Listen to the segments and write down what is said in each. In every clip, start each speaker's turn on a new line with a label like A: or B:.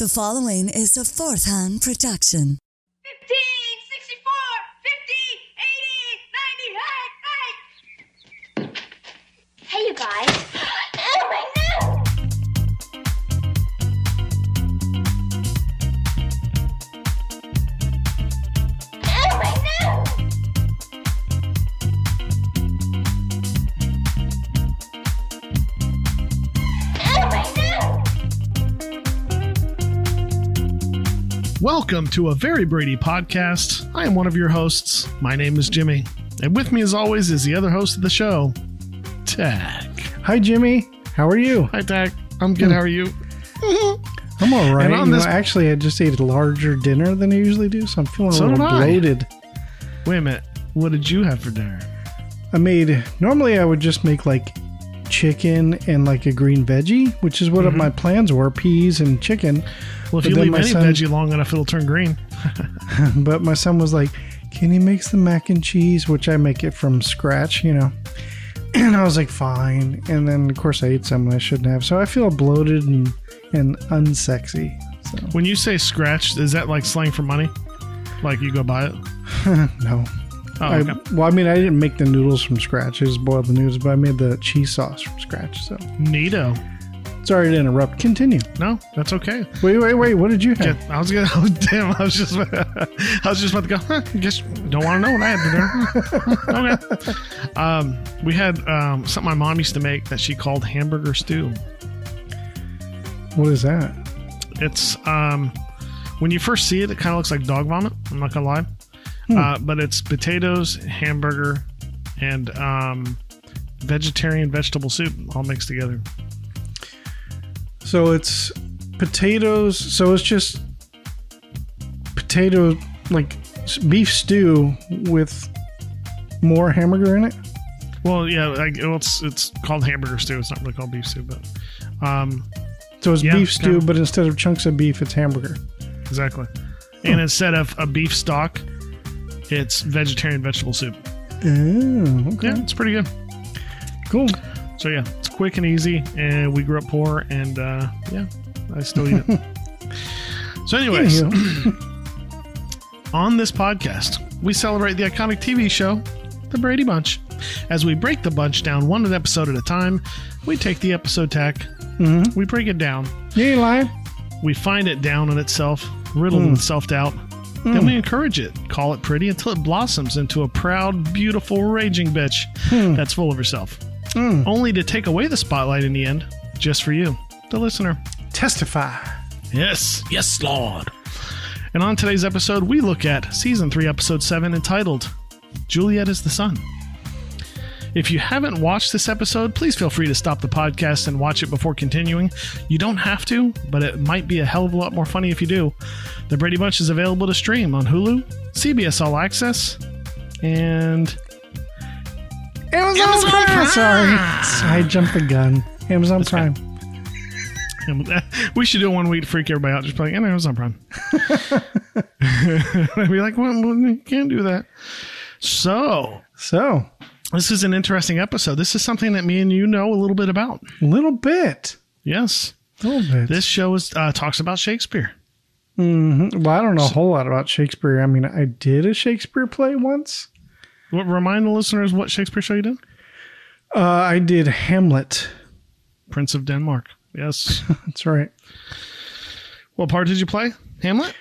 A: The following is a fourth hand production.
B: 15, 64, 50, 80, 90, hey, hey!
C: Hey, you guys.
D: Welcome to a Very Brady podcast. I am one of your hosts. My name is Jimmy. And with me, as always, is the other host of the show, Tach.
E: Hi, Jimmy. How are you?
D: Hi, Tach. I'm good. How are you?
E: I'm all right. You know,
D: this-
E: actually, I just ate a larger dinner than I usually do, so I'm feeling
D: So
E: a little bloated.
D: Wait a minute. What did you have for dinner?
E: I made normally I would just make like chicken and like a green veggie, which is what
D: Mm-hmm.
E: my plans were: peas and chicken.
D: Well, if
E: But
D: you leave
E: my
D: any
E: son-
D: veggie long enough, it'll turn green.
E: But my son was like, "Can he make some mac and cheese?" Which I make it from scratch, you know. And I was like, "Fine." And then of course I ate some I shouldn't have, so I feel bloated and and unsexy. So
D: When you say scratch, is that like slang for money? Like you go buy it?
E: no.
D: Oh,
E: I, well, I mean, I didn't make the noodles from scratch. I just boiled the noodles, but I made the cheese sauce from scratch. So
D: Neato.
E: Sorry to interrupt. Continue.
D: No, that's okay.
E: Wait, wait, wait. What did you have?
D: I was gonna. Oh, damn! I was just. I was just about to go. Huh, guess don't want to know what I had for dinner. okay. Um, we had um, something my mom used to make that she called hamburger stew.
E: What is that?
D: It's um, when you first see it, it kind of looks like dog vomit. I'm not gonna lie, uh, but it's potatoes, hamburger, and um, vegetarian vegetable soup all mixed together.
E: So it's potatoes. So it's just potato, like beef stew with more hamburger in it.
D: Well, yeah, like, well, it's it's called hamburger stew. It's not really called beef stew, but um,
E: So it's
D: Yeah,
E: beef stew,
D: kinda.
E: but instead of chunks of beef, it's hamburger.
D: Exactly. And instead of a beef stock, it's vegetarian vegetable soup.
E: Oh, okay.
D: Yeah, it's pretty good.
E: Cool.
D: So yeah, it's quick and easy. And we grew up poor, and uh, yeah, I still eat it. so, anyways, on this podcast, we celebrate the iconic TV show, The Brady Bunch. As we break the bunch down one episode at a time, we take the episode tack, mm-hmm. we break it down,
E: you ain't lying.
D: we find it down on itself, riddled with mm. self doubt. Then mm. we encourage it, call it pretty until it blossoms into a proud, beautiful, raging bitch hmm. that's full of herself. Mm. Only to take away the spotlight in the end, just for you, the listener.
E: Testify.
D: Yes, yes, Lord. And on today's episode, we look at season 3, episode 7, entitled Juliet is the Sun. If you haven't watched this episode, please feel free to stop the podcast and watch it before continuing. You don't have to, but it might be a hell of a lot more funny if you do. The Brady Bunch is available to stream on Hulu, CBS All Access, and
E: Amazon,
D: Amazon
E: Prime.
D: Prime.
E: Sorry, I jumped the gun. Amazon Prime.
D: we should do one week to freak everybody out. Just be like, Amazon Prime. I'd be like, well, well, you can't do that. So,
E: So,
D: this is an interesting episode. This is something that me and you know a little bit about.
E: a little bit.
D: Yes.
E: A little bit.
D: This show is uh, talks about Shakespeare.
E: Mhm. Well, I don't know a whole lot about Shakespeare. I mean, I did a Shakespeare play once.
D: What, remind the listeners what Shakespeare show you did?
E: Uh, I did Hamlet.
D: Prince of Denmark. Yes.
E: That's right.
D: what part did you play? Hamlet?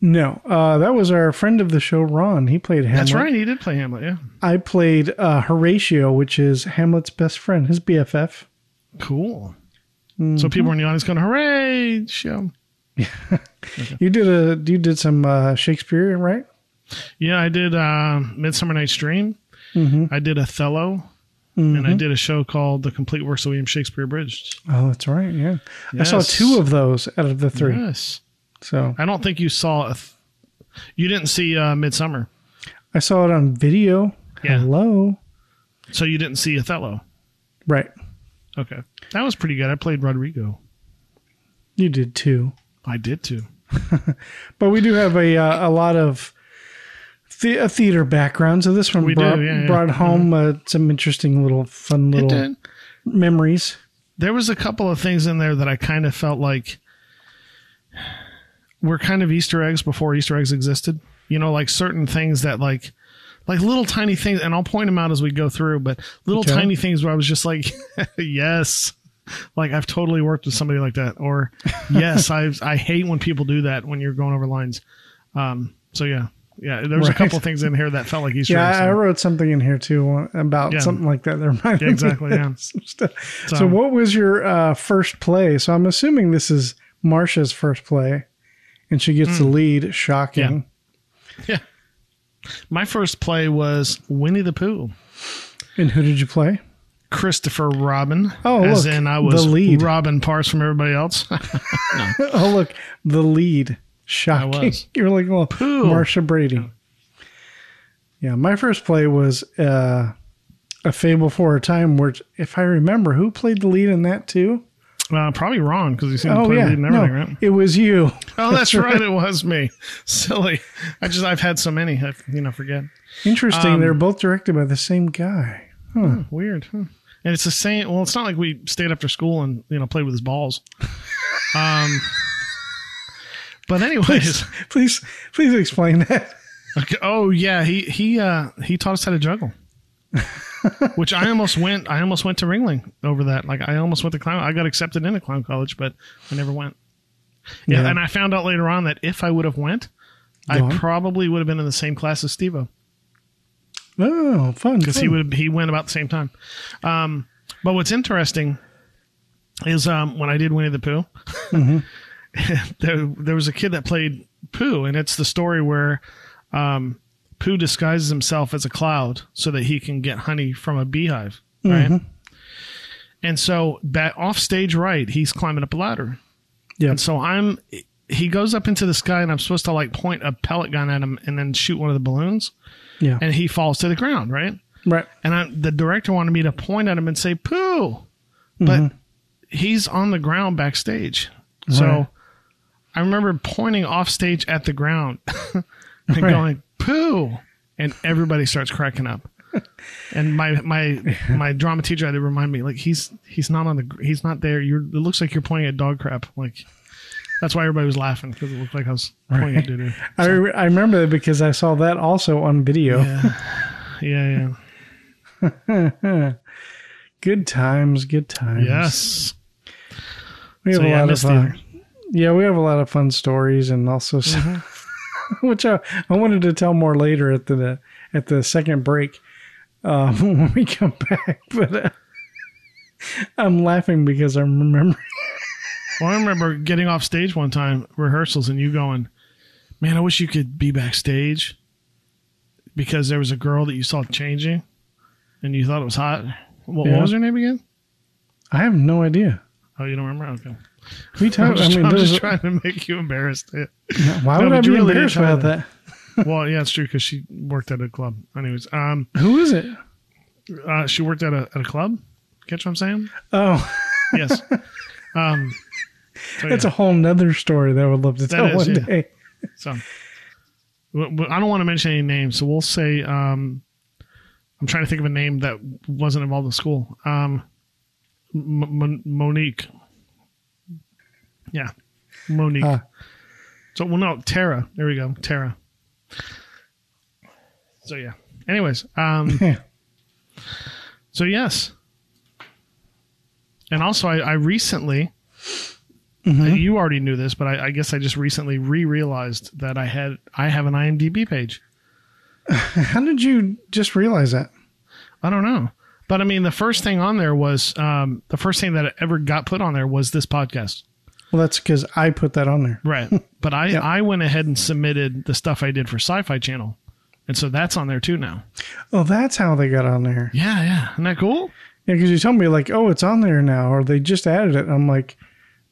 E: No, uh, that was our friend of the show, Ron. He played Hamlet.
D: That's right. He did play Hamlet. Yeah.
E: I played uh, Horatio, which is Hamlet's best friend, his BFF.
D: Cool. So people in the audience going, hooray, show.
E: Yeah, You did a you did some uh, Shakespeare, right?
D: Yeah, I did uh, Midsummer Night's Dream. I did Othello. And I did a show called The Complete Works of William Shakespeare Abridged.
E: Oh, that's right. Yeah, I saw two of those out of the three.
D: Yes.
E: So
D: I don't think you saw. Th- you didn't see uh, Midsummer,
E: I saw it on video.
D: Yeah.
E: Hello.
D: so you didn't see Othello.
E: Right.
D: Okay, that was pretty good. I played Roderigo.
E: You did too.
D: I did too.
E: But we do have a uh, a lot of the- a theater background, so this one
D: We do,
E: brought,
D: yeah, yeah.
E: brought home uh, some interesting little fun little memories.
D: There was a couple of things in there that I kind of felt like were kind of Easter eggs before Easter eggs existed. You know, like certain things that like like little tiny things, and I'll point them out as we go through. But little
E: Okay.
D: tiny things where I was just like, yes, like I've totally worked with somebody like that, or yes, I I hate when people do that when you're going over lines. Um, so yeah, yeah, there was
E: Right.
D: a couple things in here that felt like Easter
E: Yeah,
D: eggs.
E: I wrote something in here too about
D: Yeah.
E: something like that. That reminded
D: Yeah, exactly,
E: me
D: yeah.
E: So,
D: So-
E: what was your uh, first play? So, I'm assuming this is Marcia's first play, and she gets the
D: Hmm.
E: lead. Shocking.
D: yeah. My first play was Winnie the Pooh.
E: And who did you play?
D: Christopher Robin.
E: Oh,
D: as
E: look,
D: in I was
E: the lead.
D: Robin parts from everybody else.
E: oh, look, the lead. Shocking. You're like, well,
D: Pooh.
E: Marcia Brady. Yeah, my first play was uh, a Fable for a Time, where, if I remember, who played the lead in that too?
D: uh, probably wrong because you seem to
E: Oh
D: play
E: yeah,
D: lead and
E: no,
D: everything, right?
E: it was you.
D: Oh, that's right. It was me. Silly. I just I've had so many. I you know forget.
E: Interesting.
D: Um,
E: They're both directed by the same guy.
D: Weird. Huh. And it's the same. Well, it's not like we stayed after school and you know played with his balls. Um. But anyways,
E: Please, please explain that.
D: okay, oh yeah, he he uh he taught us how to juggle. Which I almost went. I almost went to Ringling over that. Like I almost went to clown. I got accepted into clown college, but I never went. Yeah,
E: Yeah.
D: and I found out later on that if I would have went, I probably would have been in the same class as Stevo
E: Oh, fun.
D: because he would he went about the same time. Um, but what's interesting is um, when I did Winnie the Pooh, there there was a kid that played Pooh, and it's the story where um, Pooh disguises himself as a cloud so that he can get honey from a beehive, right? And so, back off stage right, he's climbing up a ladder.
E: Yeah.
D: And so I'm. He goes up into the sky, and I'm supposed to like point a pellet gun at him and then shoot one of the balloons,
E: Yeah.
D: and he falls to the ground, right?
E: right.
D: And I, the director wanted me to point at him and say "poo," but he's on the ground backstage. So
E: Right.
D: I remember pointing off stage at the ground and
E: Right.
D: going "poo," and everybody starts cracking up. And my my my drama teacher had to remind me like he's he's not on the he's not there. You're it looks like you're pointing at dog crap. Like that's why everybody was laughing because it looked like I was pointing at doo doo.
E: I, re- I remember that because I saw that also on video.
D: Yeah, yeah,
E: Good times, good times.
D: yes.
E: we have
D: So,
E: a
D: yeah,
E: lot of fun. Yeah, we have a lot of fun stories, and also
D: Mm-hmm.
E: which I, I wanted to tell more later at the at the second break um, when we come back. But uh, I'm laughing because I'm remembering.
D: Well, I remember getting off stage one time, rehearsals, and you going, Man, I wish you could be backstage because there was a girl that you saw changing and you thought it was hot. What,
E: Yeah.
D: what was her name again?
E: I have no idea.
D: Oh, you don't remember? Okay.
E: We
D: I'm
E: talk,
D: just,
E: I mean,
D: I'm just trying to make you embarrassed.
E: why
D: No,
E: would I be
D: really
E: embarrassed about that?
D: well, yeah, it's true because she worked at a club. Anyways, um,
E: Who is it?
D: uh, she worked at a, at a club. Catch what I'm saying?
E: Oh,
D: Yes. um, so,
E: that's
D: yeah.
E: a whole nother story that I would love to tell
D: is,
E: one
D: yeah.
E: day.
D: So, I don't want to mention any names, so we'll say. Um, I'm trying to think of a name that wasn't involved in school. Um, M- Monique. Yeah, Monique.
E: Ah.
D: so, well, no, Tara. There we go, Tara. So yeah. Anyways, um, so yes, and also I, I recently.
E: Mm-hmm.
D: You already knew this, but I, I guess I just recently re-realized that I had I have an IMDb page.
E: How did you just realize that?
D: I don't know, but I mean, the first thing on there was um, the first thing that ever got put on there was this podcast,
E: Well, that's because I put that on there.
D: right? But I. I went ahead and submitted the stuff I did for Sci-Fi Channel, and so that's on there too now.
E: Oh, that's how they got on there.
D: Yeah, yeah, isn't that cool?
E: Yeah, because you told me like, oh, it's on there now, or they just added it. I'm like,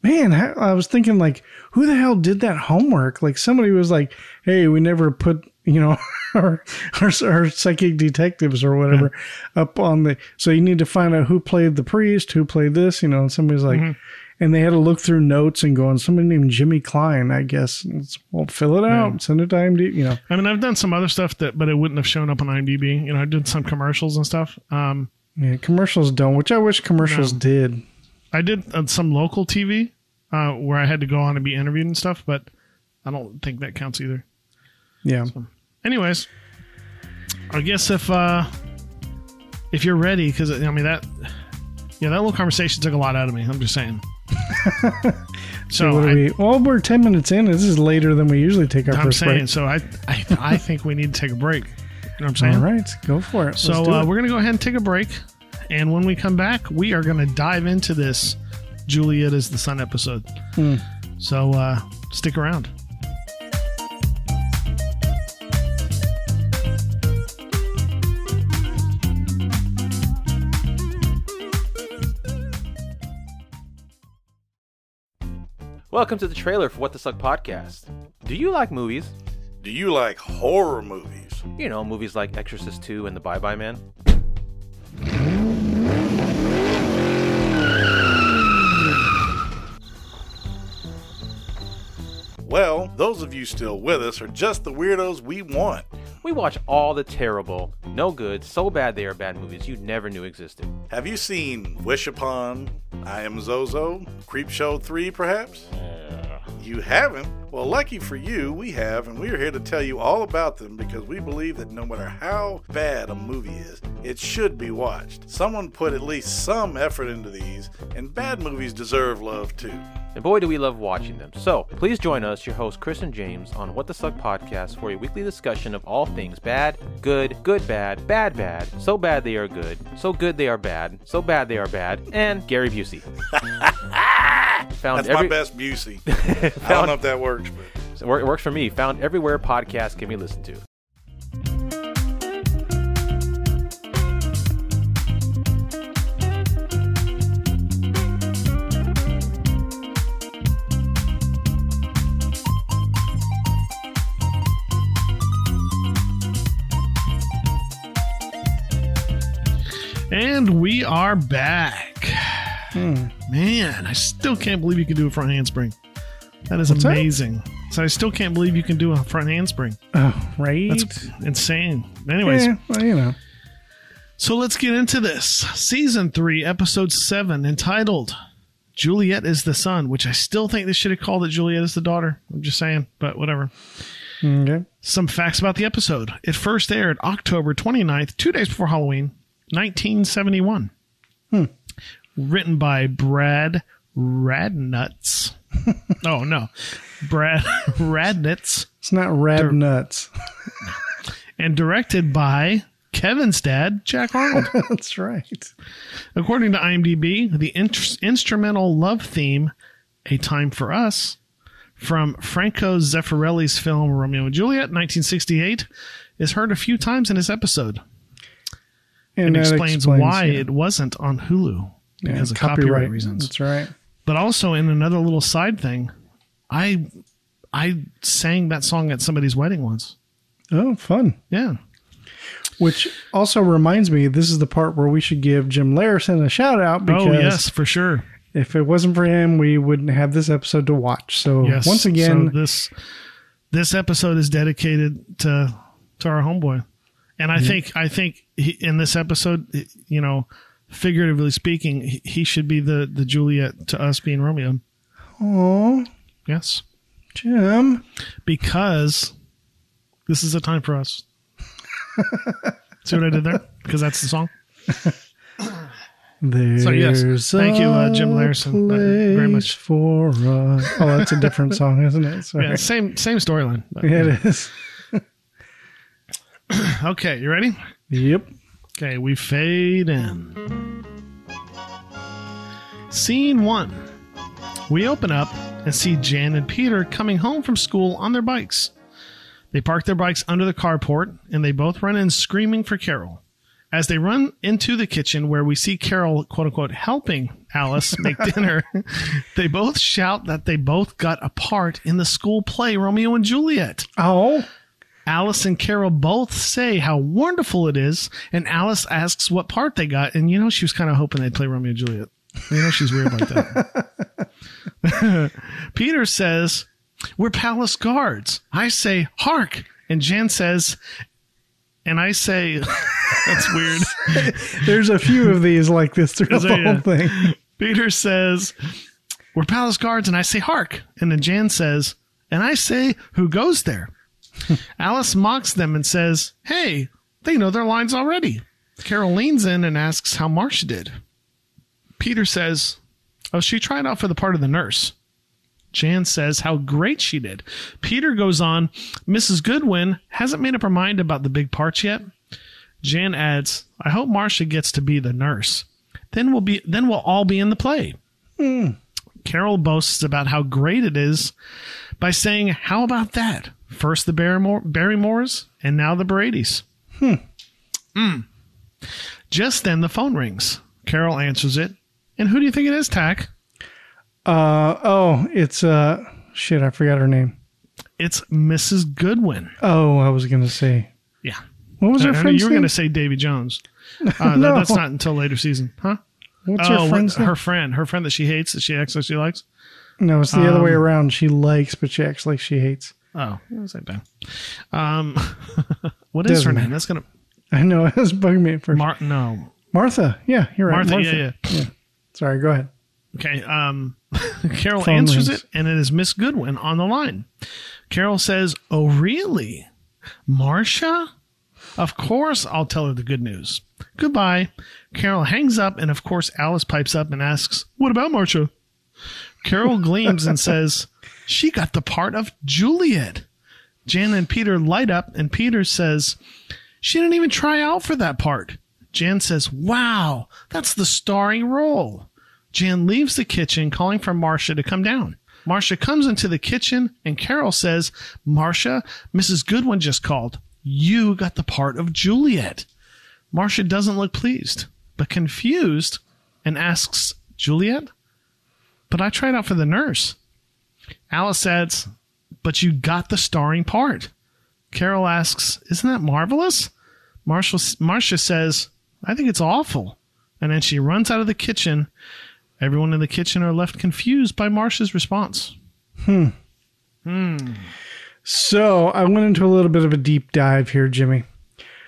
E: man, I was thinking like, who the hell did that homework? Like somebody was like, hey, we never put you know our our, our psychic detectives or whatever up on the. So you need to find out who played the priest, who played this, you know. And somebody's like. Mm-hmm. And they had to look through notes and go on somebody named Jimmy Klein, I guess. Well, fill it out, send it to IMDb. You know,
D: I mean, I've done some other stuff that, but it wouldn't have shown up on IMDb. You know, I did some commercials and stuff. Um,
E: yeah, commercials don't, which I wish commercials
D: No.
E: did.
D: I did uh, some local TV uh, where I had to go on and be interviewed and stuff, but I don't think that counts either.
E: Yeah.
D: Anyways, I guess if uh if you're ready, because I mean that yeah that little conversation took a lot out of me. I'm just saying. so
E: What do
D: I,
E: we, well, we're 10 minutes in. This is later than we usually take our
D: I'm
E: first
D: saying
E: break.
D: so. I, I I think we need to take a break. You know what I'm saying?
E: All right, go for it.
D: So uh,
E: it.
D: we're gonna go ahead and take a break, and when we come back, we are gonna dive into this Juliet is the Sun episode.
E: Hmm.
D: So uh, stick around.
F: Welcome to the trailer for What the Suck podcast. Do you like movies?
G: Do you like horror movies?
F: You know, movies like Exorcist 2 and The Bye Bye Man?
G: Well, those of you still with us are just the weirdos we want.
F: We watch all the terrible, no good, so bad they are bad movies you never knew existed.
G: Have you seen Wish Upon, I Am Zozo, Creepshow 3 perhaps? You haven't? Well, lucky for you, we have, and we are here to tell you all about them because we believe that no matter how bad a movie is, it should be watched. Someone put at least some effort into these, and bad movies deserve love too.
F: And boy, do we love watching them. So, please join us, your hosts Chris and James, on What the Suck podcast for a weekly discussion of all things bad, good, good, bad, bad, bad, so bad they are good, so good they are bad, so bad they are bad, and Gary Busey. Found
G: That's
F: every,
G: my best Busey. I don't know if that works, but.
F: It works for me. Found everywhere podcasts can be listened to.
D: And we are back.
E: Hmm.
D: Man, I still can't believe you can do a front handspring. That is
E: What's that?
D: amazing. So I still can't believe you can do a front handspring.
E: Oh, right.
D: That's insane. Anyways,
E: yeah, well, you know.
D: so let's get into this. Season 3, episode 7, entitled Juliet is the Son, which I still think they should have called it Juliet is the Daughter. I'm just saying, but whatever.
E: Okay.
D: Some facts about the episode. It first aired October 29th, two days before Halloween, 1971. Hmm. Written by Brad Radnuts. oh, no. Brad Radnitz.
E: It's not rad nuts.
D: And directed by Kevin's dad, Jack Arnold.
E: That's right.
D: According to IMDb, the in- instrumental love theme, A Time for Us, from Franco Zeffirelli's film Romeo and Juliet, 1968, is heard a few times in this episode. And
E: that
D: explains, why
E: yeah.
D: it wasn't on Hulu
E: Yeah,
D: because of copyright, reasons.
E: That's right.
D: But also in another little side thing, I I sang that song at somebody's wedding once.
E: Oh, fun.
D: Yeah.
E: Which also reminds me, this is the part where we should give Jim Larison a shout out because
D: oh yes, for sure.
E: if it wasn't for him, we wouldn't have this episode to watch. So
D: Yes.
E: once again,
D: so this this episode is dedicated to to our homeboy, and I think I think he, in this episode, you know, figuratively speaking, he, he should be the the Juliet to us being Romeo.
E: oh,
D: Yes,
E: Jim,
D: because this is a time for us. See what I did there? Because that's the song.
E: there's
D: yes, thank you, uh, Jim
E: a
D: Larison, uh, very much.
E: for us. Oh, that's a different song, isn't it? Sorry.
D: Yeah, same same storyline.
E: Yeah, it is.
D: Okay, you ready?
E: Yep.
D: Okay, we fade in. Scene one. We open up and see Jan and Peter coming home from school on their bikes. They park their bikes under the carport and they both run in screaming for Carol. As they run into the kitchen where we see Carol, quote unquote, helping Alice make dinner, they both shout that they both got a part in the school play Romeo and Juliet.
E: Oh,
D: Alice and Carol both say how wonderful it is, and Alice asks what part they got, and you know she was kind of hoping they'd play Romeo and Juliet. You know she's weird like that. Peter says, "We're palace guards." I say, "Hark!" and Jan says, and I say, "That's weird."
E: there's a few of these like this throughout the whole thing.
D: Peter says, "We're palace guards," and I say, "Hark!" and then Jan says, And I say, Who goes there? Alice mocks them and says, Hey, they know their lines already. Carol leans in and asks how Marcia did. Peter says, Oh, she tried out for the part of the nurse. Jan says how great she did. Peter goes on, Mrs. Goodwin hasn't made up her mind about the big parts yet. Jan adds, I hope Marcia gets to be the nurse. Then we'll be then we'll all be in the play. Hmm. Carol boasts about how great it is by saying, How about that? First the Barrymore, Barrymores and now the Brady's. Hmm. Just then the phone rings. Carol answers it. And who do you think it is, Tach?
E: Uh oh, it's uh shit, I forgot her name.
D: It's Mrs. Goodwin.
E: Oh, I was gonna say.
D: Yeah.
E: What was
D: I
E: her
D: know
E: friend's
D: you were
E: name?
D: going to say Davy Jones. Uh, that-
E: No.
D: That's not until later season, huh?
E: What's
D: oh,
E: her
D: what-
E: friend's name?
D: her friend, her friend that she hates, that she acts like she likes.
E: No, it's the other way
D: um,
E: around. She likes, but she acts like she hates.
D: Oh, that bad. Um, what is her
E: Doesn't
D: name?
E: matter.
D: That's gonna
E: I know it was bugging me at first.
D: Mar- no
E: Martha. Yeah, you're right.
D: Martha. Yeah, yeah.
E: Sorry, go ahead.
D: Okay. Um, Carol
E: Phone
D: answers
E: rings.
D: it, and it is Miss Goodwin on the line. Carol says, "Oh, really, Marcia? Of course, I'll tell her the good news. Goodbye." Carol hangs up, and of course, Alice pipes up and asks, "What about Marcia?" Carol gleams and says, "She got the part of Juliet." Jan and Peter light up, and Peter says, "She didn't even try out for that part." Jan says, "Wow, that's the starring role." Jan leaves the kitchen, calling for Marcia to come down. Marcia comes into the kitchen, and Carol says, Marcia, Mrs. Goodwin just called. You got the part of Juliet. Marcia doesn't look pleased, but confused, and asks, Juliet? But I tried out for the nurse. Alice says, But you got the starring part. Carol asks, Isn't that marvelous? Marcia, Marcia says, I think it's awful. And then she runs out of the kitchen. Everyone in the kitchen are left confused by Marcia's response. Hmm. Hmm.
E: So I went into a little bit of a deep dive here, Jimmy.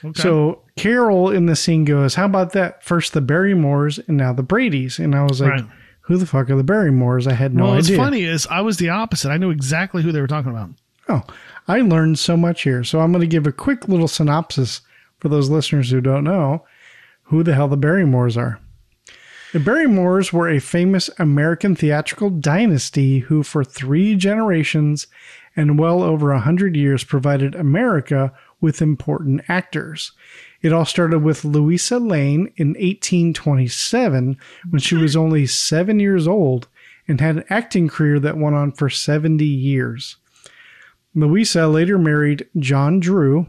D: Okay.
E: So Carol in the scene goes, "How about that? First the Barrymores and now the Brady's." And I was like,
D: Right.
E: "Who the fuck are the Barrymores?" I had no idea.
D: well, what's funny is I was the opposite. I knew exactly who they were talking about.
E: Oh, I learned so much here. So I'm going to give a quick little synopsis for those listeners who don't know who the hell the Barrymores are. The Barrymores were a famous American theatrical dynasty who, for three generations and well over a hundred years, provided America with important actors. It all started with Louisa Lane in 1827 when she was only seven years old and had an acting career that went on for 70 years. Louisa later married John Drew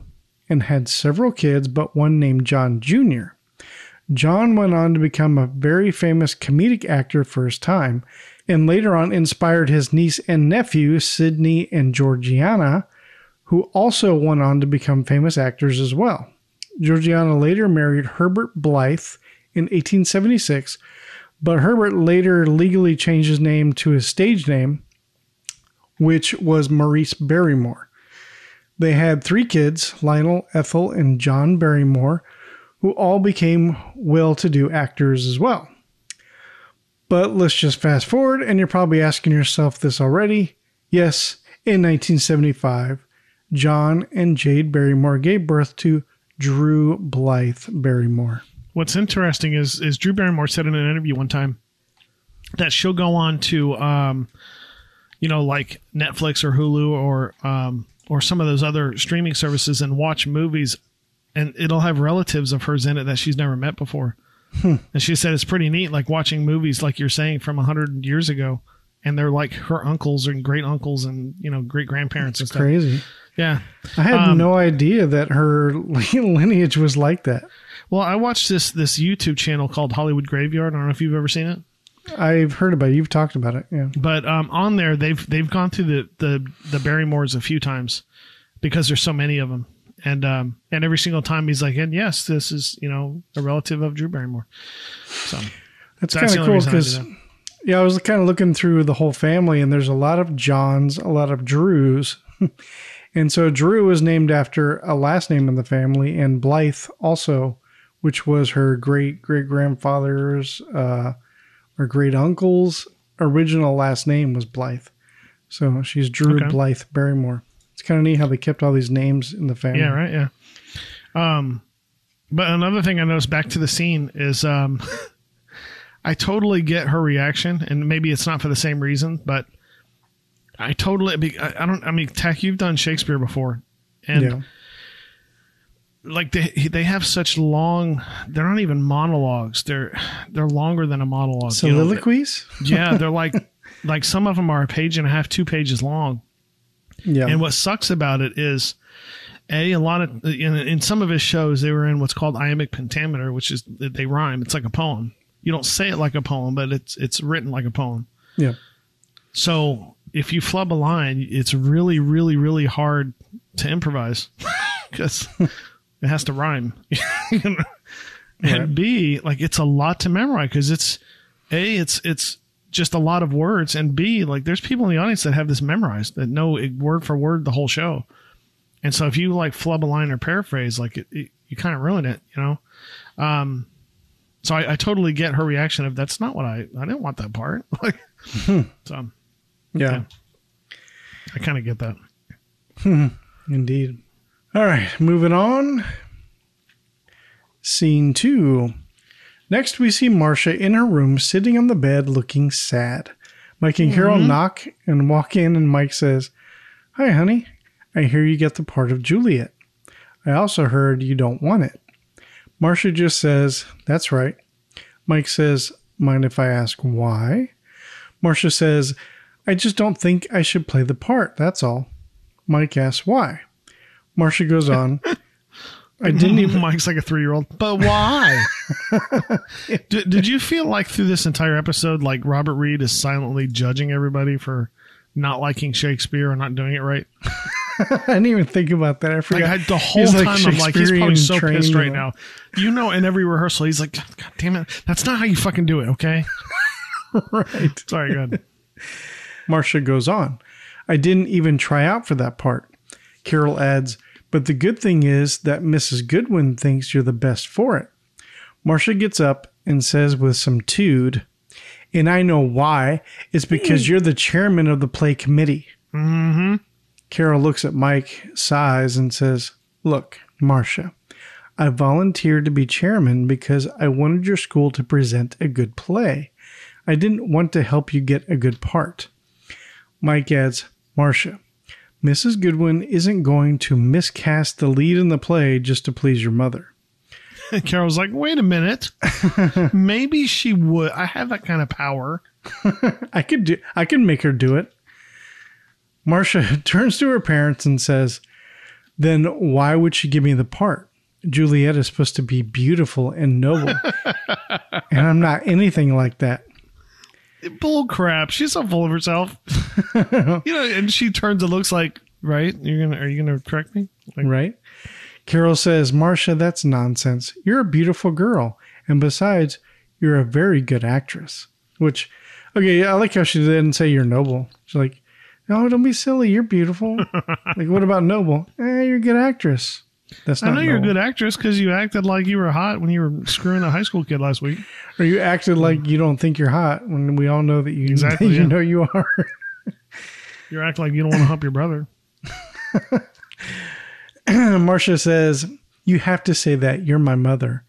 E: and had several kids, but one named John Jr. John went on to become a very famous comedic actor for his time, and later on inspired his niece and nephew, Sidney and Georgiana, who also went on to become famous actors as well. Georgiana later married Herbert Blythe in 1876, but Herbert later legally changed his name to his stage name, which was Maurice Barrymore. They had three kids Lionel, Ethel, and John Barrymore, who all became well to do actors as well. But let's just fast forward, and you're probably asking yourself this already. Yes, in 1975, John and Jaid Barrymore gave birth to Drew Blythe Barrymore.
D: What's interesting is is Drew Barrymore said in an interview one time that she'll go on to um, you know like Netflix or Hulu or um, or some of those other streaming services and watch movies and it'll have relatives of hers in it that she's never met before. And she said it's pretty neat like watching movies like you're saying from 100 years ago and they're like her uncles and great uncles and you know great grandparents and
E: It's crazy.
D: Yeah.
E: I had
D: Um,
E: no idea that her lineage was like that.
D: Well, I watched this this YouTube channel called Hollywood Graveyard. I don't know if you've ever seen it.
E: I've heard about it. You've talked about it. Yeah.
D: but um, on there they've they've gone through the the the Barrymores a few times because there's so many of them, and um, and every single time he's like, and yes, this is you know a relative of Drew Barrymore. So
E: That's
D: That's
E: kind of cool
D: reason I do
E: because, yeah, I was kind of looking through the whole family, and there's a lot of Johns, a lot of Drews. and so Drew is named after a last name in the family, and Blythe also, which was her great great grandfather's uh, or great uncle's original last name was Blythe. So she's Drew
D: Okay.
E: Blythe Barrymore. It's kind of neat how they kept all these names in the family.
D: Yeah, right. Yeah. Um, but another thing I noticed back to the scene is um, I totally get her reaction, and maybe it's not for the same reason, but I totally. I I don't. I mean, Tech, you've done Shakespeare before, and
E: Yeah.
D: like they they have such long. They're not even monologues. They're they're longer than a monologue. you know?
E: Soliloquies?
D: yeah, they're like like some of them are a page and a half, two pages long.
E: Yeah.
D: And what sucks about it is, a a lot of in, in some of his shows they were in what's called iambic pentameter, which is they rhyme. It's like a poem. You don't say it like a poem, but it's it's written like a poem.
E: yeah.
D: So if you flub a line, it's really, really, really hard to improvise because it has to rhyme. And B, like it's a lot to memorize because it's A, it's it's just a lot of words, and B, like there's people in the audience that have this memorized that know it word for word the whole show. And so if you like flub a line or paraphrase, like it, it you kind of ruin it, you know. Um, so I, I totally get her reaction of that's not what I I didn't want that part. Like, so
E: Yeah.
D: I kind of get that. Hmm.
E: Indeed. All right, moving on. Scene two. Next, we see Marcia in her room sitting on the bed looking sad. Mike and Carol mm-hmm. knock and walk in, and Mike says, Hi, honey. I hear you get the part of Juliet. I also heard you don't want it. Marcia just says, That's right. Mike says, Mind if I ask why? Marcia says, I just don't think I should play the part, that's all. Mike asks why. Marcia goes on. I didn't even.
D: Mike's like a three year old. But why? did, did you feel like through this entire episode, like Robert Reed is silently judging everybody for not liking Shakespeare or not doing it right?
E: I didn't even think about that. I
D: Like
E: forgot.
D: I, the whole
E: like,
D: time, I'm like, he's probably so pissed right now. You know, in every rehearsal, he's like, God damn it, that's not how you fucking do it, okay?
E: right.
D: Sorry, good.
E: Marcia goes on. I didn't even try out for that part. Carol adds, but the good thing is that Mrs. Goodwin thinks you're the best for it. Marcia gets up and says with some tude, and I know why. It's because you're the chairman of the play committee. Mm-hmm. Carol looks at Mike, sighs, and says, Look, Marcia, I volunteered to be chairman because I wanted your school to present a good play. I didn't want to help you get a good part. Mike adds, Marcia, Mrs. Goodwin isn't going to miscast the lead in the play just to please your mother.
D: Carol's like, wait a minute. Maybe she would. I have that kind of power.
E: I could do I could make her do it. Marcia turns to her parents and says, Then why would she give me the part? Juliet is supposed to be beautiful and noble. and I'm not anything like that.
D: Bull crap. She's so full of herself. you know, and she turns and looks like, right? You're gonna are you gonna correct me? Like,
E: Right? Carol says, Marcia, that's nonsense. You're a beautiful girl. And besides, you're a very good actress. Which, okay, I like how she didn't say you're noble. She's like, no, don't be silly. You're beautiful. like, what about noble? Eh, you're a good actress. That's
D: I know you're a good actress because you acted like you were hot when you were screwing a high school kid last week.
E: Or you acted like you don't think you're hot when we all know that you,
D: Exactly,
E: you
D: yeah.
E: know you are.
D: You're acting like you don't want to hump your brother.
E: Marcia says, You have to say that. You're my mother.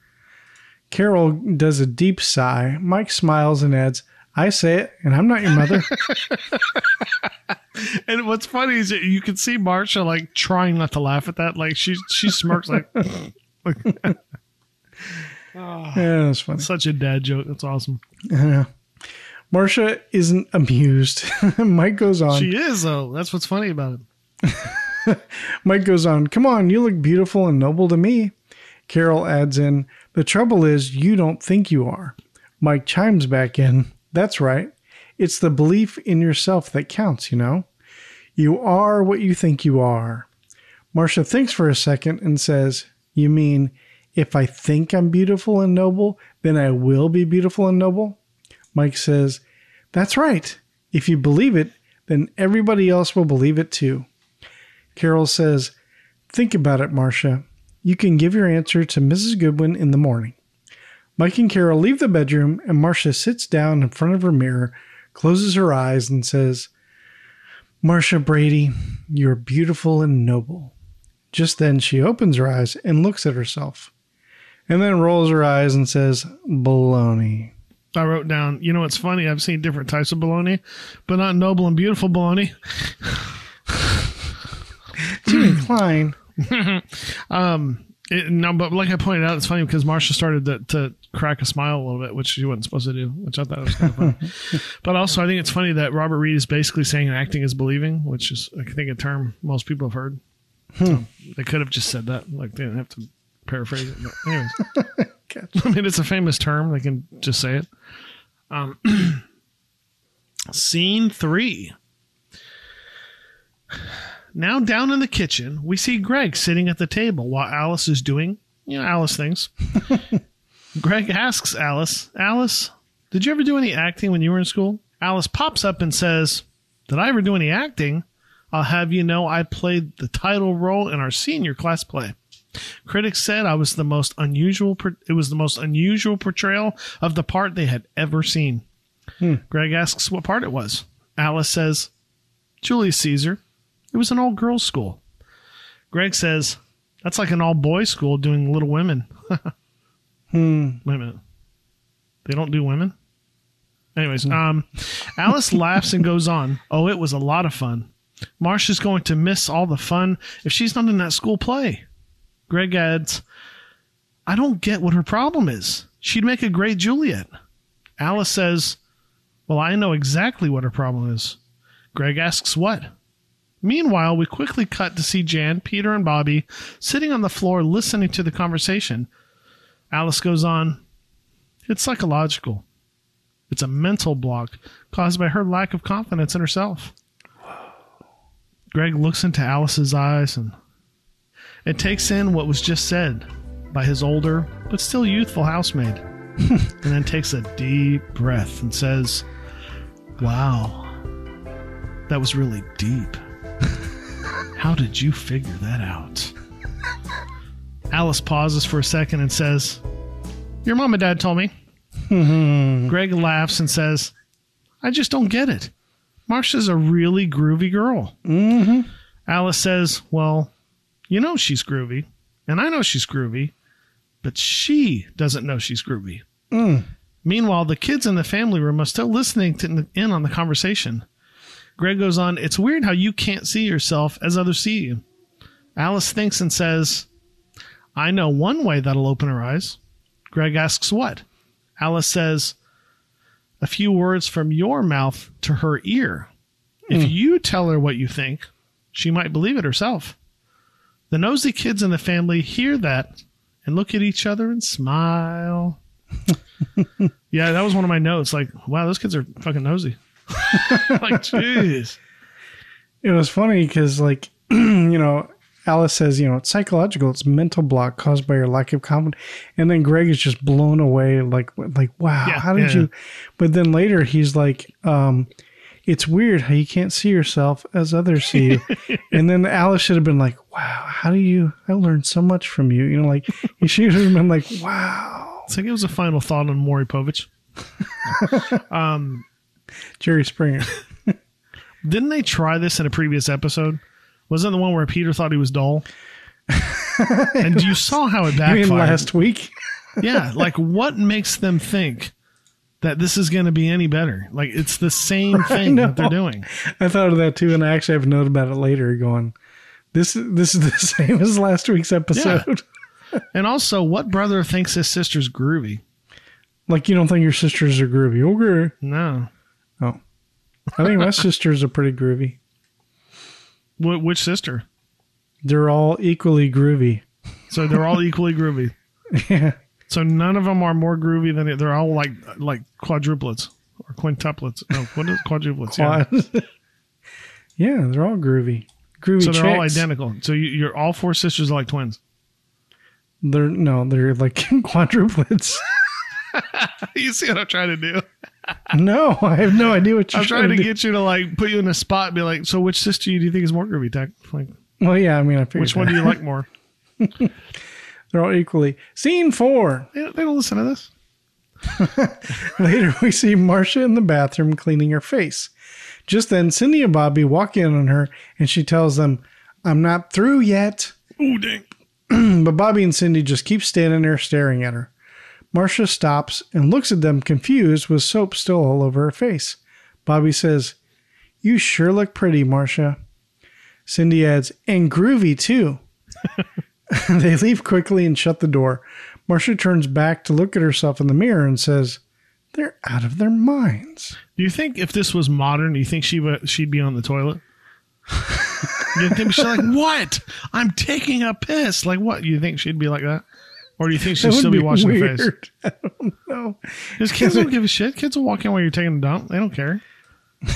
E: Carol does a deep sigh. Mike smiles and adds, I say it, and I'm not your mother.
D: And what's funny is that you can see Marcia like trying not to laugh at that. Like she she smirks like, like
E: yeah, that's funny.
D: such a dad joke. That's awesome.
E: Marcia isn't amused. Mike goes on.
D: She is though. That's what's funny about it.
E: Mike goes on, Come on, you look beautiful and noble to me. Carol adds in, The trouble is, you don't think you are. Mike chimes back in, That's right. It's the belief in yourself that counts, you know? You are what you think you are. Marcia thinks for a second and says, You mean, if I think I'm beautiful and noble, then I will be beautiful and noble? Mike says, That's right. If you believe it, then everybody else will believe it too. Carol says, Think about it, Marcia. You can give your answer to Mrs. Goodwin in the morning. Mike and Carol leave the bedroom, and Marcia sits down in front of her mirror, closes her eyes, and says, Marcia Brady, you're beautiful and noble. Just then she opens her eyes and looks at herself, and then rolls her eyes and says, Baloney.
D: I wrote down, you know, it's funny. I've seen different types of bologna, but not noble and beautiful bologna.
E: Jimmy Klein.
D: Um, it, no, but like I pointed out, it's funny because Marcia started to, to crack a smile a little bit, which she wasn't supposed to do, which I thought was kind of funny. but also, I think it's funny that Robert Reed is basically saying acting is believing, which is, I think, a term most people have heard. So they could have just said that. Like, they didn't have to paraphrase it. But anyways, I mean, it's a famous term. They can just say it. Um, scene three. Now down in the kitchen, we see Greg sitting at the table while Alice is doing, you know, Alice things. Greg asks Alice, Alice, did you ever do any acting when you were in school? Alice pops up and says, Did I ever do any acting? I'll have you know I played the title role in our senior class play. Critics said I was the most unusual. It was the most unusual portrayal of the part they had ever seen. Hmm. Greg asks what part it was. Alice says, Julius Caesar. It was an all girls school. Greg says, That's like an all boys school doing Little Women.
E: Hmm.
D: Wait a minute. They don't do women? Anyways, um, Alice laughs and goes on. Oh, it was a lot of fun. Marcia's going to miss all the fun if she's not in that school play. Greg adds, I don't get what her problem is. She'd make a great Juliet. Alice says, Well, I know exactly what her problem is. Greg asks, What? Meanwhile, we quickly cut to see Jan, Peter, and Bobby sitting on the floor listening to the conversation. Alice goes on, It's psychological. It's a mental block caused by her lack of confidence in herself. Greg looks into Alice's eyes and and takes in what was just said by his older but still youthful housemaid. and then takes a deep breath and says, Wow, that was really deep. How did you figure that out? Alice pauses for a second and says, Your mom and dad told me. Greg laughs and says, I just don't get it. Marcia's a really groovy girl. Mm-hmm. Alice says, Well, you know she's groovy, and I know she's groovy, but she doesn't know she's groovy. Meanwhile, the kids in the family room are still listening to, in on the conversation. Greg goes on, It's weird how you can't see yourself as others see you. Alice thinks and says, I know one way that'll open her eyes. Greg asks, What? Alice says, A few words from your mouth to her ear. If hmm. you tell her what you think, she might believe it herself. The nosy kids in the family hear that and look at each other and smile. yeah, that was one of my notes. Like, wow, those kids are fucking nosy. like, jeez.
E: It was funny because, like, you know, Alice says, you know, it's psychological. It's mental block caused by your lack of confidence. And then Greg is just blown away, like, like, wow,
D: Yeah,
E: how did
D: yeah.
E: you? But then later he's like, um, it's weird how you can't see yourself as others see you. and then Alice should have been like, wow, how do you? I learned so much from you. You know, like he should have been like, wow,
D: It's like it was a final thought on Maury Povich.
E: Jerry Springer.
D: Didn't they try this in a previous episode? Wasn't the one where Peter thought he was dull? and you saw how it backfired.
E: last week.
D: yeah, like what makes them think that this is going to be any better? Like it's the same thing that they're doing.
E: I thought of that too, and I actually have a note about it later. Going, this this is the same as last week's episode.
D: And also, what brother thinks his sister's groovy?
E: Like you don't think your sisters are groovy? Okay.
D: No.
E: Oh, I think my sisters are pretty groovy.
D: Wh- which sister?
E: They're all equally groovy.
D: So they're all equally groovy.
E: Yeah.
D: So none of them are more groovy than it. They're all like like quadruplets or quintuplets. No, what is quadruplets? Yeah.
E: Quad. yeah, they're all groovy. Groovy
D: So they're all identical. So you, you're all four sisters are like twins.
E: They're no, they're like quadruplets.
D: you see what I'm trying to do?
E: No, I have no idea what you're
D: I'm trying to
E: do.
D: get you to like put you in a spot and be like, so which sister do you think is more groovy? Tech? Like,
E: Well, yeah, I mean, I figured
D: which one do you like more?
E: They're all equally. Scene four.
D: They don't, they don't listen to this.
E: Later, we see Marcia in the bathroom cleaning her face. Just then, Cindy and Bobby walk in on her and she tells them, I'm not through yet.
D: Ooh, dang.
E: But Bobby and Cindy just keep standing there staring at her. Marcia stops and looks at them confused with soap still all over her face. Bobby says, You sure look pretty, Marcia. Cindy adds, And groovy too. they leave quickly and shut the door. Marcia turns back to look at herself in the mirror and says, They're out of their minds.
D: Do you think if this was modern, do you think she would she'd be on the toilet? you think she's like, what? I'm taking a piss. Like what? You think she'd be like that? Or do you think
E: would
D: still be, washing her face?
E: weird. I don't know.
D: Because kids don't give a shit. Kids will walk in while you're taking a dump. They don't care.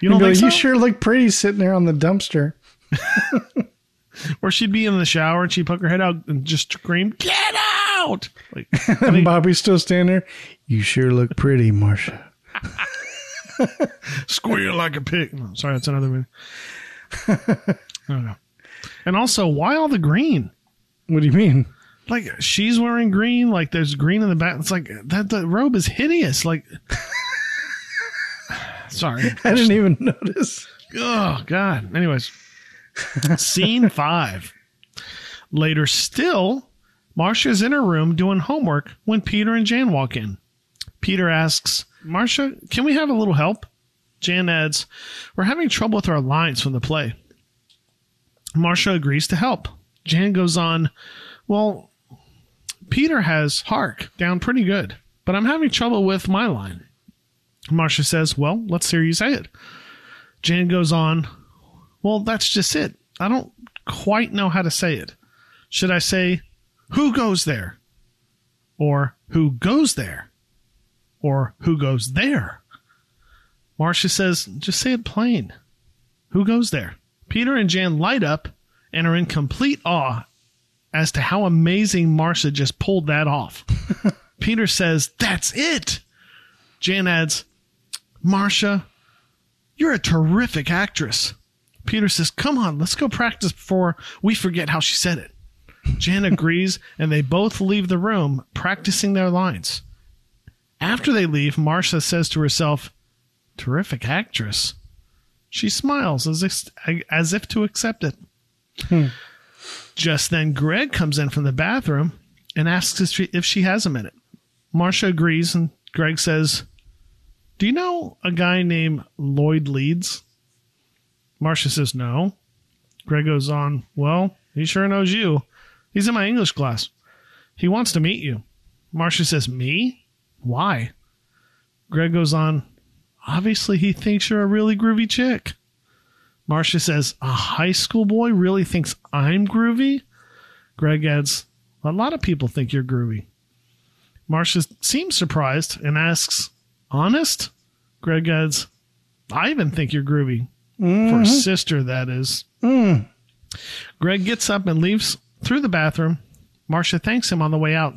D: You
E: You'd
D: don't think
E: like,
D: so?
E: You sure look pretty sitting there on the dumpster.
D: Or she'd be in the shower and she'd poke her head out and just scream, "Get out!" Like,
E: And Bobby's still standing there. You sure look pretty, Marcia.
D: squeal like a pig. No, sorry, that's another movie. I don't know. And also, why all the green?
E: What do you mean?
D: Like she's wearing green. Like there's green in the back. It's like that. The robe is hideous. Like, sorry.
E: I didn't even notice.
D: Oh God. Anyways, scene five. Later still, Marcia's in her room doing homework when Peter and Jan walk in. Peter asks, Marcia, can we have a little help? Jan adds, We're having trouble with our lines from the play. Marcia agrees to help. Jan goes on, Well, Peter has hark down pretty good, but I'm having trouble with my line. Marcia says, Well, let's hear you say it. Jan goes on, Well, that's just it. I don't quite know how to say it. Should I say, Who goes there? Or Who goes there? Or Who goes there? Marcia says, Just say it plain. Who goes there? Peter and Jan light up and are in complete awe as to how amazing Marcia just pulled that off. Peter says, That's it. Jan adds, Marcia, you're a terrific actress. Peter says, Come on, let's go practice before we forget how she said it. Jan agrees, and they both leave the room practicing their lines. After they leave, Marcia says to herself, Terrific actress. She smiles as if, as if to accept it. Hmm. Just then, Greg comes in from the bathroom and asks if she, if she has a minute. Marcia agrees, and Greg says, Do you know a guy named Lloyd Leeds? Marcia says, No. Greg goes on, Well, he sure knows you. He's in my English class. He wants to meet you. Marcia says, Me? Why? Greg goes on, Obviously, he thinks you're a really groovy chick. Marcia says, A high school boy really thinks I'm groovy? Greg adds, A lot of people think you're groovy. Marcia seems surprised and asks, Honest? Greg adds, I even think you're groovy. For a sister, that is. Mm. Greg gets up and leaves through the bathroom. Marcia thanks him on the way out.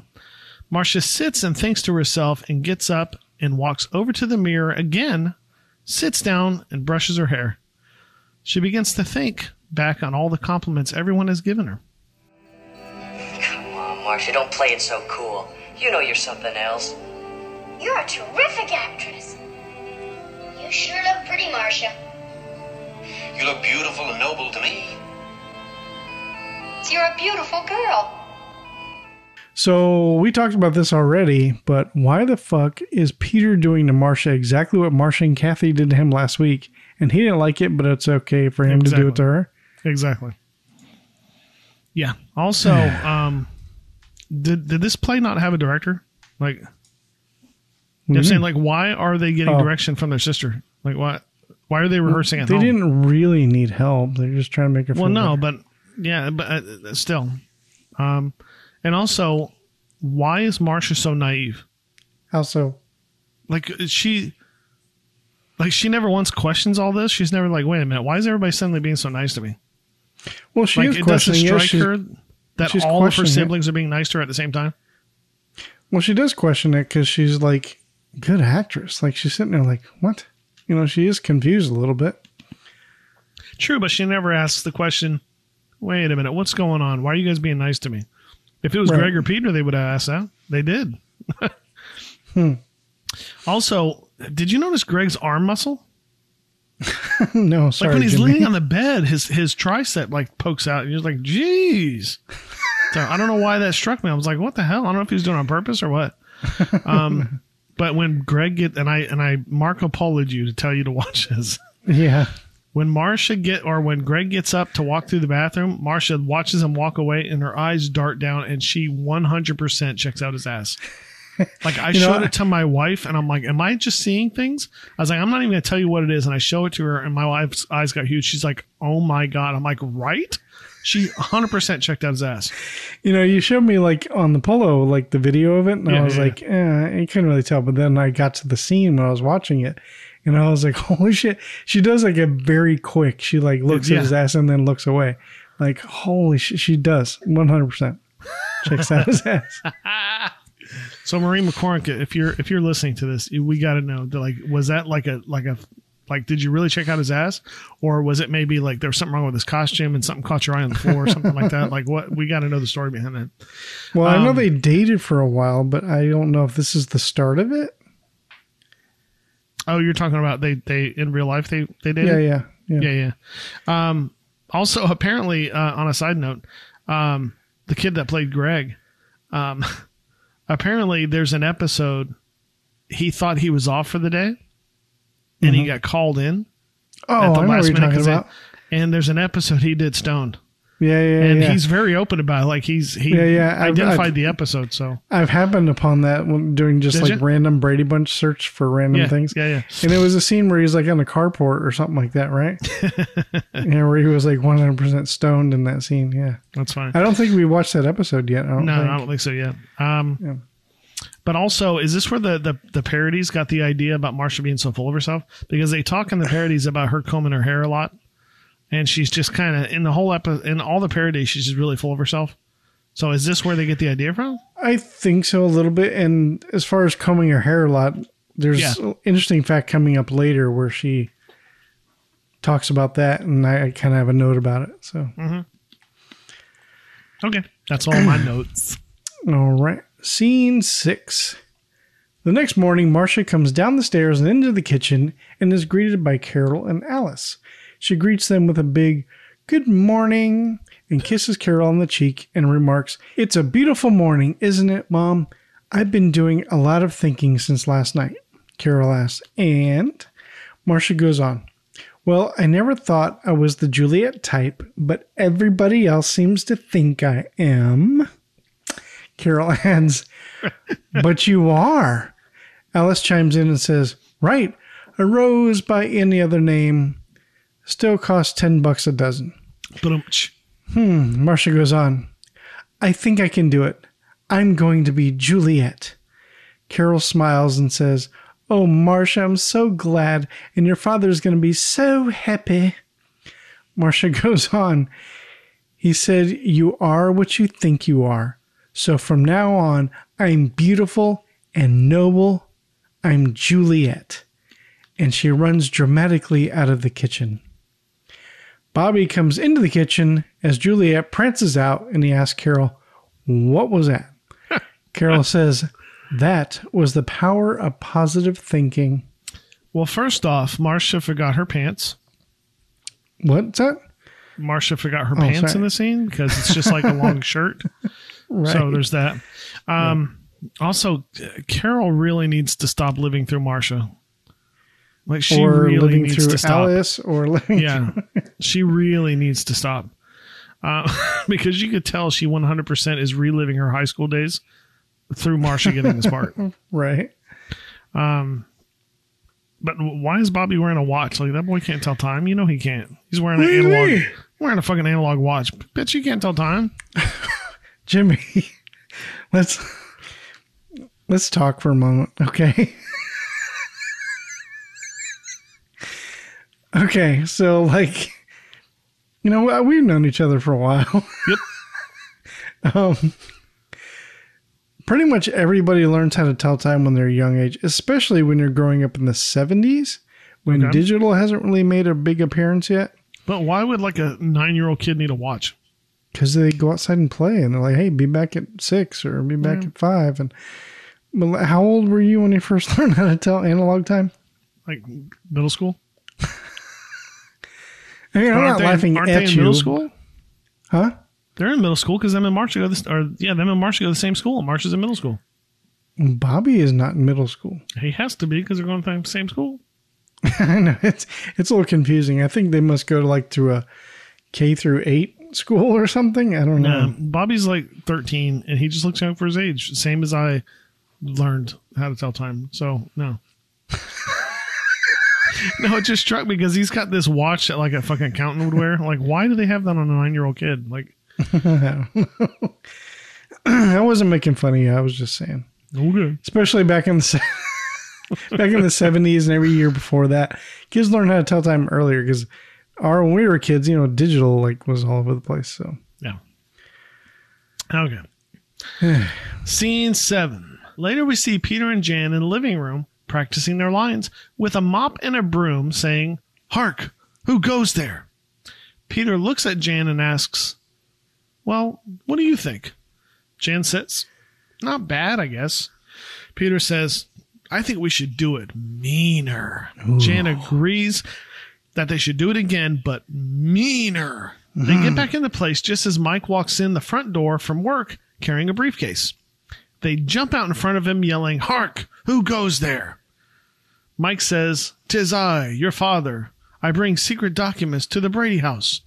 D: Marcia sits and thinks to herself and gets up and walks over to the mirror again, sits down and brushes her hair. She begins to think back on all the compliments everyone has given her.
H: Come on, Marcia, don't play it so cool. You know you're something else.
C: You're a terrific actress. You sure look pretty, Marcia.
I: You look beautiful and noble to me.
C: You're a beautiful girl.
E: So we talked about this already, but why the fuck is Peter doing to Marcia exactly what Marcia and Kathy did to him last week? And he didn't like it, but it's okay for him to do it to her.
D: Exactly. Yeah. Also, um, did did this play not have a director? Like, you know I'm saying? Like, why are they getting
E: Oh.
D: direction from their sister? Like, what? Why are they rehearsing at
E: They
D: home?
E: didn't really need help. They're just trying to make feel
D: Well, no,
E: better.
D: but yeah, but uh, still. Um, and also, why is Marcia so naive?
E: How so?
D: Like she, like she never once questions all this. She's never like, wait a minute, why is everybody suddenly being so nice to me?
E: Well, she
D: like
E: is
D: it doesn't
E: questioning it.
D: strike her that all of her
E: questioning it.
D: siblings are being nice to her at the same time.
E: Well, she does question it because she's like, good actress. Like she's sitting there like, what? You know, she is confused a little bit.
D: True, but she never asks the question. Wait a minute, what's going on? Why are you guys being nice to me? If it was
E: Right.
D: Greg or Peter, they would have asked that. They did. hmm. Also, did you notice Greg's arm muscle?
E: no, sorry.
D: like when he's
E: Jimmy.
D: leaning on the bed, his his tricep like pokes out. And you're like, "Jeez." So I don't know why that struck me. I was like, "What the hell?" I don't know if he was doing it on purpose or what. Um, but when Greg get and I and I Marco Poloed you to tell you to watch this.
E: yeah.
D: When Marcia get or when Greg gets up to walk through the bathroom, Marcia watches him walk away and her eyes dart down and she 100% checks out his ass. Like I
E: You know,
D: showed
E: I-
D: it to my wife and I'm like, am I just seeing things? I was like, I'm not even going to tell you what it is. And I show it to her and my wife's eyes got huge. She's like, oh my God. I'm like, right? She 100% checked out his ass.
E: You know, you showed me like on the polo, like the video of it, and
D: Yeah,
E: I was
D: yeah,
E: like, eh, you couldn't really tell. But then I got to the scene when I was watching it, and I was like, holy shit. She does like a very quick, she like looks
D: Yeah.
E: at his ass and then looks away. Like, holy shit, she does 100%. Checks out his ass.
D: So Maureen McCormick, if you're if you're listening to this, we got to know that like was that like a like a like did you really check out his ass or was it maybe like there was something wrong with his costume and something caught your eye on the floor or something like that? Like what we got to know the story behind that.
E: Well, I know
D: Um,
E: they dated for a while, but I don't know if this is the start of it.
D: Oh, you're talking about they they in real life they they did
E: Yeah, yeah, yeah.
D: yeah yeah. Um, also apparently uh, on a side note, um, the kid that played Greg, um, apparently there's an episode he thought he was off for the day, and he got called in.
E: Mm-hmm. Oh, I you're talking
D: 'cause they-
E: about.
D: and there's an episode he did stoned,
E: Yeah, yeah,
D: and
E: yeah.
D: he's very open about it. Like he's he
E: Yeah, yeah, I've-
D: identified
E: I've-
D: the episode. So
E: I've happened upon that when doing just
D: Did
E: like
D: ya?
E: random Brady Bunch search for random
D: Yeah,
E: things.
D: yeah, yeah.
E: And it was a scene where he's like on a carport or something like that, right? yeah, where he was like 100% stoned in that scene. Yeah.
D: that's fine.
E: I don't think we watched that episode yet. I don't
D: No,
E: think.
D: I don't think so yet. Um,
E: Yeah.
D: But also, is this where the, the the parodies got the idea about Marcia being so full of herself? Because they talk in the parodies about her combing her hair a lot, and she's just kind of in the whole episode in all the parodies, she's just really full of herself. So is this where they get the idea from?
E: I think so a little bit. And as far as combing her hair a lot, there's
D: Yeah.
E: an interesting fact coming up later where she talks about that, and I, I kind of have a note about it. So, mm-hmm.
D: Okay, that's all my notes.
E: all right. Scene six. The next morning, Marcia comes down the stairs and into the kitchen and is greeted by Carol and Alice. She greets them with a big good morning and kisses Carol on the cheek and remarks, It's a beautiful morning, isn't it, Mom? I've been doing a lot of thinking since last night, Carol asks. And Marcia goes on, Well, I never thought I was the Juliet type, but everybody else seems to think I am. Carol adds, But you are. Alice chimes in and says, Right, a rose by any other name still costs 10 bucks a dozen.
D: Um,
E: Marcia goes on, I think I can do it. I'm going to be Juliet. Carol smiles and says, Oh, Marcia, I'm so glad, and your father's going to be so happy. Marcia goes on, He said, You are what you think you are. So from now on, I'm beautiful and noble. I'm Juliet. And she runs dramatically out of the kitchen. Bobby comes into the kitchen as Juliet prances out and he asks Carol, What was that? Carol says, That was the power of positive thinking.
D: well, first off, Marcia forgot her pants.
E: What's that?
D: Marcia forgot her
E: Oh,
D: pants
E: sorry.
D: in the scene because it's just like a long shirt.
E: Right.
D: So there's that. Um, Also, uh, Carol really needs to stop living through Marcia. Like she
E: or
D: really
E: living
D: needs
E: through
D: to stop.
E: Alice or living
D: Yeah, she really needs to stop. Uh, because you could tell she 100% is reliving her high school days through Marcia getting this part.
E: right.
D: Um, But why is Bobby wearing a watch? Like that boy can't tell time. You know he can't. He's wearing an
E: What do you
D: analog.
E: mean?
D: Wearing a fucking analog watch. Bitch, you can't tell time.
E: Jimmy, let's let's talk for a moment, okay? Okay, so like you know, we've known each other for a while.
D: Yep.
E: um pretty much everybody learns how to tell time when they're a young age, especially when you're growing up in the 70s when
D: Okay.
E: digital hasn't really made a big appearance yet.
D: But why would like a nine year old kid need a watch?
E: because they go outside and play and they're like hey be back at six or be back at five and How old were you when you first learned how to tell analog time?
D: Like middle school.
E: I mean, I'm
D: Aren't they-
E: laughing
D: aren't
E: at
D: they in
E: you.
D: middle school?
E: Huh?
D: They're in middle school because them and Marcia go this, or yeah, them and Marcia go to the same school. Marcia's in middle school.
E: Bobby is not in middle school.
D: He has to be because they're going to the same school.
E: I know it's it's a little confusing. I think they must go to like to a K through eight school or something. I don't know.
D: No, Bobby's like 13 and he just looks young for his age, same as I learned how to tell time. So, no. no, it just struck me because he's got this watch that like a fucking accountant would wear. Like, why do they have that on a nine year old kid? Like,
E: I wasn't making fun of you. I was just saying.
D: okay.
E: Especially back in the back in the seventies and every year before that, kids learned how to tell time earlier because our when we were kids, you know, digital like was all over the place. So
D: Yeah. Okay. Scene seven. Later, we see Peter and Jan in the living room practicing their lines with a mop and a broom, saying, Hark! Who goes there? Peter looks at Jan and asks, Well, what do you think? Jan says, Not bad, I guess. Peter says, I think we should do it meaner. Jan agrees that they should do it again, but meaner. They get mm-hmm. back into place just as Mike walks in the front door from work carrying a briefcase. They jump out in front of him, yelling, Hark! Who goes there? Mike says, Tis I, your father. I bring secret documents to the Brady house.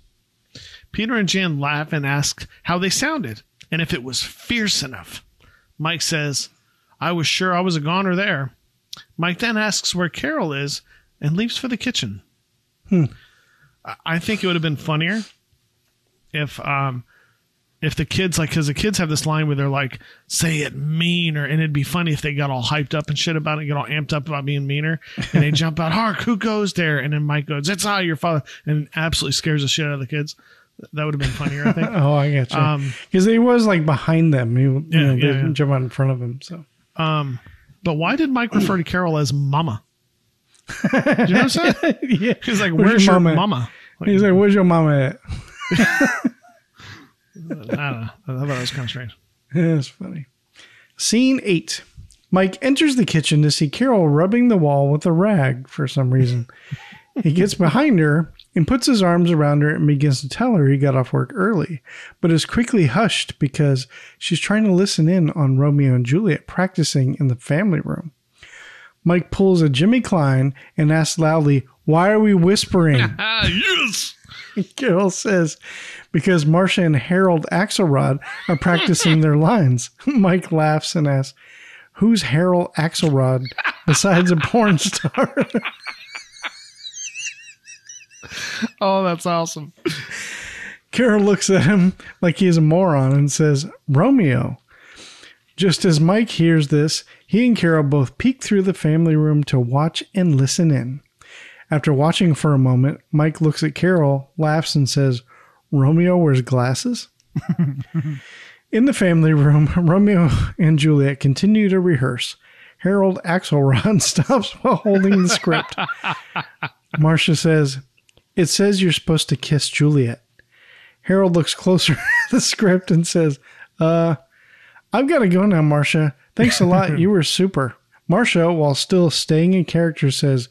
D: Peter and Jan laugh and ask how they sounded and if it was fierce enough. Mike says, I was sure I was a goner there. Mike then asks where Carol is and leaves for the kitchen. Hmm. I think it would have been funnier if um if the kids like because the kids have this line where they're like say it meaner and it'd be funny if they got all hyped up and shit about it get all amped up about being meaner and they jump out hark who goes there and then mike goes it's I your father and absolutely scares the shit out of the kids that would have been funnier i think
E: oh, I get you
D: Um,
E: because he was like behind them. He, you
D: Yeah,
E: know,
D: yeah,
E: didn't
D: yeah.
E: jump out in front of him. So
D: um but why did mike refer to carol as mama did you know what i'm saying
E: yeah,
D: he's like
E: Where's
D: where's,
E: your
D: your
E: mama
D: mama, Like,
E: he's like, "Where's your mama at?"
D: i don't know i thought that was kind of strange
E: That's funny. Scene eight. Mike enters the kitchen to see Carol rubbing the wall with a rag for some reason. he gets behind her and puts his arms around her and begins to tell her he got off work early, but is quickly hushed because she's trying to listen in on Romeo and Juliet practicing in the family room. Mike pulls a Jimmy Klein and asks loudly, Why are we whispering?
D: yes
E: Carol says, because Marcia and Harold Axelrod are practicing their lines. Mike laughs and asks, Who's Harold Axelrod besides a porn star?
D: oh that's awesome
E: Carol looks at him like he's a moron and says, Romeo. Just as Mike hears this, he and Carol both peek through the family room to watch and listen in. After watching for a moment, Mike looks at Carol, laughs, and says, Romeo wears glasses? In the family room, Romeo and Juliet continue to rehearse. Harold Axelrod stops while holding the script. Marcia says, It says you're supposed to kiss Juliet. Harold looks closer at the script and says, Uh, I've got to go now, Marcia. Thanks a lot. You were super. Marcia, while still staying in character, says,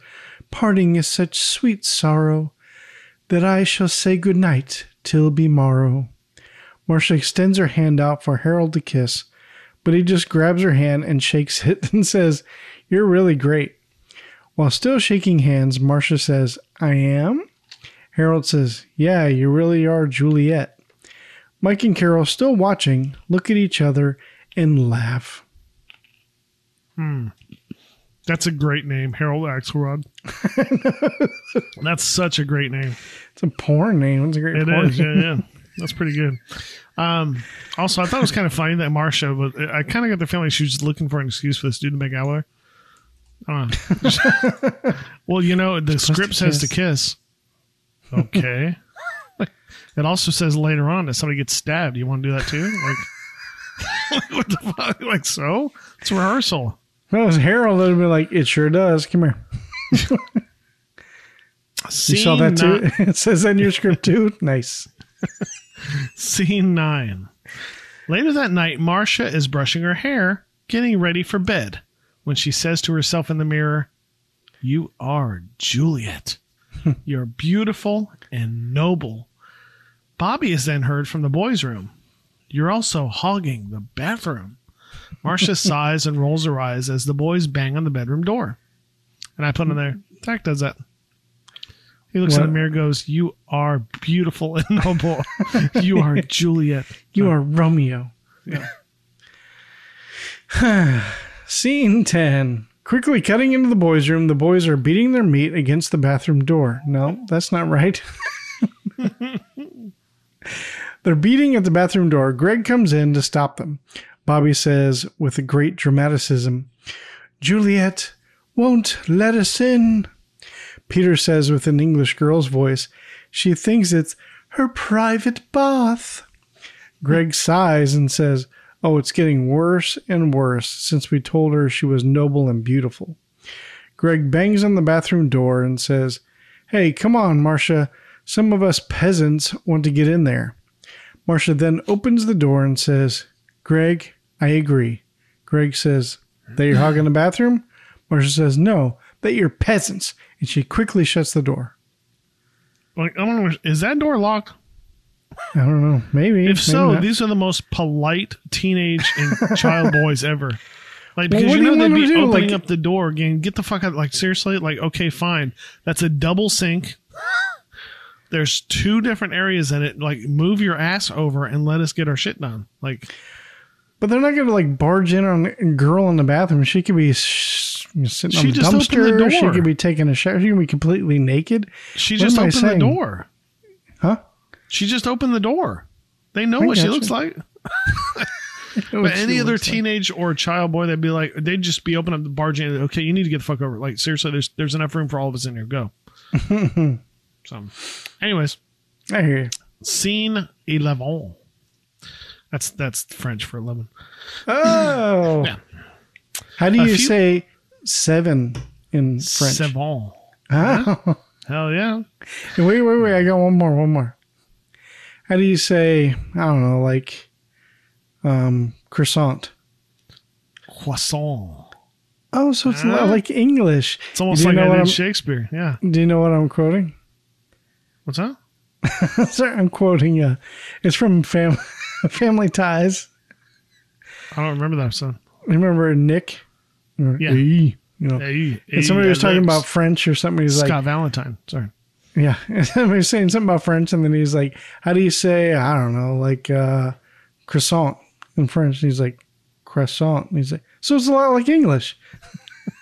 E: Parting is such sweet sorrow that I shall say good night till be morrow. Marcia extends her hand out for Harold to kiss, but he just grabs her hand and shakes it and says, You're really great. While still shaking hands, Marcia says, I am? Harold says, Yeah, you really are Juliet. Mike and Carol, still watching, look at each other and laugh. Hmm.
D: That's a great name, Harold Axelrod. That's such a great name.
E: It's a porn name. It's a great
D: It
E: porn
D: is, yeah, yeah. That's pretty good. Um, also, I thought it was kind of funny that Marcia but I kind of got the feeling she was just looking for an excuse for this dude to make out with her. I well, you know, the script
E: to
D: says to
E: kiss.
D: kiss. Okay. it also says later on that somebody gets stabbed. You want to do that too? Like, what the fuck? Like, so? It's rehearsal.
E: It was Harold, would be like, It sure does. Come here. You saw that too? it says in your script too? Nice.
D: Scene nine. Later that night, Marcia is brushing her hair getting ready for bed when she says to herself in the mirror, You are Juliet. You're beautiful and noble. Bobby is then heard from the boys' room. You're also hogging the bathroom. Marcia sighs and rolls her eyes as the boys bang on the bedroom door. And I put in there, Zach does that. He looks in the mirror goes, You are beautiful and noble. you are Juliet.
E: You are Romeo. Scene 10. Quickly cutting into the boys' room, the boys are beating their meat against the bathroom door. No, that's not right. They're beating at the bathroom door. Greg comes in to stop them. Bobby says with a great dramaticism, Juliet won't let us in. Peter says with an English girl's voice, she thinks it's her private bath. Greg sighs and says, Oh, it's getting worse and worse since we told her she was noble and beautiful. Greg bangs on the bathroom door and says, Hey, come on, Marcia. Some of us peasants want to get in there. Marcia then opens the door and says, Greg, I agree. Greg says, That you're hogging the bathroom? Marcia says, No, that you're peasants. And she quickly shuts the door.
D: Like, I don't know, is that door locked?
E: I don't know. Maybe.
D: If
E: maybe
D: so,
E: not.
D: these are the most polite teenage and child boys ever. Like because
E: what
D: you know
E: you
D: they'd
E: want
D: be
E: them do?
D: opening
E: Like-
D: up the door again. Get the fuck out! Like seriously, like okay, fine. That's a double sink. There's two different areas in it. Like move your ass over and let us get our shit done. Like
E: But they're not going to like barge in on a girl in the bathroom. She could be sh- sitting
D: She
E: on the
D: just opened the
E: dumpster. She could be taking a shower. She could be completely naked.
D: she
E: What
D: just opened the door.
E: Huh?
D: She just opened the door. They know
E: I
D: what she
E: gotcha.
D: looks like. But any other teenage or child boy, they'd be like, they'd just be opening up the barge in. Okay, you need to get the fuck over. Like seriously, there's there's enough room for all of us in here. Go. so, anyways,
E: I hear you.
D: scene eleven. That's that's French for eleven.
E: Oh.
D: Yeah.
E: How do you
D: few-
E: say seven in French?
D: Seven.
E: Oh.
D: Hell yeah.
E: Wait, wait, wait. I got one more, one more. How do you say, I don't know, like um, croissant?
D: Croissant.
E: Oh, so it's like English.
D: It's almost like I did Shakespeare. Yeah.
E: Do you know what I'm quoting?
D: What's that?
E: Sorry, I'm quoting. Uh, it's from Fam- Family Ties.
D: I don't remember that episode.
E: Remember Nick?
D: Yeah.
E: "Hey," you know.
D: Hey,
E: and somebody
D: hey,
E: was talking about French or something. He's
D: Scott Valentine. Sorry.
E: yeah. And somebody was saying something about French, and then he's like, how do you say, I don't know, like uh, croissant in French? And he's like, croissant. And he's like, so it's a lot like English.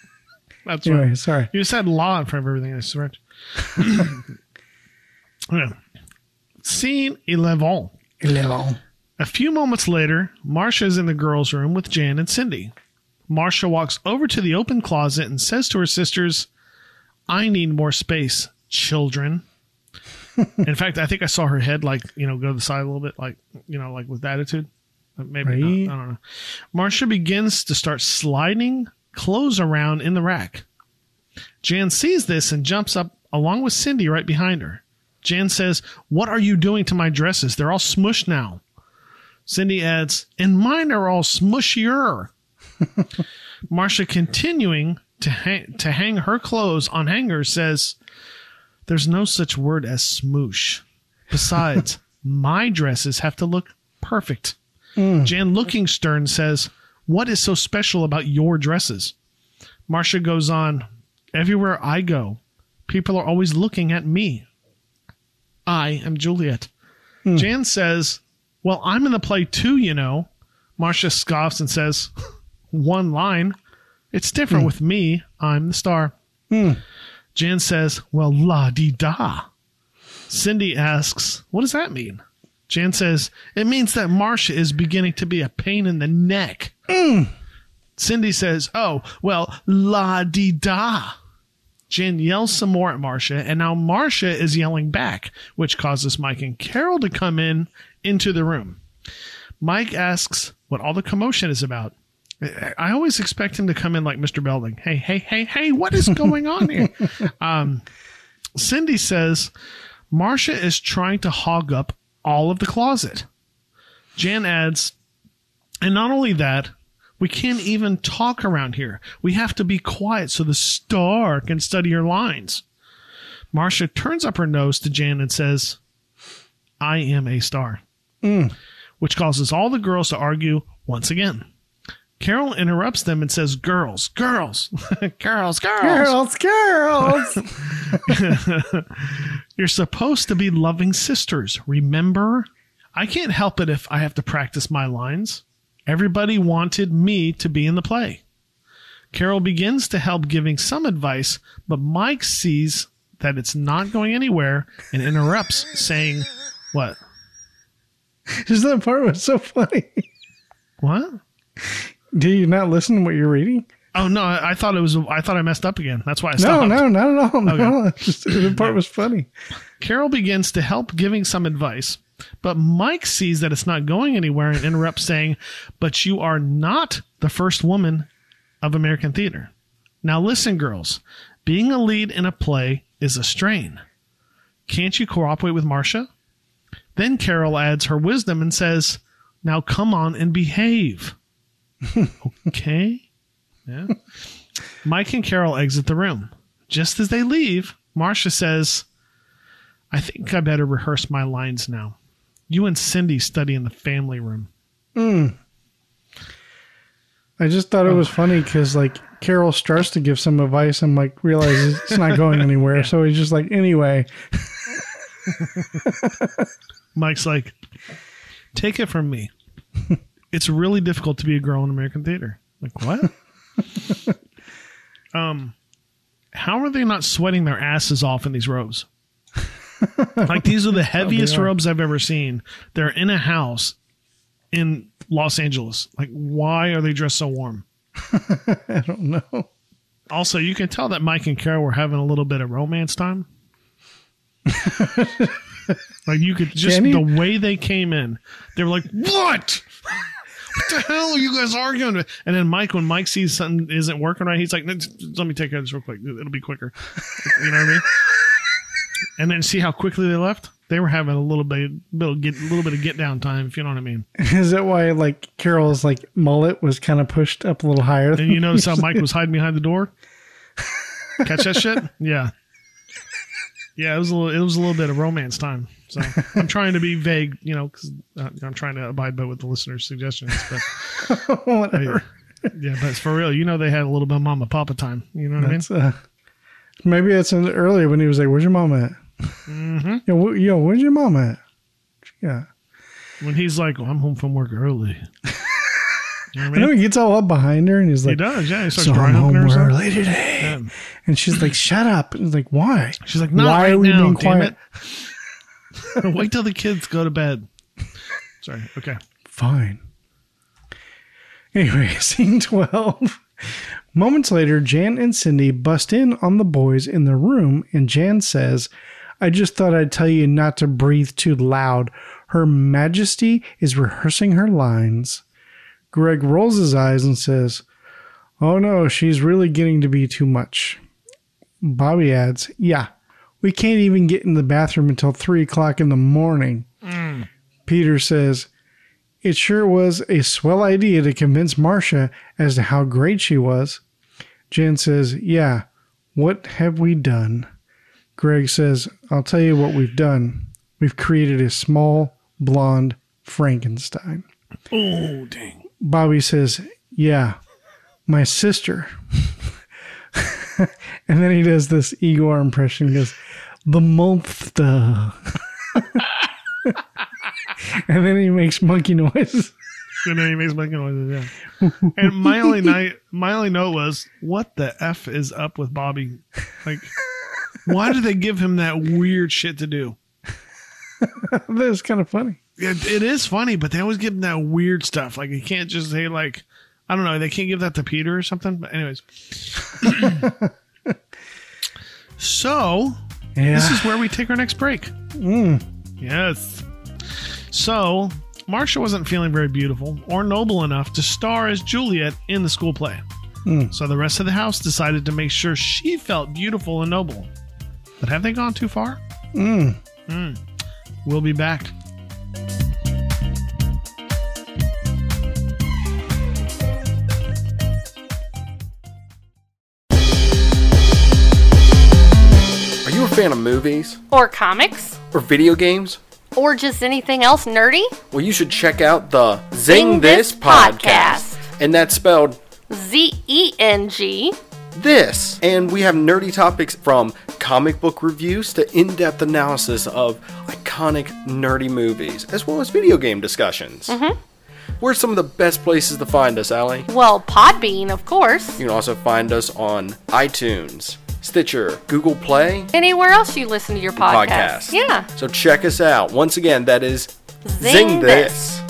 D: That's
E: Anyway,
D: right.
E: sorry.
D: You said law in front of everything. That's French. yeah. Scene 11.
E: Eleven.
D: A few moments later, Marcia is in the girls' room with Jan and Cindy. Marcia walks over to the open closet and says to her sisters, I need more space, children. in fact, I think I saw her head like, you know, go to the side a little bit, like, you know, like with attitude. Uh, maybe
E: Right.
D: not. I don't know. Marcia begins to start sliding clothes around in the rack. Jan sees this and jumps up along with Cindy right behind her. Jan says, What are you doing to my dresses? They're all smushed now. Cindy adds, And mine are all smushier. Marcia, continuing to, hang, to hang her clothes on hangers, says, There's no such word as smoosh. Besides, my dresses have to look perfect. Mm. Jan, looking stern, says, What is so special about your dresses? Marcia goes on, Everywhere I go, people are always looking at me. I am Juliet. Hmm. Jan says, Well, I'm in the play too, you know. Marcia scoffs and says, One line. It's different hmm. with me. I'm the star. Hmm. Jan says, Well, la di da. Cindy asks, What does that mean? Jan says, It means that Marcia is beginning to be a pain in the neck. Hmm. Cindy says, Oh, well, la di da. Jan yells some more at Marcia, and now Marcia is yelling back, which causes Mike and Carol to come in into the room. Mike asks what all the commotion is about. I- always expect him to come in like Mr. Belding. Hey, hey, hey, hey, what is going on here? um, Cindy says Marcia is trying to hog up all of the closet. Jan adds, and not only that, We can't even talk around here. We have to be quiet so the star can study your lines. Marcia turns up her nose to Jan and says, I am a star, Mm. which causes all the girls to argue once again. Carol interrupts them and says, Girls, girls, girls, girls.
E: Girls, girls.
D: You're supposed to be loving sisters, remember? I can't help it if I have to practice my lines. Everybody wanted me to be in the play. Carol begins to help giving some advice, but Mike sees that it's not going anywhere and interrupts, saying, What?
E: Just that part was so funny.
D: What?
E: Do you not listen to what you're reading?
D: Oh no, I, I thought it was I thought I messed up again. That's why I
E: No,
D: stopped.
E: no, no, not at all. No,
D: Okay.
E: just the part was funny.
D: Carol begins to help giving some advice, but Mike sees that it's not going anywhere and interrupts saying, But you are not the first woman of American theater. Now listen, girls, being a lead in a play is a strain. Can't you cooperate with Marcia? Then Carol adds her wisdom and says, Now come on and behave. okay. Yeah. Mike and Carol exit the room. Just as they leave, Marcia says, I think I better rehearse my lines now. You and Cindy study in the family room. Hmm.
E: I just thought it oh. was funny because like Carol starts to give some advice and like realizes it's not going anywhere. So he's just like, anyway,
D: Mike's like, take it from me. it's really difficult to be a girl in American theater. Like, what? um, how are they not sweating their asses off in these robes? like, these are the heaviest
E: are.
D: robes I've ever seen. They're in a house in Los Angeles. Like, why are they dressed so warm?
E: I don't know.
D: Also, you can tell that Mike and Carol were having a little bit of romance time. Like you could just
E: Jenny?
D: the way they came in, they were like, "What? what the hell are you guys arguing?" with?" And then Mike, when Mike sees something isn't working right, he's like, "Let me take care of this real quick. It'll be quicker." You know what I mean? And then see how quickly they left. They were having a little bit, little get, a little bit of get down time, if you know what I mean.
E: Is that why like Carol's like mullet was kind of pushed up a little higher?
D: And you notice how Mike was hiding behind the door? Catch that shit? Yeah. Yeah, it was a little, it was a little bit of romance time. So I'm trying to be vague, you know, because uh, I'm trying to abide by what the listeners' suggestions. But
E: Whatever.
D: yeah, but it's for real. You know, they had a little bit of mama papa time. You know what
E: That's, uh, maybe that's in earlier when he was like, "Where's your mom at?" Mm-hmm. Yo, wh- yo, where's your mom at? Yeah,
D: When he's like, well, "I'm home from work early," you know
E: I
D: I
E: know he gets all up behind her and he's like, He
D: does. Yeah, he starts
E: "So home
D: humping her. or
E: early today,"
D: Yeah.
E: and she's like, "Shut up!" And he's like, "Why?"
D: She's like, "Not
E: Why
D: right
E: are we
D: now,
E: being quiet?
D: Wait till the kids go to bed. Sorry. Okay.
E: Fine. Anyway, scene 12. Moments later, Jan and Cindy bust in on the boys in the room, and Jan says, I just thought I'd tell you not to breathe too loud. Her Majesty is rehearsing her lines. Greg rolls his eyes and says, Oh no, she's really getting to be too much. Bobby adds, Yeah, we can't even get in the bathroom until 3 o'clock in the morning. Mm. Peter says, it sure was a swell idea to convince Marcia as to how great she was. Jen says, Yeah, what have we done? Greg says, I'll tell you what we've done. We've created a small, blonde Frankenstein.
D: Oh, dang.
E: Bobby says, Yeah, my sister. and then he does this Igor impression. He goes, The monster. and then he makes monkey noises.
D: And then he makes monkey noises. Yeah. and my only night, my only note was, what the f is up with Bobby? Like, why do they give him that weird shit to do?
E: That's kind of funny.
D: It, it is funny, but they always give him that weird stuff. Like, you can't just say like, I don't know, they can't give that to Peter or something. But anyways, so
E: Yeah.
D: this is where we take our next break. Mm. Yes. So, Marcia wasn't feeling very beautiful or noble enough to star as Juliet in the school play. Mm. So the rest of the house decided to make sure she felt beautiful and noble. But have they gone too far? Mm. mm. We'll be back.
J: Are you a fan of movies?
K: Or comics?
J: Or video games?
K: Or just anything else nerdy?
J: Well, you should check out the
K: Zing,
J: Zing
K: This,
J: podcast. podcast. And that's spelled
K: Z E N G.
J: This. And we have nerdy topics from comic book reviews to in depth analysis of iconic nerdy movies, as well as video game discussions.
K: Mm-hmm.
J: Where's some of the best places to find us, Allie?
K: Well, Podbean, of course.
J: You can also find us on iTunes, Stitcher, Google Play,
K: Anywhere else you listen to your podcast.
J: podcast.
K: Yeah.
J: So check us out. Once again, that is
K: Zing
J: Zing,
K: This.
J: this.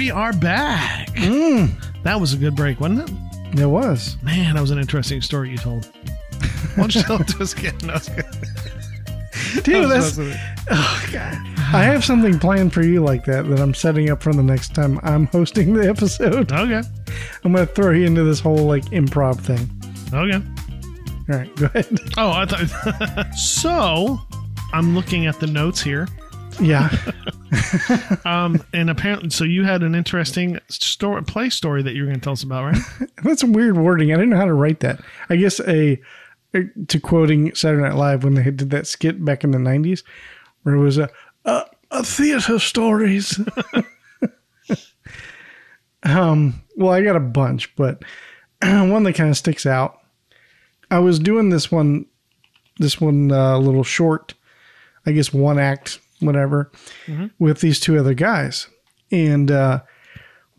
D: We are back.
E: Mm.
D: That was a good break, wasn't it?
E: It was.
D: Man, that was an interesting story you told. Why don't you tell it to us again? I was kidding. I
E: Dude, that's.
D: messing with you.
E: Oh, God. I have something planned for you like that that I'm setting up for the next time I'm hosting the episode.
D: Okay.
E: I'm going to throw you into this whole like improv thing.
D: Okay.
E: All right, go ahead.
D: Oh, I thought. so, I'm looking at the notes here.
E: Yeah.
D: Um, and apparently, so you had an interesting story, play story that you were going to tell us about, right?
E: That's some weird wording. I didn't know how to write that. I guess a, to quoting Saturday Night Live when they did that skit back in the '90s, where it was a a, a theater stories. um. Well, I got a bunch, but one that kind of sticks out. I was doing this one, this one uh, little short, I guess one act, whatever, with these two other guys, and uh,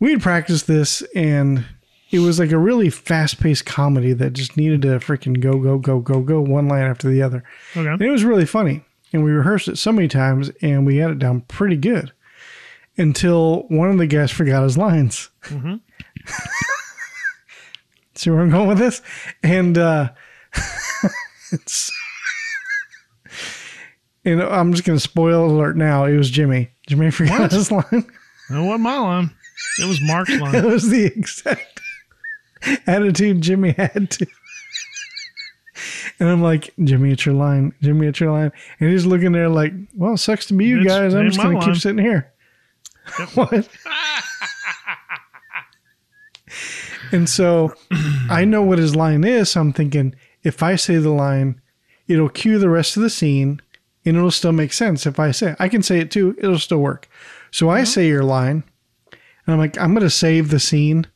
E: we had practiced this and it was like a really fast-paced comedy that just needed to freaking go go go go go one line after the other.
D: Okay.
E: and it was really funny. And we rehearsed it so many times and we had it down pretty good until one of the guys forgot his lines.
D: Mhm.
E: see where i'm going with this? And uh it's and i'm just gonna spoil alert now it was jimmy jimmy forgot
D: What?
E: his line
D: It wasn't my line. It was Mark's line.
E: It was the exact attitude Jimmy had to. And I'm like, Jimmy, it's your line. Jimmy, it's your line. And he's looking there like, well, sucks to be you
D: It's-
E: guys. I'm just going to keep sitting here. what? and so I know what his line is. So I'm thinking, if I say the line, it'll cue the rest of the scene and it'll still make sense. If I say it. I can say it too, it'll still work. So I uh-huh. say your line, and I'm like, I'm going to save the scene.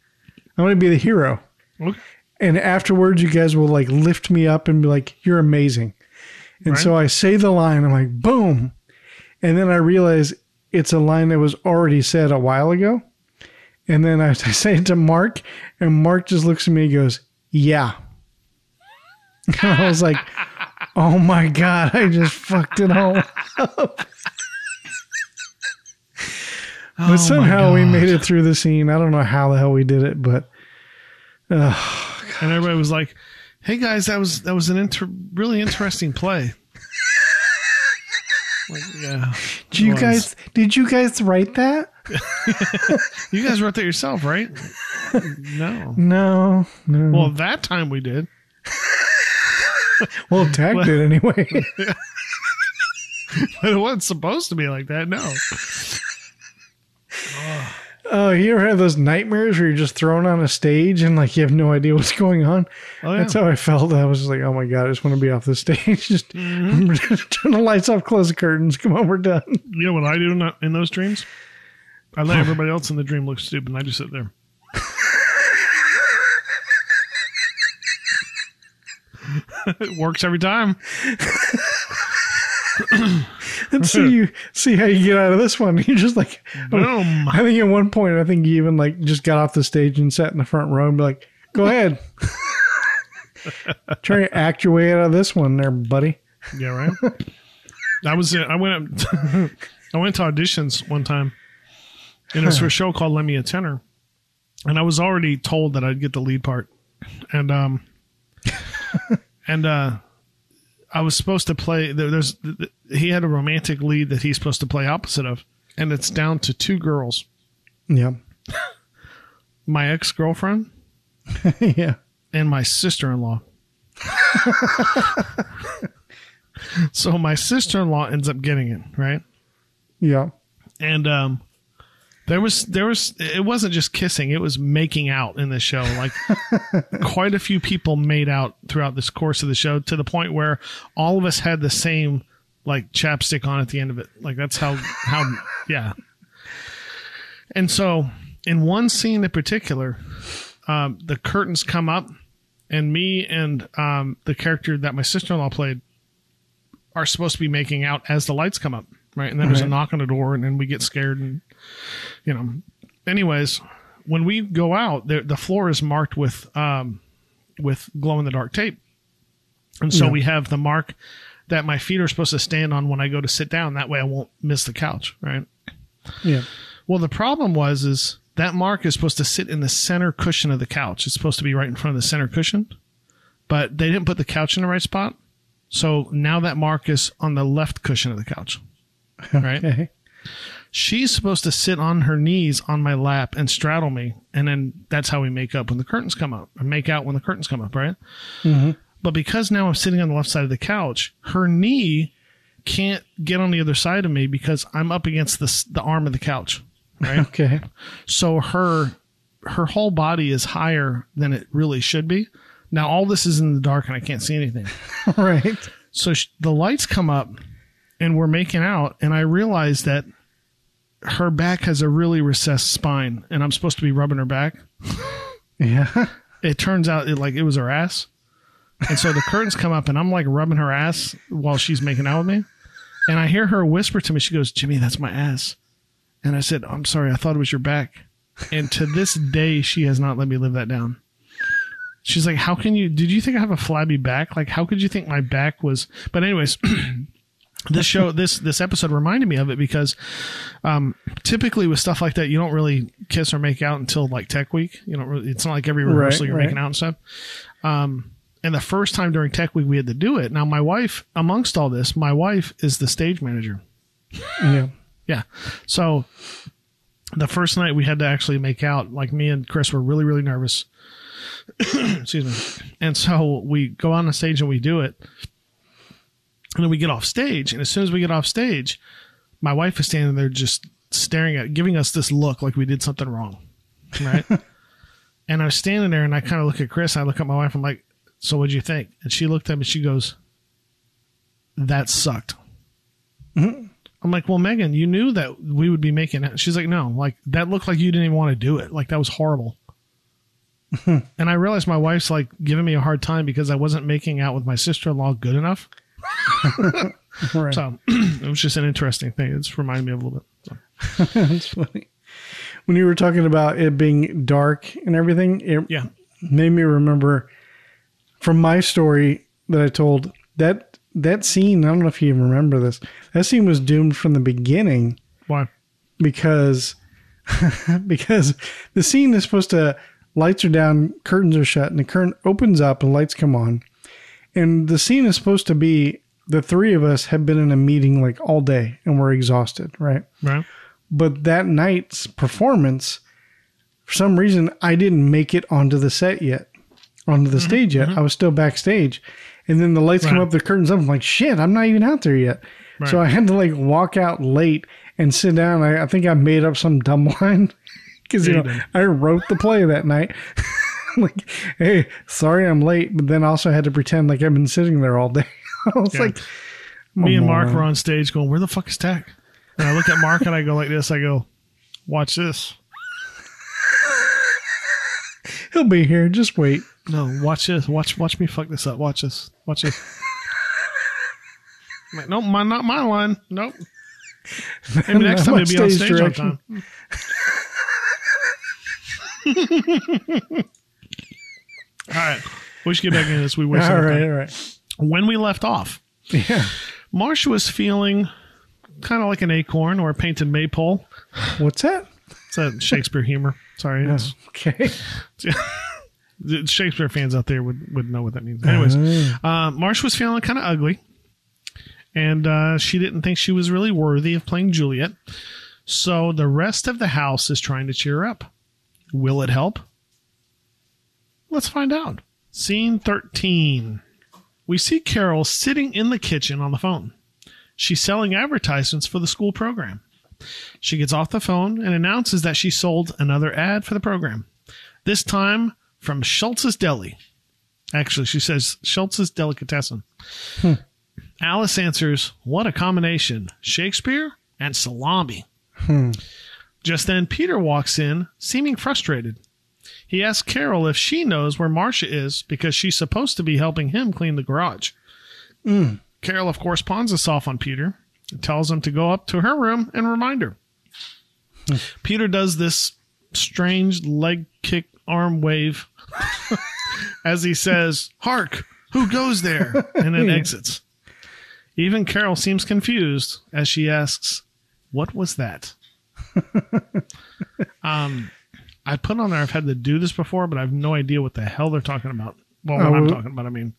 E: I'm going to be the hero.
D: Okay.
E: And afterwards, you guys will like lift me up and be like, you're amazing. And
D: Right.
E: so I say the line, I'm like, boom. And then I realize it's a line that was already said a while ago. And then I, I say it to Mark, and Mark just looks at me and goes, yeah. I was like, oh my God, I just fucked it all up. but
D: Oh
E: somehow we made it through the scene. I don't know how the hell we did it, but uh,
D: And everybody was like, "Hey guys, that was that was an inter- really interesting play." like, yeah.
E: did you
D: was.
E: guys did you guys write that?
D: You guys wrote that yourself, right? no.
E: No, no.
D: Well, that time we did.
E: Well, Tag it anyway.
D: but it wasn't supposed to be like that. No.
E: Oh, you ever have those nightmares where you're just thrown on a stage and like you have no idea what's going on?
D: Oh, yeah.
E: That's how I felt. I was just like, oh my god, I just want to be off the stage. Just
D: Mm-hmm.
E: turn the lights off, close the curtains. Come on, we're done.
D: You know what I do in, in those dreams? I let everybody else in the dream look stupid, and I just sit there. It works every time.
E: Let's see you see how you get out of this one. You're just like,
D: Boom.
E: I think at one point, I think you even like just got off the stage and sat in the front row and be like, go ahead. Try to act your way out of this one, there, buddy.
D: Yeah, right. I was it. I went I went to auditions one time, and it was for a show called Lend Me a Tenor," and I was already told that I'd get the lead part, and um, and uh, I was supposed to play. There, there's he had a romantic lead that he's supposed to play opposite of, and it's down to two girls.
E: Yeah.
D: My ex girlfriend
E: yeah.
D: and my sister in law. so my sister in law ends up getting it, right?
E: Yeah.
D: And um there was there was it wasn't just kissing, it was making out in the show. Like quite a few people made out throughout this course of the show to the point where all of us had the same like chapstick on at the end of it. Like that's how how yeah. And so in one scene in particular, um, the curtains come up and me and um, the character that my sister-in-law played are supposed to be making out as the lights come up right and then there's a knock on the door and then we get scared and you know anyways when we go out the, the floor is marked with um, with glow in the dark tape and so
E: Yeah.
D: we have the mark that my feet are supposed to stand on when i go to sit down that way i won't miss the couch right
E: Yeah.
D: well, the problem was is that mark is supposed to sit in the center cushion of the couch. It's supposed to be right in front of the center cushion, but they didn't put the couch in the right spot. So now that mark is on the left cushion of the couch. Right?
E: Okay.
D: She's supposed to sit on her knees on my lap and straddle me, and then that's how we make up when the curtains come up, or make out when the curtains come up, right?
E: Mhm.
D: But because now I'm sitting on the left side of the couch, her knee can't get on the other side of me because I'm up against the the arm of the couch, right?
E: Okay.
D: So her her whole body is higher than it really should be. Now all this is in the dark and I can't see anything.
E: right.
D: So sh- the lights come up and we're making out and I realize that her back has a really recessed spine and I'm supposed to be rubbing her back.
E: Yeah.
D: It turns out it like it was her ass. And so the curtains come up and I'm like rubbing her ass while she's making out with me. And I hear her whisper to me, she goes, Jimmy, that's my ass. And I said, I'm sorry, I thought it was your back. And to this day, she has not let me live that down. She's like, How can you? Did you think I have a flabby back? Like, how could you think my back was? But, anyways, this show, this this episode reminded me of it because um, typically with stuff like that, you don't really kiss or make out until like Tech Week. You don't really, it's not like every rehearsal
E: Right,
D: you're
E: right.
D: making out and stuff. Um, and the first time during Tech Week, we had to do it. Now, my wife, amongst all this, my wife is the stage manager.
E: Yeah.
D: Yeah. So the first night we had to actually make out, like me and Chris were really, really nervous. Excuse me. And so we go on the stage and we do it. And then we get off stage. And as soon as we get off stage, my wife is standing there just staring at, giving us this look like we did something wrong. Right. and I was standing there and I kind of look at Chris. I look at my wife. I'm like, so what'd you think? And she looked at me. She goes, that sucked. Mm-hmm. I'm like, well, Megan, you knew that we would be making it. She's like, no, like that looked like you didn't even want to do it. Like that was horrible. and I realized my wife's like giving me a hard time because I wasn't making out with my sister in law good enough.
E: Right.
D: So it was just an interesting thing. It's reminded me of a little bit. So.
E: That's funny. When you were talking about it being dark and everything, it
D: Yeah.
E: made me remember from my story that I told that that scene. I don't know if you even remember this. That scene was doomed from the beginning
D: Why?
E: because because the scene is supposed to lights are down, curtains are shut, and the curtain opens up and lights come on. And the scene is supposed to be the three of us have been in a meeting like all day and we're exhausted, right?
D: Right.
E: But that night's performance, for some reason, I didn't make it onto the set yet, onto the mm-hmm. stage yet. Mm-hmm. I was still backstage. And then the lights come up, the curtains up. I'm like, shit, I'm not even out there yet. So I had to like walk out late and sit down. I, I think I made up some dumb line because, you know. I wrote the play that night. like, hey, sorry I'm late. But then also had to pretend like I've been sitting there all day. I was
D: Yeah.
E: like,
D: Me
E: "Oh,
D: and Mark
E: moron."
D: were on stage going, where the fuck is Tech? And I look at Mark and I go like this. I go, watch this.
E: He'll be here. Just wait.
D: No, watch this. Watch watch me fuck this up. Watch this. Watch this. Like, nope, my, not my line. Nope. Maybe next time you'll be on
E: stage
D: stage on
E: direction.
D: time. All right. We should get back into this. We wasted
E: All right, all right.
D: When we left off,
E: Yeah.
D: Marsh was feeling kind of like an acorn or a painted maypole.
E: What's that?
D: It's a Shakespeare humor. Sorry. It's,
E: Okay.
D: Shakespeare fans out there would, would know what that means. Anyways, uh, Marsh was feeling kind of ugly, and uh, she didn't think she was really worthy of playing Juliet. So the rest of the house is trying to cheer her up. Will it help? Let's find out. Scene 13. We see Carol sitting in the kitchen on the phone. She's selling advertisements for the school program. She gets off the phone and announces that she sold another ad for the program. This time from Schultz's Deli. Actually, she says Schultz's Delicatessen. Alice answers, What a combination Shakespeare and salami.
E: Hmm.
D: Just then, Peter walks in, seeming frustrated. He asks Carol if she knows where Marcia is because she's supposed to be helping him clean the garage.
E: Mm.
D: Carol, of course, pawns this off on Peter and tells him to go up to her room and remind her. Peter does this strange leg kick arm wave as he says, Hark, who goes there? And then exits. Even Carol seems confused as she asks, What was that? um, I put on there, I've had to do this before, but I have no idea what the hell they're talking about. Well, what
E: Oh,
D: I'm talking about, I mean.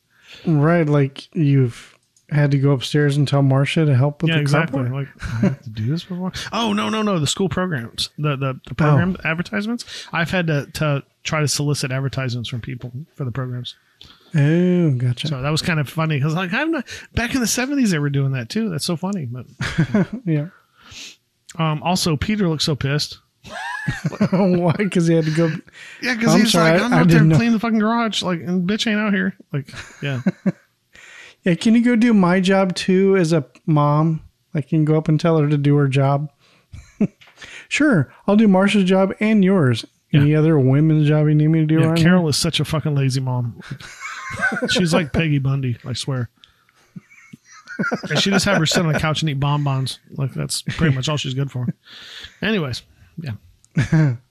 E: Right, like you've had to go upstairs and tell Marcia to help with
D: yeah,
E: the
D: exactly. Like, I have to do this before. Oh no, no, no! The school programs, the the, the program advertisements. I've had to to try to solicit advertisements from people for the programs.
E: Oh, gotcha.
D: So that was kind of funny because like I'm not back in the '70s they were doing that too. That's so funny. But
E: yeah.
D: um, also, Peter looks so pissed.
E: Why? Because he had to go.
D: Yeah, because he's
E: sorry,
D: like, I'm
E: I
D: out there cleaning the fucking garage. Like, and bitch ain't out here. Like, yeah.
E: Yeah, can you go do my job too as a mom? Like, you can go up and tell her to do her job. sure, I'll do Marcia's job and yours. Any other women's job you need me to do
D: yeah
E: around
D: Carol is such a fucking lazy mom. She's like Peggy Bundy, I swear. and she just have her sit on the couch and eat bonbons. Like that's pretty much all she's good for. Anyways, yeah.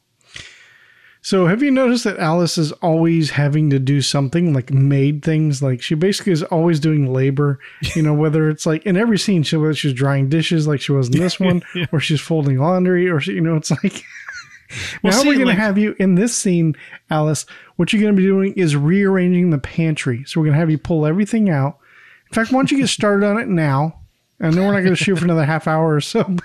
E: So, have you noticed that Alice is always having to do something like maid things? Like, she basically is always doing labor, you know, whether it's like in every scene, she, whether she's drying dishes like she was in this one, or she's folding laundry, or she, you know, it's like.
D: Well,
E: now
D: see,
E: we're going
D: like-
E: to have you in this scene, Alice. What you're going to be doing is rearranging the pantry. So we're going to have you pull everything out. In fact, why don't you get started on it now? And then we're not going to shoot for another half hour or so.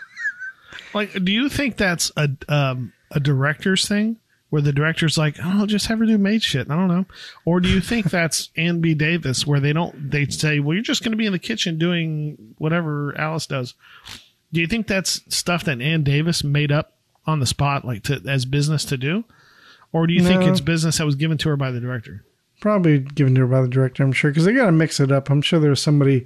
D: Like, do you think that's a um, a director's thing where the director's like, oh, I'll just have her do maid shit? I don't know. Or do you think that's Ann B. Davis where they don't they say, well, you're just going to be in the kitchen doing whatever Alice does? Do you think that's stuff that Ann Davis made up on the spot, like to as business to do, or do you think it's business that was given to her by the director?
E: Probably given to her by the director, I'm sure, because they got to mix it up. I'm sure there's somebody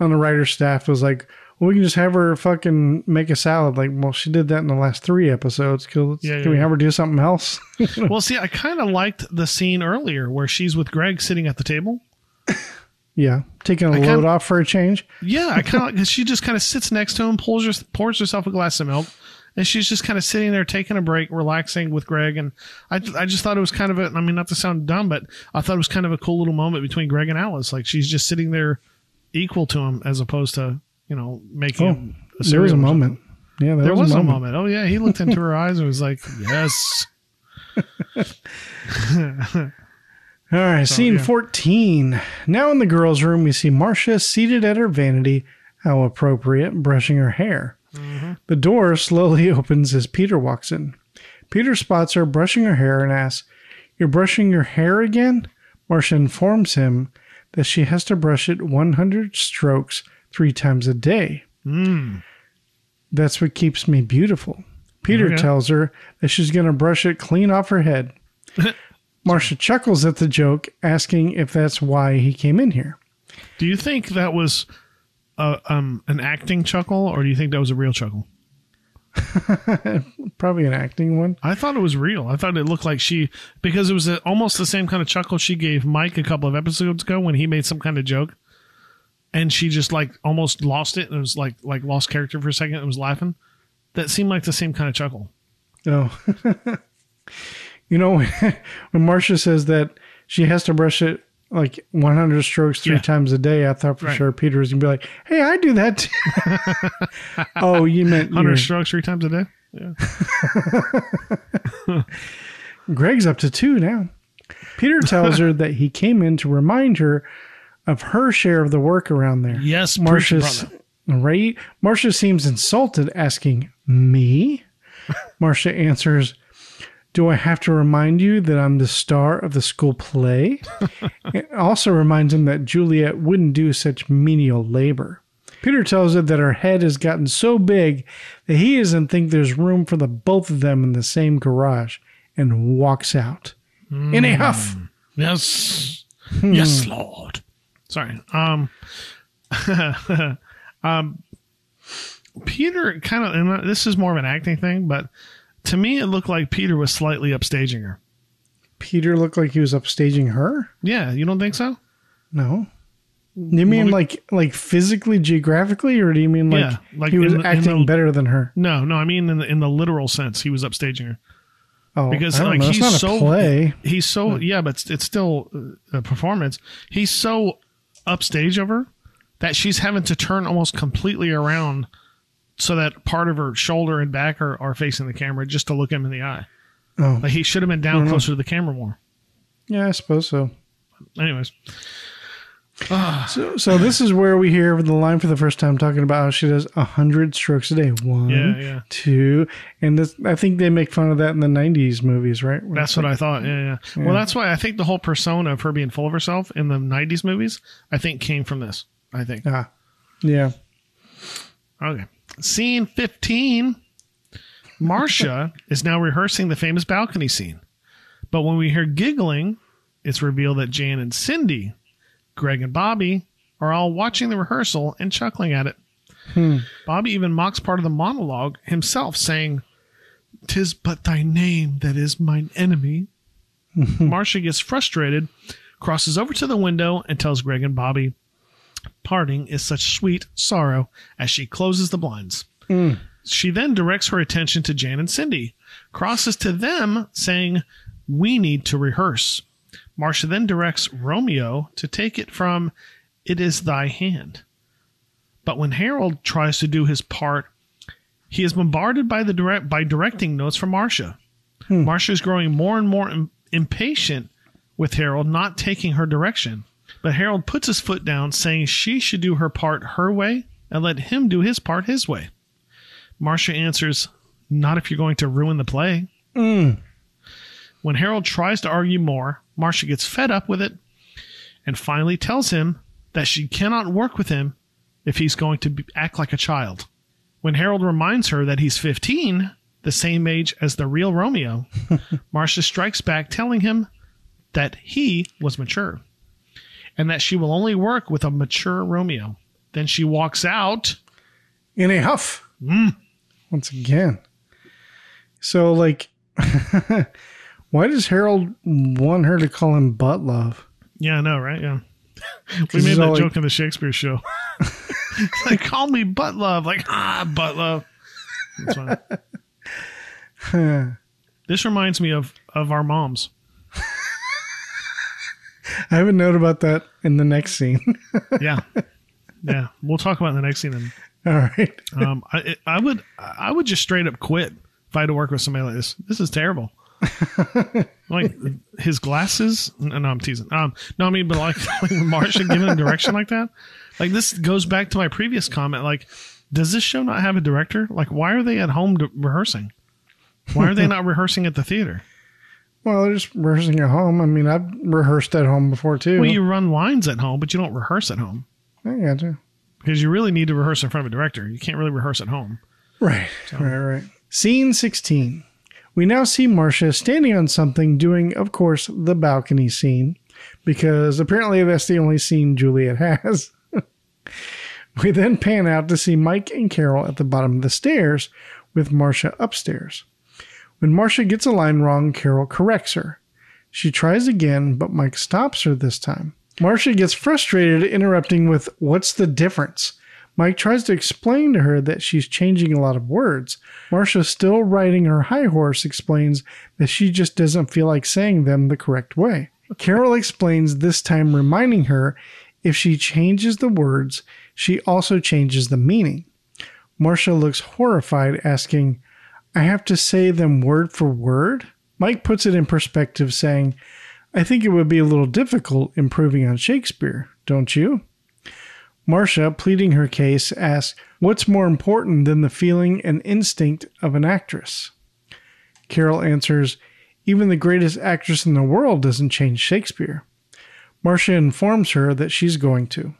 E: on the writer's staff was like, we can just have her fucking make a salad. Like, well, she did that in the last three episodes. Can,
D: Yeah,
E: can we
D: yeah.
E: have her do something else?
D: well, see, I kind of liked the scene earlier where she's with Greg sitting at the table.
E: yeah, taking a
D: I
E: load
D: kinda-
E: off for a change.
D: Yeah, I kind of she just kind of sits next to him, pulls her, pours herself a glass of milk, and she's just kind of sitting there taking a break, relaxing with Greg. And I, I just thought it was kind of a, I mean, not to sound dumb, but I thought it was kind of a cool little moment between Greg and Alice. Like she's just sitting there equal to him as opposed to, you know, making
E: Oh, there was a
D: or something.
E: moment. Yeah,
D: There was a moment. Oh yeah, he looked into her eyes and was like, "Yes."
E: All right,
D: So,
E: scene
D: yeah.
E: 14. Now in the girls' room, we see Marcia seated at her vanity, how appropriate, brushing her hair. Mm-hmm. The door slowly opens as Peter walks in. Peter spots her brushing her hair and asks, You're brushing your hair again? Marcia informs him that she has to brush it 100 strokes three times a day.
D: Mm.
E: That's what keeps me beautiful. Peter
D: Okay.
E: tells her that she's going to brush it clean off her head. Marcia chuckles at the joke, asking if that's why he came in here.
D: Do you think that was uh, um, an acting chuckle, or do you think that was a real chuckle?
E: Probably an acting one.
D: I thought it was real. I thought it looked like she because it was a, almost the same kind of chuckle she gave Mike a couple of episodes ago when he made some kind of joke, and she just like almost lost it and it was like like lost character for a second and was laughing. That seemed like the same kind of chuckle.
E: Oh. you know, when Marcia says that she has to brush it like 100 strokes three
D: Yeah.
E: times a day, I thought for
D: Right.
E: sure Peter was going to be like, hey, I do that too. oh, you meant
D: Hundred
E: your-
D: strokes three times a day. Yeah.
E: Greg's up to two now. Peter tells her that he came in to remind her of her share of the work around there.
D: Yes,
E: Marcia, right? Marcia seems insulted, asking, Me? Marcia answers, Do I have to remind you that I'm the star of the school play? it also reminds him that Juliet wouldn't do such menial labor. Peter tells her that her head has gotten so big that he doesn't think there's room for the both of them in the same garage and walks out. In a huff.
D: Yes.
E: Hmm.
D: Yes, Lord. Sorry. Um um Peter kind of and this is more of an acting thing, but to me it looked like Peter was slightly upstaging her.
E: Peter looked like he was upstaging her?
D: Yeah, you don't think so?
E: No. You mean like like physically, geographically, or do you mean like,
D: Yeah, like
E: he was
D: the-
E: acting
D: the-
E: better than her?
D: No, no, I mean in the in the literal sense, he was upstaging her.
E: Oh,
D: because like. He's so
E: play.
D: he's so yeah, but it's, it's still uh, a performance. He's so upstage of her that she's having to turn almost completely around so that part of her shoulder and back are, are facing the camera just to look him in the eye.
E: Oh,
D: Like he should have been down closer to the camera more.
E: yeah, I suppose so.
D: Anyways,
E: So, so this is where we hear the line for the first time talking about how she does a hundred strokes a day. One,
D: Yeah, yeah.
E: two, and this, I think they make fun of that in the '90s movies, right? Where
D: that's what
E: like-
D: I thought. Yeah, yeah,
E: Yeah.
D: Well, that's why I think the whole persona of her being full of herself in the '90s movies, I think, came from this. I think.
E: Ah, yeah.
D: Okay. Scene 15. Marcia is now rehearsing the famous balcony scene. But when we hear giggling, it's revealed that Jan and Cindy, Greg and Bobby, are all watching the rehearsal and chuckling at it.
E: Hmm.
D: Bobby even mocks part of the monologue himself, saying, Tis but thy name that is mine enemy. Marcia gets frustrated, crosses over to the window, and tells Greg and Bobby, Parting is such sweet sorrow as she closes the blinds.
E: Mm.
D: She then directs her attention to Jan and Cindy, crosses to them, saying, We need to rehearse. Marcia then directs Romeo to take it from It is thy hand. But when Harold tries to do his part, he is bombarded by the direct by directing notes from Marcia. Marcia is growing more and more im- impatient with Harold not taking her direction. But Harold puts his foot down, saying she should do her part her way and let him do his part his way. Marcia answers, Not if you're going to ruin the play.
E: Mm.
D: When Harold tries to argue more, Marcia gets fed up with it and finally tells him that she cannot work with him if he's going to be, act like a child. When Harold reminds her that he's 15, the same age as the real Romeo, Marcia strikes back, telling him that he was mature and that she will only work with a mature Romeo. Then she walks out
E: in a huff.
D: Mm.
E: Once again. So, like, why does Harold want her to call him butt love?
D: Yeah, I know, right? Yeah. we made that
E: all like-
D: joke in the Shakespeare show. like, call me butt love. Like, ah, butt love. That's fine.
E: Huh.
D: This reminds me of of our moms.
E: I have a note about that in the next scene.
D: Yeah, yeah. We'll talk about it in the next scene. Then.
E: All right.
D: Um, I, I would I would just straight up quit if I had to work with somebody like this. This is terrible. like his glasses. No, no, I'm teasing. Um, no, I mean, but like, like Marcia giving a direction like that. Like this goes back to my previous comment. Like, does this show not have a director? Like, why are they at home to, rehearsing? Why are they not rehearsing at the theater?
E: Well, they're just rehearsing at home. I mean, I've rehearsed at home before too.
D: Well, you run lines at home, but you don't rehearse at home
E: I gotcha.
D: because you really need to rehearse in front of a director. You can't really rehearse at home.
E: Right. Right, right. Scene 16. We now see Marcia standing on something, doing, of course, the balcony scene, because apparently that's the only scene Juliet has. we then pan out to see Mike and Carol at the bottom of the stairs, with Marcia upstairs. When Marcia gets a line wrong, Carol corrects her. She tries again, but Mike stops her this time. Marcia gets frustrated, interrupting with, What's the difference? Mike tries to explain to her that she's changing a lot of words. Marcia, still riding her high horse, explains that she just doesn't feel like saying them the correct way. Carol explains this time, reminding her if she changes the words, she also changes the meaning. Marcia looks horrified, asking, I have to say them word for word? Mike puts it in perspective, saying, I think it would be a little difficult improving on Shakespeare, don't you? Marcia, pleading her case, asks, What's more important than the feeling and instinct of an actress? Carol answers, Even the greatest actress in the world doesn't change Shakespeare. Marcia informs her that she's going to.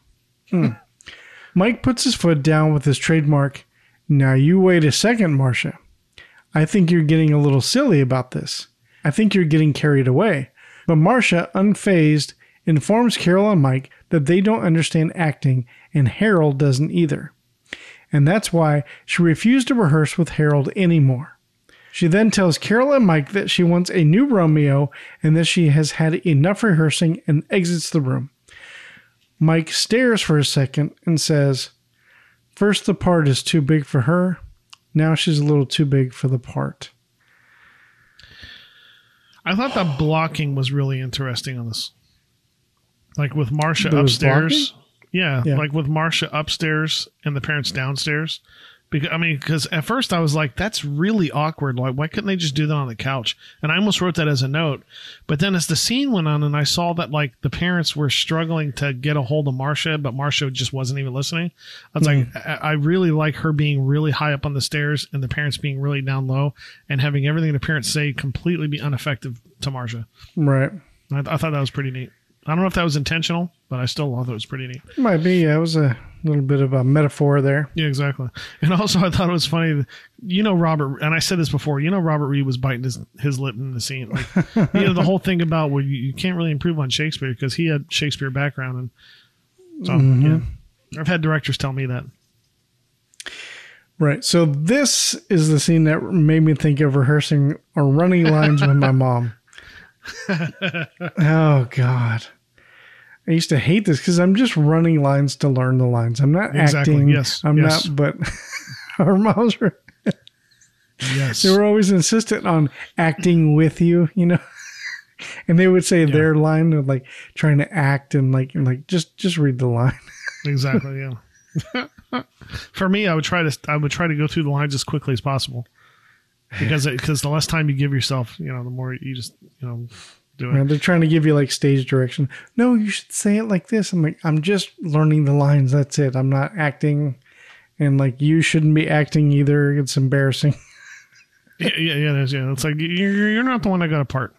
E: Hmm. Mike puts his foot down with his trademark. Now you wait a second, Marcia. I think you're getting a little silly about this. I think you're getting carried away. But Marcia, unfazed, informs Carol and Mike that they don't understand acting, and Harold doesn't either. And that's why she refused to rehearse with Harold anymore. She then tells Carol and Mike that she wants a new Romeo and that she has had enough rehearsing and exits the room. Mike stares for a second and says, First, the part is too big for her. Now she's a little too big for the part.
D: I thought that blocking was really interesting on this. Like with Marcia
E: There
D: upstairs. Yeah,
E: Yeah.
D: like with Marcia upstairs and the parents downstairs. Because I mean, because at first I was like, "That's really awkward. Like, why couldn't they just do that on the couch?" And I almost wrote that as a note. But then as the scene went on, and I saw that like the parents were struggling to get a hold of Marcia, but Marcia just wasn't even listening. I was like, hmm. I, I really like her being really high up on the stairs, and the parents being really down low, and having everything the parents say completely be ineffective to Marcia.
E: Right.
D: I, I thought that was pretty neat. I don't know if that was intentional, but I still thought it was pretty neat.
E: It Might be. Yeah, it was a little bit of a metaphor there.
D: Yeah, exactly. And also, I thought it was funny. You know, Robert, and I said this before. You know, Robert Reed was biting his, his lip in the scene. Like, you know, the whole thing about where you, you can't really improve on Shakespeare because he had Shakespeare background, and so
E: Mhm.
D: yeah, I've had directors tell me that.
E: Right. So this is the scene that made me think of rehearsing or running lines with my mom. Oh God. I used to hate this because I'm just running lines to learn the lines. I'm not
D: Exactly.
E: acting.
D: Yes.
E: I'm
D: Yes.
E: not. But our moms were.
D: Yes.
E: They were always insistent on acting with you. You know. And they would say their line of like trying to act and like and like just just read the line.
D: Exactly. Yeah. For me, I would try to I would try to go through the lines as quickly as possible because because the less time you give yourself, you know, the more you just you know do it.
E: Right, they're trying to give you like stage direction. No, you should say it like this. I'm like, I'm just learning the lines. That's it. I'm not acting. And like, you shouldn't be acting either. It's embarrassing.
D: Yeah, yeah, yeah, it is, yeah. It's like you're, you're not the one that got a part.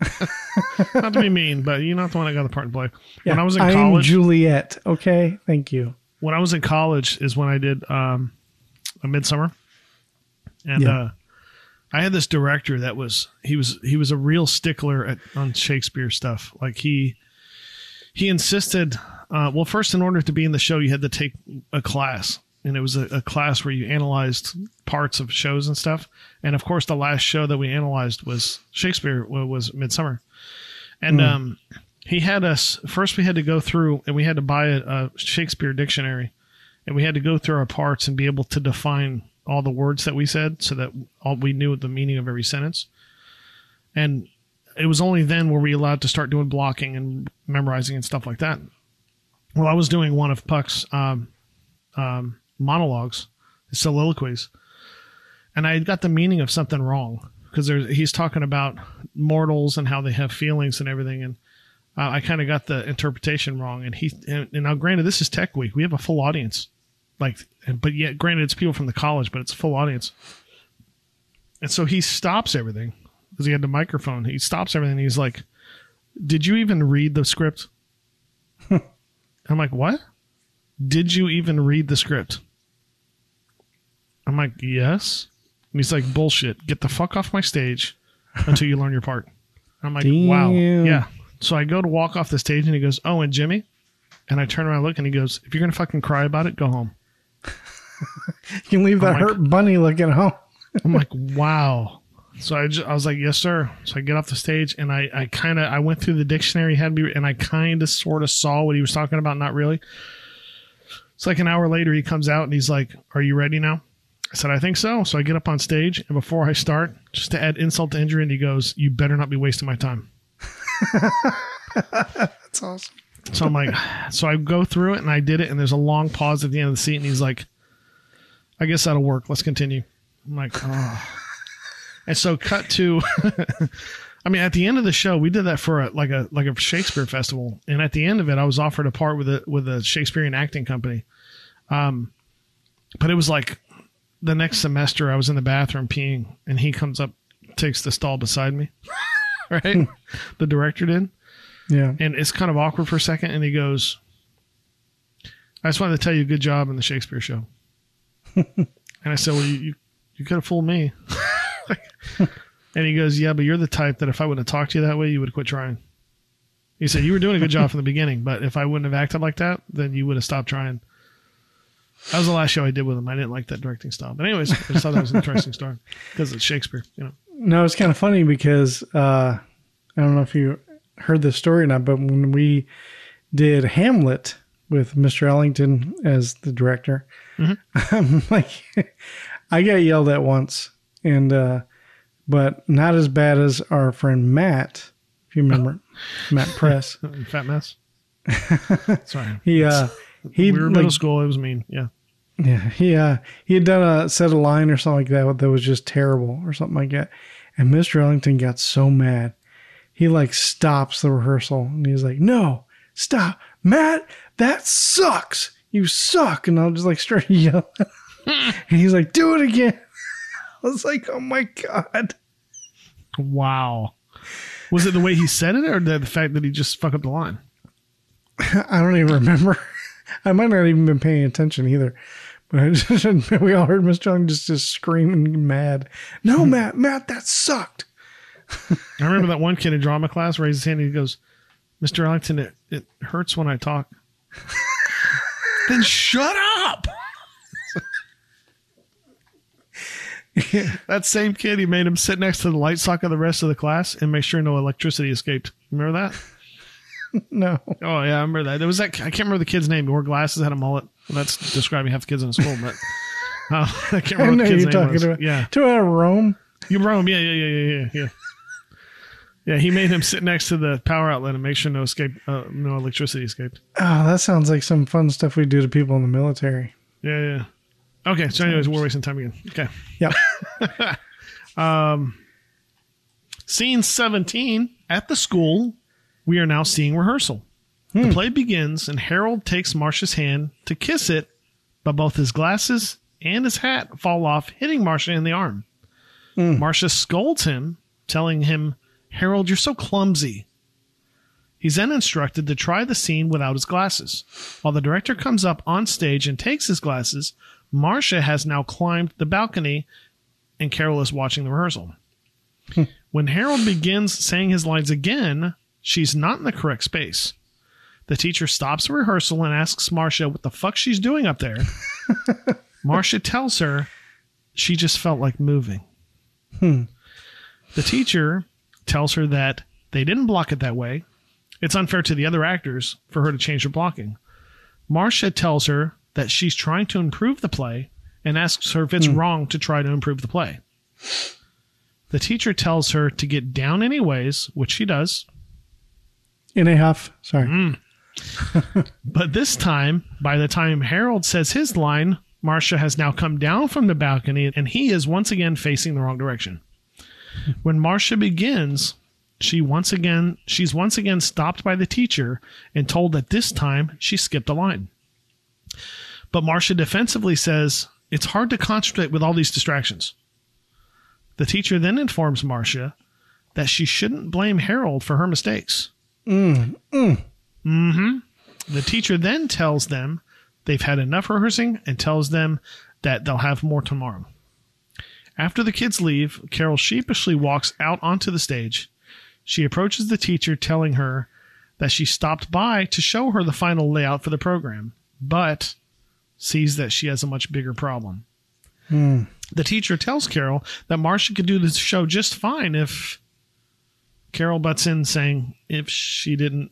D: not to be mean, but you're not the one that got the part to play. when I was in college,
E: Juliet. Okay. Thank you.
D: when I was in college is when I did um, a midsummer, and
E: Yeah.
D: uh, I had this director that was he was he was a real stickler at, on Shakespeare stuff. Like he he insisted. Uh, well, first, in order to be in the show, you had to take a class, and it was a, a class where you analyzed parts of shows and stuff. And of course, the last show that we analyzed was Shakespeare wa- was Midsummer, and
E: Mm.
D: um, he had us first. We had to go through and we had to buy a, a Shakespeare dictionary, and we had to go through our parts and be able to define all the words that we said, so that all we knew the meaning of every sentence. And it was only then were we allowed to start doing blocking and memorizing and stuff like that. Well, I was doing one of Puck's um, um, monologues, soliloquies, and I got the meaning of something wrong because he's talking about mortals and how they have feelings and everything, and uh, I kind of got the interpretation wrong. And he and, and now, granted, this is Tech Week; we have a full audience, like, but yet, granted, it's people from the college, but it's a full audience. And so he stops everything because he had the microphone. He stops everything. he's like, "Did you even read the script?" I'm like, "What? Did you even read the script?" I'm like, "Yes." And he's like, "Bullshit! Get the fuck off my stage until you learn your part." I'm like, "Wow, yeah." So I go to walk off the stage, and he goes, "Oh, and Jimmy," and I turn around, and look, and he goes, "If you're gonna fucking cry about it, go home."
E: You can leave that
D: I'm like-
E: hurt bunny looking home.
D: I'm like, wow. So I, just, I was like, yes, sir. So I get off the stage and I, I kind of, I went through the dictionary he had me, and I kind of sort of saw what he was talking about. Not really. It's like an hour later, he comes out and he's like, are you ready now? I said, I think so. So I get up on stage and before I start, just to add insult to injury, and he goes, you better not be wasting my time.
E: That's awesome.
D: So I'm like, so I go through it and I did it, and there's a long pause at the end of the seat, and he's like, I guess that'll work. Let's continue. I'm like, oh. And so cut to, I mean, at the end of the show, we did that for a, like a like a Shakespeare festival, and at the end of it, I was offered a part with a with a Shakespearean acting company. Um, but it was like the next semester, I was in the bathroom peeing, and he comes up, takes the stall beside me. right? the director did.
E: Yeah.
D: And it's kind of awkward for a second. And he goes, I just wanted to tell you good job in the Shakespeare show. And I said, Well, you, you, you could have fooled me. and he goes, Yeah, but you're the type that if I wouldn't have talked to you that way, you would have quit trying. He said, You were doing a good job from the beginning, but if I wouldn't have acted like that, then you would have stopped trying. That was the last show I did with him. I didn't like that directing style. But, anyways, I just thought that was an interesting story because it's Shakespeare, you know.
E: No, it's kind of funny because uh, I don't know if you heard this story or not, but when we did Hamlet with Mr. Ellington as the director, I'm like, I got yelled at once, and uh, but not as bad as our friend Matt, if you remember, Matt Press.
D: Fat mess. Sorry.
E: He uh, he
D: we were
E: like,
D: middle school. It was mean. Yeah.
E: Yeah, he uh he had done a said a line or something like that that was just terrible or something like that. And Mr. Ellington got so mad. He like stops the rehearsal and he's like, No, stop. Matt, that sucks. You suck. And I'll just like start yelling. and he's like, Do it again. I was like, Oh my God.
D: Wow. Was it the way he said it or the fact that he just fucked up the line?
E: I don't even remember. I might not even been paying attention either. But I just, we all heard Mr. Ellington just, just screaming mad. No, hmm. Matt, Matt, that sucked.
D: I remember that one kid in drama class raised his hand and he goes, Mr. Ellington, it, it hurts when I talk. Then shut up. that same kid, he made him sit next to the light socket of the rest of the class and make sure no electricity escaped. Remember that?
E: No.
D: Oh yeah, I remember that. There was that. I can't remember the kid's name. He wore glasses, had a mullet. Well, that's describing half the kids in the school, but uh, I can't
E: I
D: remember
E: know
D: what the kid's
E: you're
D: name
E: talking
D: was.
E: about.
D: Yeah,
E: To out of Rome.
D: you Rome. Yeah, yeah, yeah, yeah, yeah, yeah. Yeah, he made him sit next to the power outlet and make sure no escape, uh, no electricity escaped.
E: Oh, that sounds like some fun stuff we do to people in the military.
D: Yeah, yeah. Okay, so anyways, we're wasting time again. Okay.
E: Yep.
D: Um, scene 17 at the school, we are now seeing rehearsal. The play begins, and Harold takes Marcia's hand to kiss it, but both his glasses and his hat fall off, hitting Marcia in the arm. Marcia scolds him, telling him, Harold, you're so clumsy. He's then instructed to try the scene without his glasses. While the director comes up on stage and takes his glasses, Marcia has now climbed the balcony and Carol is watching the rehearsal. when Harold begins saying his lines again, she's not in the correct space. The teacher stops the rehearsal and asks Marcia what the fuck she's doing up there. Marcia tells her she just felt like moving.
E: Hmm.
D: The teacher tells her that they didn't block it that way. It's unfair to the other actors for her to change her blocking. Marcia tells her that she's trying to improve the play and asks her if it's wrong to try to improve the play. The teacher tells her to get down anyways, which she does.
E: In a huff. Sorry.
D: Mm. But this time, by the time Harold says his line, Marcia has now come down from the balcony and he is once again facing the wrong direction. When Marcia begins, she once again she's once again stopped by the teacher and told that this time she skipped a line. But Marcia defensively says, "It's hard to concentrate with all these distractions." The teacher then informs Marcia that she shouldn't blame Harold for her mistakes.
E: Mm, mm.
D: hmm The teacher then tells them they've had enough rehearsing and tells them that they'll have more tomorrow. After the kids leave, Carol sheepishly walks out onto the stage. She approaches the teacher, telling her that she stopped by to show her the final layout for the program, but sees that she has a much bigger problem.
E: Hmm.
D: The teacher tells Carol that Marcia could do the show just fine if Carol butts in saying if she didn't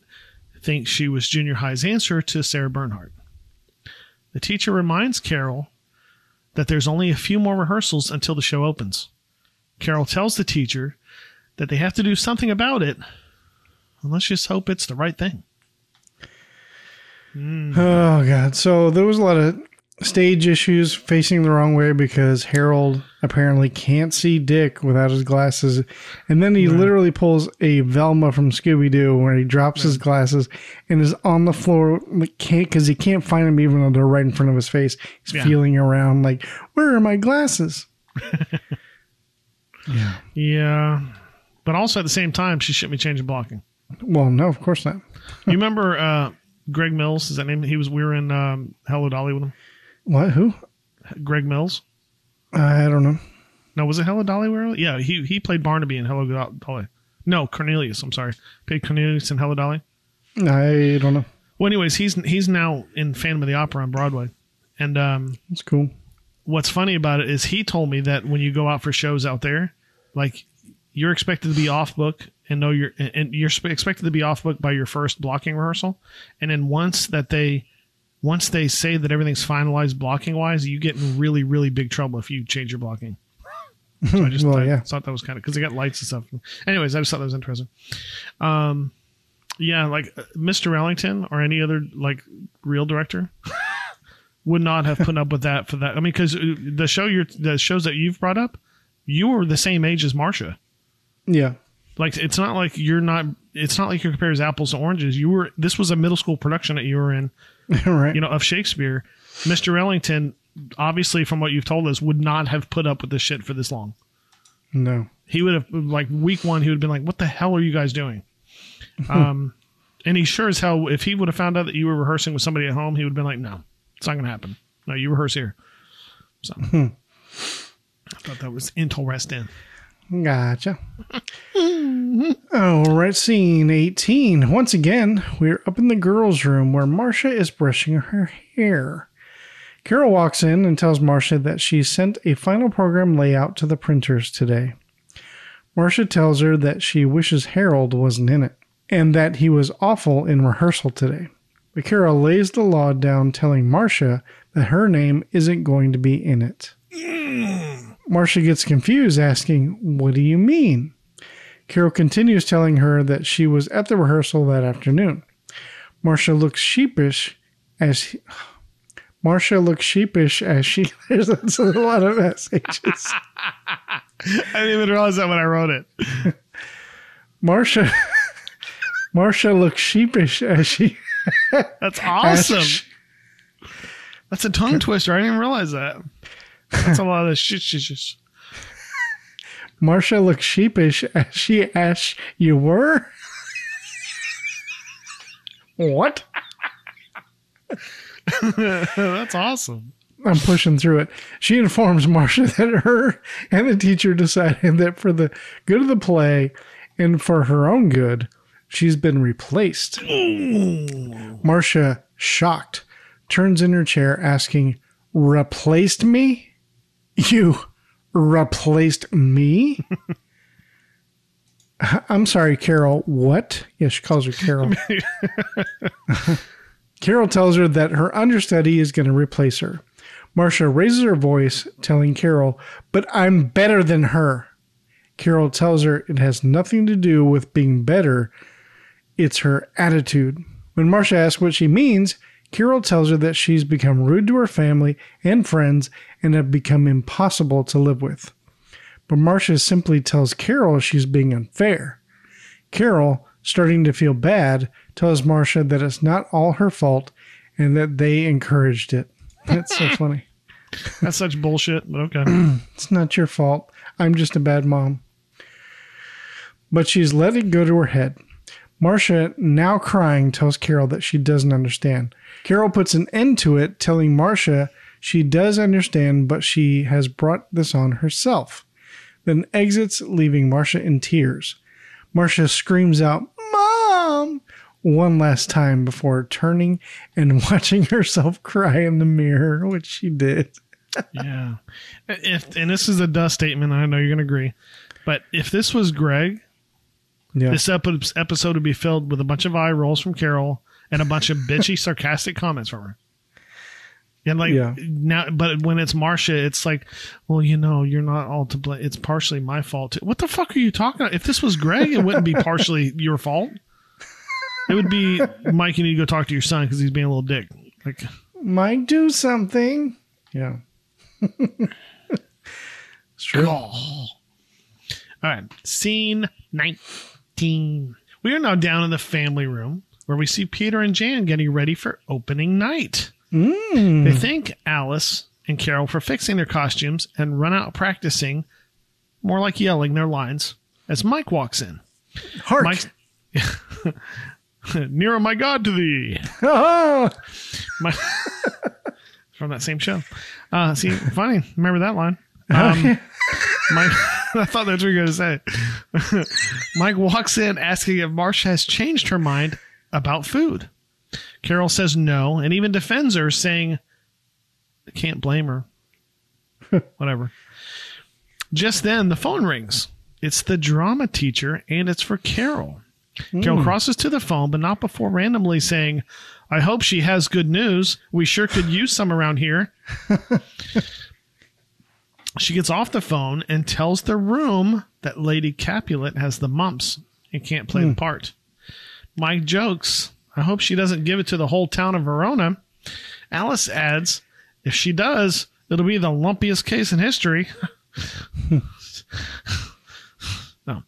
D: think she was junior high's answer to Sarah Bernhardt. The teacher reminds Carol that there's only a few more rehearsals until the show opens. Carol tells the teacher that they have to do something about it, and let's just hope it's the right thing.
E: Oh god. So there was a lot of stage issues facing the wrong way because Harold apparently can't see Dick without his glasses. And then he literally pulls a Velma from Scooby Doo where he drops his glasses and is on the floor can't because he can't find them even though they're right in front of his face. He's
D: Yeah.
E: feeling around like, where are my glasses? yeah.
D: Yeah. But also at the same time, she shouldn't be changing blocking.
E: Well, no, of course not.
D: you remember uh, Greg Mills? Is that name? He was. We were in um, Hello Dolly with him.
E: What? Who?
D: Greg Mills.
E: I don't know.
D: No, was it Hello Dolly? With? Yeah, he he played Barnaby in Hello Dolly. No, Cornelius. I'm sorry, played Cornelius in Hello Dolly.
E: I don't know.
D: Well, anyways, he's he's now in Phantom of the Opera on Broadway, and um,
E: That's cool.
D: what's funny about it is he told me that when you go out for shows out there, like you're expected to be off book and know you're and you're expected to be off book by your first blocking rehearsal, and then once that they once they say that everything's finalized blocking wise, you get in really really big trouble if you change your blocking. So I just
E: Well,
D: thought,
E: yeah.
D: thought that was kind of because they got lights and stuff. Anyways, I just thought that was interesting. Um, yeah, like uh, Mr. Ellington or any other like real director would not have put up with that for that. I mean, because the show you're the shows that you've brought up, you were the same age as Marcia.
E: Yeah.
D: Like it's not like you're not. It's not like you're comparing apples to oranges. You were. This was a middle school production that you were in.
E: right.
D: You know of Shakespeare. Mr. Ellington, obviously from what you've told us, would not have put up with this shit for this long.
E: No.
D: He would have like week one. He would have been like, "What the hell are you guys doing?" um, and he sure as hell, if he would have found out that you were rehearsing with somebody at home, he would have been like, "No, it's not going to happen. No, you rehearse here." So I thought that was interesting.
E: Gotcha. Oh, All right, scene 18. Once again, we're up in the girls' room where Marcia is brushing her hair. Carol walks in and tells Marcia that she sent a final program layout to the printers today. Marcia tells her that she wishes Harold wasn't in it and that he was awful in rehearsal today. But Carol lays the law down, telling Marcia that her name isn't going to be in it. Mm. Marcia gets confused, asking, What do you mean? Carol continues telling her that she was at the rehearsal that afternoon. Marcia looks sheepish as he, Marcia looks sheepish as she there's that's a lot of SHs.
D: I didn't even realize that when I wrote it.
E: Marcia Marcia looks sheepish as she
D: That's awesome.
E: asks-
D: That's a tongue twister. I didn't even realize that. That's a lot of shit. shit, shit.
E: Marcia looks sheepish as she asks you were. what?
D: That's awesome.
E: I'm pushing through it. She informs Marcia that her and the teacher decided that for the good of the play and for her own good, she's been replaced. Marcia, shocked, turns in her chair asking, Replaced me? You replaced me? I'm sorry, Carol. What? Yeah, she calls her Carol. Carol tells her that her understudy is going to replace her. Marcia raises her voice, telling Carol, But I'm better than her. Carol tells her it has nothing to do with being better, it's her attitude. When Marcia asks what she means, Carol tells her that she's become rude to her family and friends and have become impossible to live with. But Marcia simply tells Carol she's being unfair. Carol, starting to feel bad, tells Marcia that it's not all her fault and that they encouraged it. That's so funny.
D: That's such bullshit, but okay.
E: It's not your fault. I'm just a bad mom. But she's let it go to her head. Marcia, now crying, tells Carol that she doesn't understand. Carol puts an end to it, telling Marcia she does understand, but she has brought this on herself. Then exits, leaving Marcia in tears. Marcia screams out, Mom! one last time before turning and watching herself cry in the mirror, which she did.
D: yeah. If and this is a dust statement, I know you're gonna agree, but if this was Greg,
E: Yeah.
D: this epi- episode would be filled with a bunch of eye rolls from Carol and a bunch of bitchy, sarcastic comments from her. And like
E: Yeah.
D: now, but when it's Marcia, it's like, well, you know, you're not all to blame. It's partially my fault. Too. What the fuck are you talking about? If this was Greg, it wouldn't be partially your fault. It would be Mike. You need to go talk to your son because he's being a little dick. Like,
E: Might do something. Yeah. it's true.
D: All right, scene 19. We are now down in the family room where we see Peter and Jan getting ready for opening night.
E: Mm.
D: They thank Alice and Carol for fixing their costumes and run out practicing, more like yelling their lines. as Mike walks in.
E: Hark.
D: Mike, Nearer my God to thee.
E: Oh,
D: My, from that same show. Uh, see, funny. Remember that line? Um, Mike, I thought that's what you were going to say. Mike walks in asking if Marcia has changed her mind about food. Carol says no and even defends her, saying, I can't blame her. Whatever. Just then, the phone rings. It's the drama teacher, and it's for Carol. Carol hmm. crosses to the phone, but not before randomly saying, I hope she has good news. We sure could use some around here. She gets off the phone and tells the room that Lady Capulet has the mumps and can't play the hmm. part. Mike jokes, I hope she doesn't give it to the whole town of Verona. Alice adds, if she does, it'll be the lumpiest case in history. no.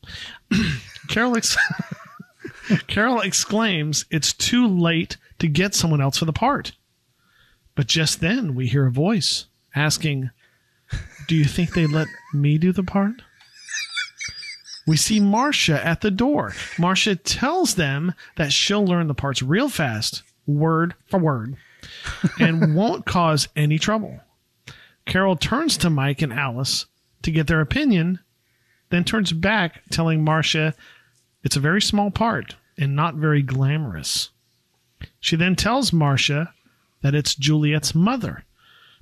D: Carol, ex- Carol exclaims, It's too late to get someone else for the part. But just then we hear a voice asking, Do you think they'd let me do the part? We see Marcia at the door. Marcia tells them that she'll learn the parts real fast, word for word, and won't cause any trouble. Carol turns to Mike and Alice to get their opinion, then turns back, telling Marcia it's a very small part and not very glamorous. She then tells Marcia that it's Juliet's mother.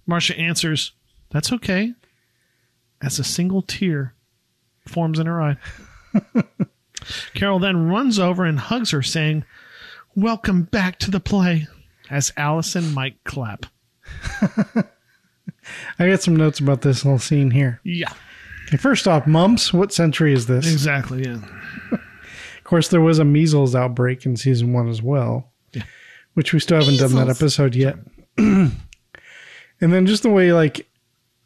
D: Marcia answers, That's okay, as a single tear forms in her eye. Carol then runs over and hugs her, saying, Welcome back to the play, as Alice and Mike clap.
E: I got some notes about this whole scene here.
D: Yeah,
E: Okay, first off, mumps. What century is this?
D: exactly. Yeah.
E: Of course, there was a measles outbreak in season one as well,
D: Yeah.
E: which we still haven't done that episode yet. and then just the way like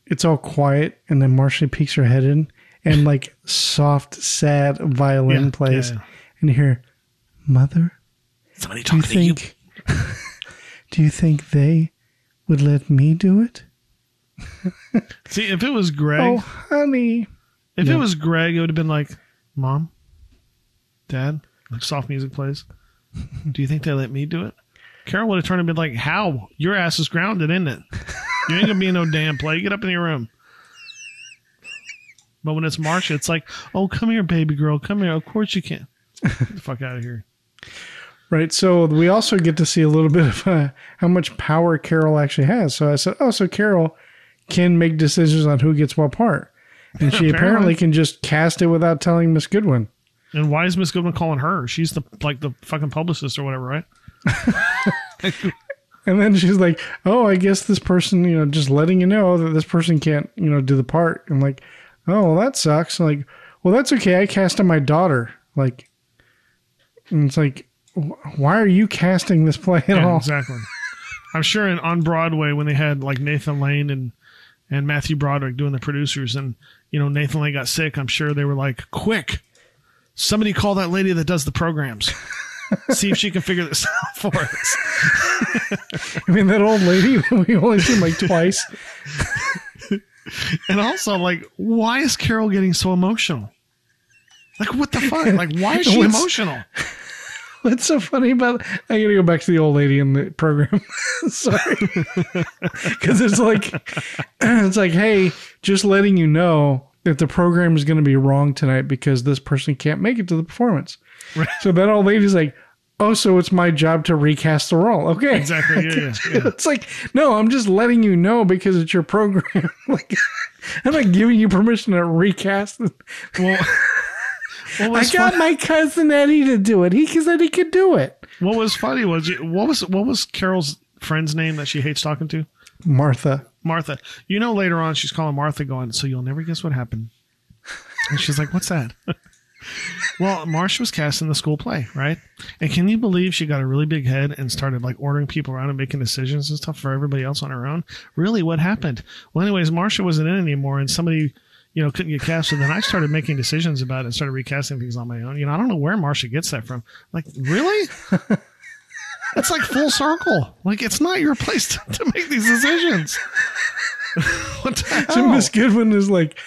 E: it's all quiet, and then Marcia peeks her head in, and like soft, sad violin
D: Yeah,
E: plays,
D: yeah, yeah.
E: and you hear, "Mother,
D: Somebody
E: do you
D: talking to you.
E: think? do you think they would let me do it?
D: See, if it was Greg,
E: Oh, honey."
D: if it was Greg, it would have been like, Mom, Dad, like soft music plays. Do you think they let me do it? Carol would have turned and been like, How? Your ass is grounded, isn't it? You ain't gonna be in no damn play. Get up in your room. But when it's Marcia, it's like, Oh, come here, baby girl. Come here. Of course you can. Get the fuck out of here.
E: Right. So we also get to see a little bit of uh, how much power Carol actually has. So I said, oh, so Carol can make decisions on who gets what part. And she apparently
D: Apparently.
E: can just cast it without telling Miss Goodwin.
D: And why is Miss Goodwin calling her? She's the like the fucking publicist or whatever, right?
E: And then she's like, oh, I guess this person, you know, just letting you know that this person can't, you know, do the part. I'm like, oh, well, that sucks. like, well, that's okay. I casted my daughter. Like, and it's like, why are you casting this play at
D: Yeah,
E: all?
D: exactly. I'm sure in on Broadway when they had like Nathan Lane and and Matthew Broderick doing the producers, and you know Nathan Lane got sick. I'm sure they were like, "Quick, somebody call that lady that does the programs. See if she can figure this out for us."
E: I mean, that old lady we only seen like twice.
D: And also, like, why is Carol getting so emotional? Like, what the fuck? Like, why is she
E: What's-
D: emotional?
E: What's so funny about? I gotta go back to the old lady in the program. Sorry, because it's like, it's like, hey, just letting you know that the program is going to be wrong tonight because this person can't make it to the performance. So that old lady's like, oh, so it's my job to recast the role. Okay,
D: Exactly. Yeah, yeah, yeah.
E: It's like, no, I'm just letting you know because it's your program. like, I'm not giving you permission to recast.
D: Well,
E: I got
D: fun-
E: my cousin Eddie to do it. He said he could do it.
D: what was funny was you- what was what was Carol's friend's name that she hates talking to?
E: Martha.
D: Martha. You know, later on, she's calling Martha, going, "So you'll never guess what happened." And she's like, "What's that?" Well, Marcia was cast in the school play, right? And can you believe she got a really big head and started like ordering people around and making decisions and stuff for everybody else on her own? Really, what happened? Well, anyways, Marcia wasn't in anymore, and somebody. You know, couldn't get cast, so then I started making decisions about it and started recasting things on my own. You know, I don't know where Marcia gets that from. Like, really? It's like full circle. Like, it's not your place to, to make these decisions. what the
E: So
D: hell?
E: Miss Goodwin is like,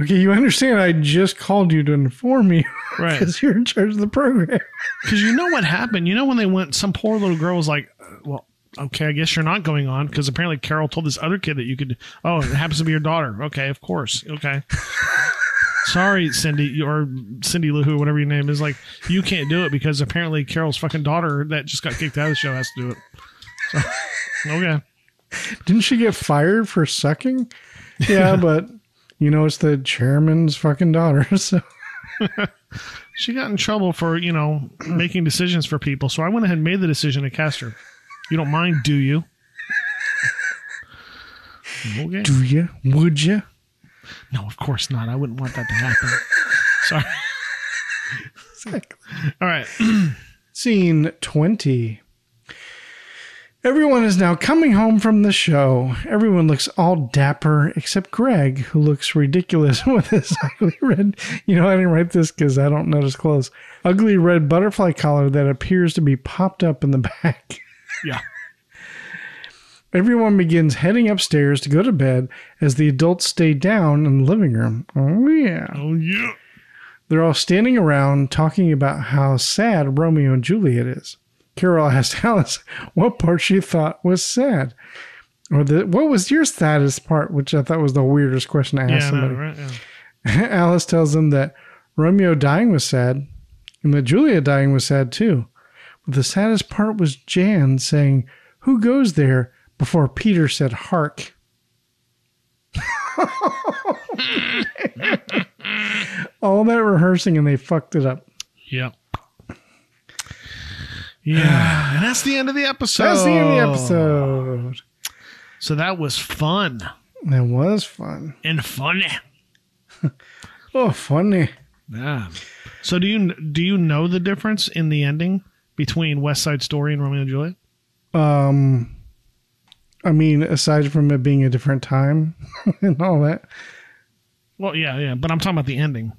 E: Okay, you understand? I just called you to inform you,
D: Right.
E: Because you're in charge of the program.
D: Because you know what happened. You know when they went, some poor little girl was like, uh, "Well, okay, I guess you're not going on." Because apparently Carol told this other kid that you could. Oh, it happens to be your daughter. Okay, of course. Okay. Sorry, Cindy or Cindy Lou, Who, whatever your name is. Like you can't do it because apparently Carol's fucking daughter that just got kicked out of the show has to do it. So, okay.
E: Didn't she get fired for sucking? Yeah, but you know it's the chairman's fucking daughter. So
D: She got in trouble for you know making decisions for people. So I went ahead and made the decision to cast her. You don't mind, do you? Okay.
E: do you? Would you?
D: No, of course not. I wouldn't want that to happen. Sorry. All right.
E: Scene 20. Everyone is now coming home from the show. Everyone looks all dapper except Greg, who looks ridiculous with his ugly red. You know, I didn't write this because I don't notice clothes. Ugly red butterfly collar that appears to be popped up in the back.
D: Yeah.
E: Everyone begins heading upstairs to go to bed as the adults stay down in the living room. Oh, yeah.
D: Oh, yeah.
E: They're all standing around talking about how sad Romeo and Juliet is. Carol asked Alice what part she thought was sad. Or the what was your saddest part, which I thought was the weirdest question to ask
D: Yeah,
E: somebody.
D: right? Yeah.
E: Alice tells them that Romeo dying was sad and that Julia dying was sad too. But the saddest part was Jan saying, Who goes there? before Peter said, Hark. All that rehearsing and they fucked it up.
D: Yep. Yeah. and that's the end of the episode.
E: That's the end of the episode.
D: So that was fun
E: That was fun.
D: and funny.
E: Oh, funny.
D: Yeah. So do you do you know the difference in the ending between West Side Story and Romeo and Juliet?
E: Um, I mean, aside from it being a different time and all that,
D: Well, yeah, yeah, but I'm talking about the ending.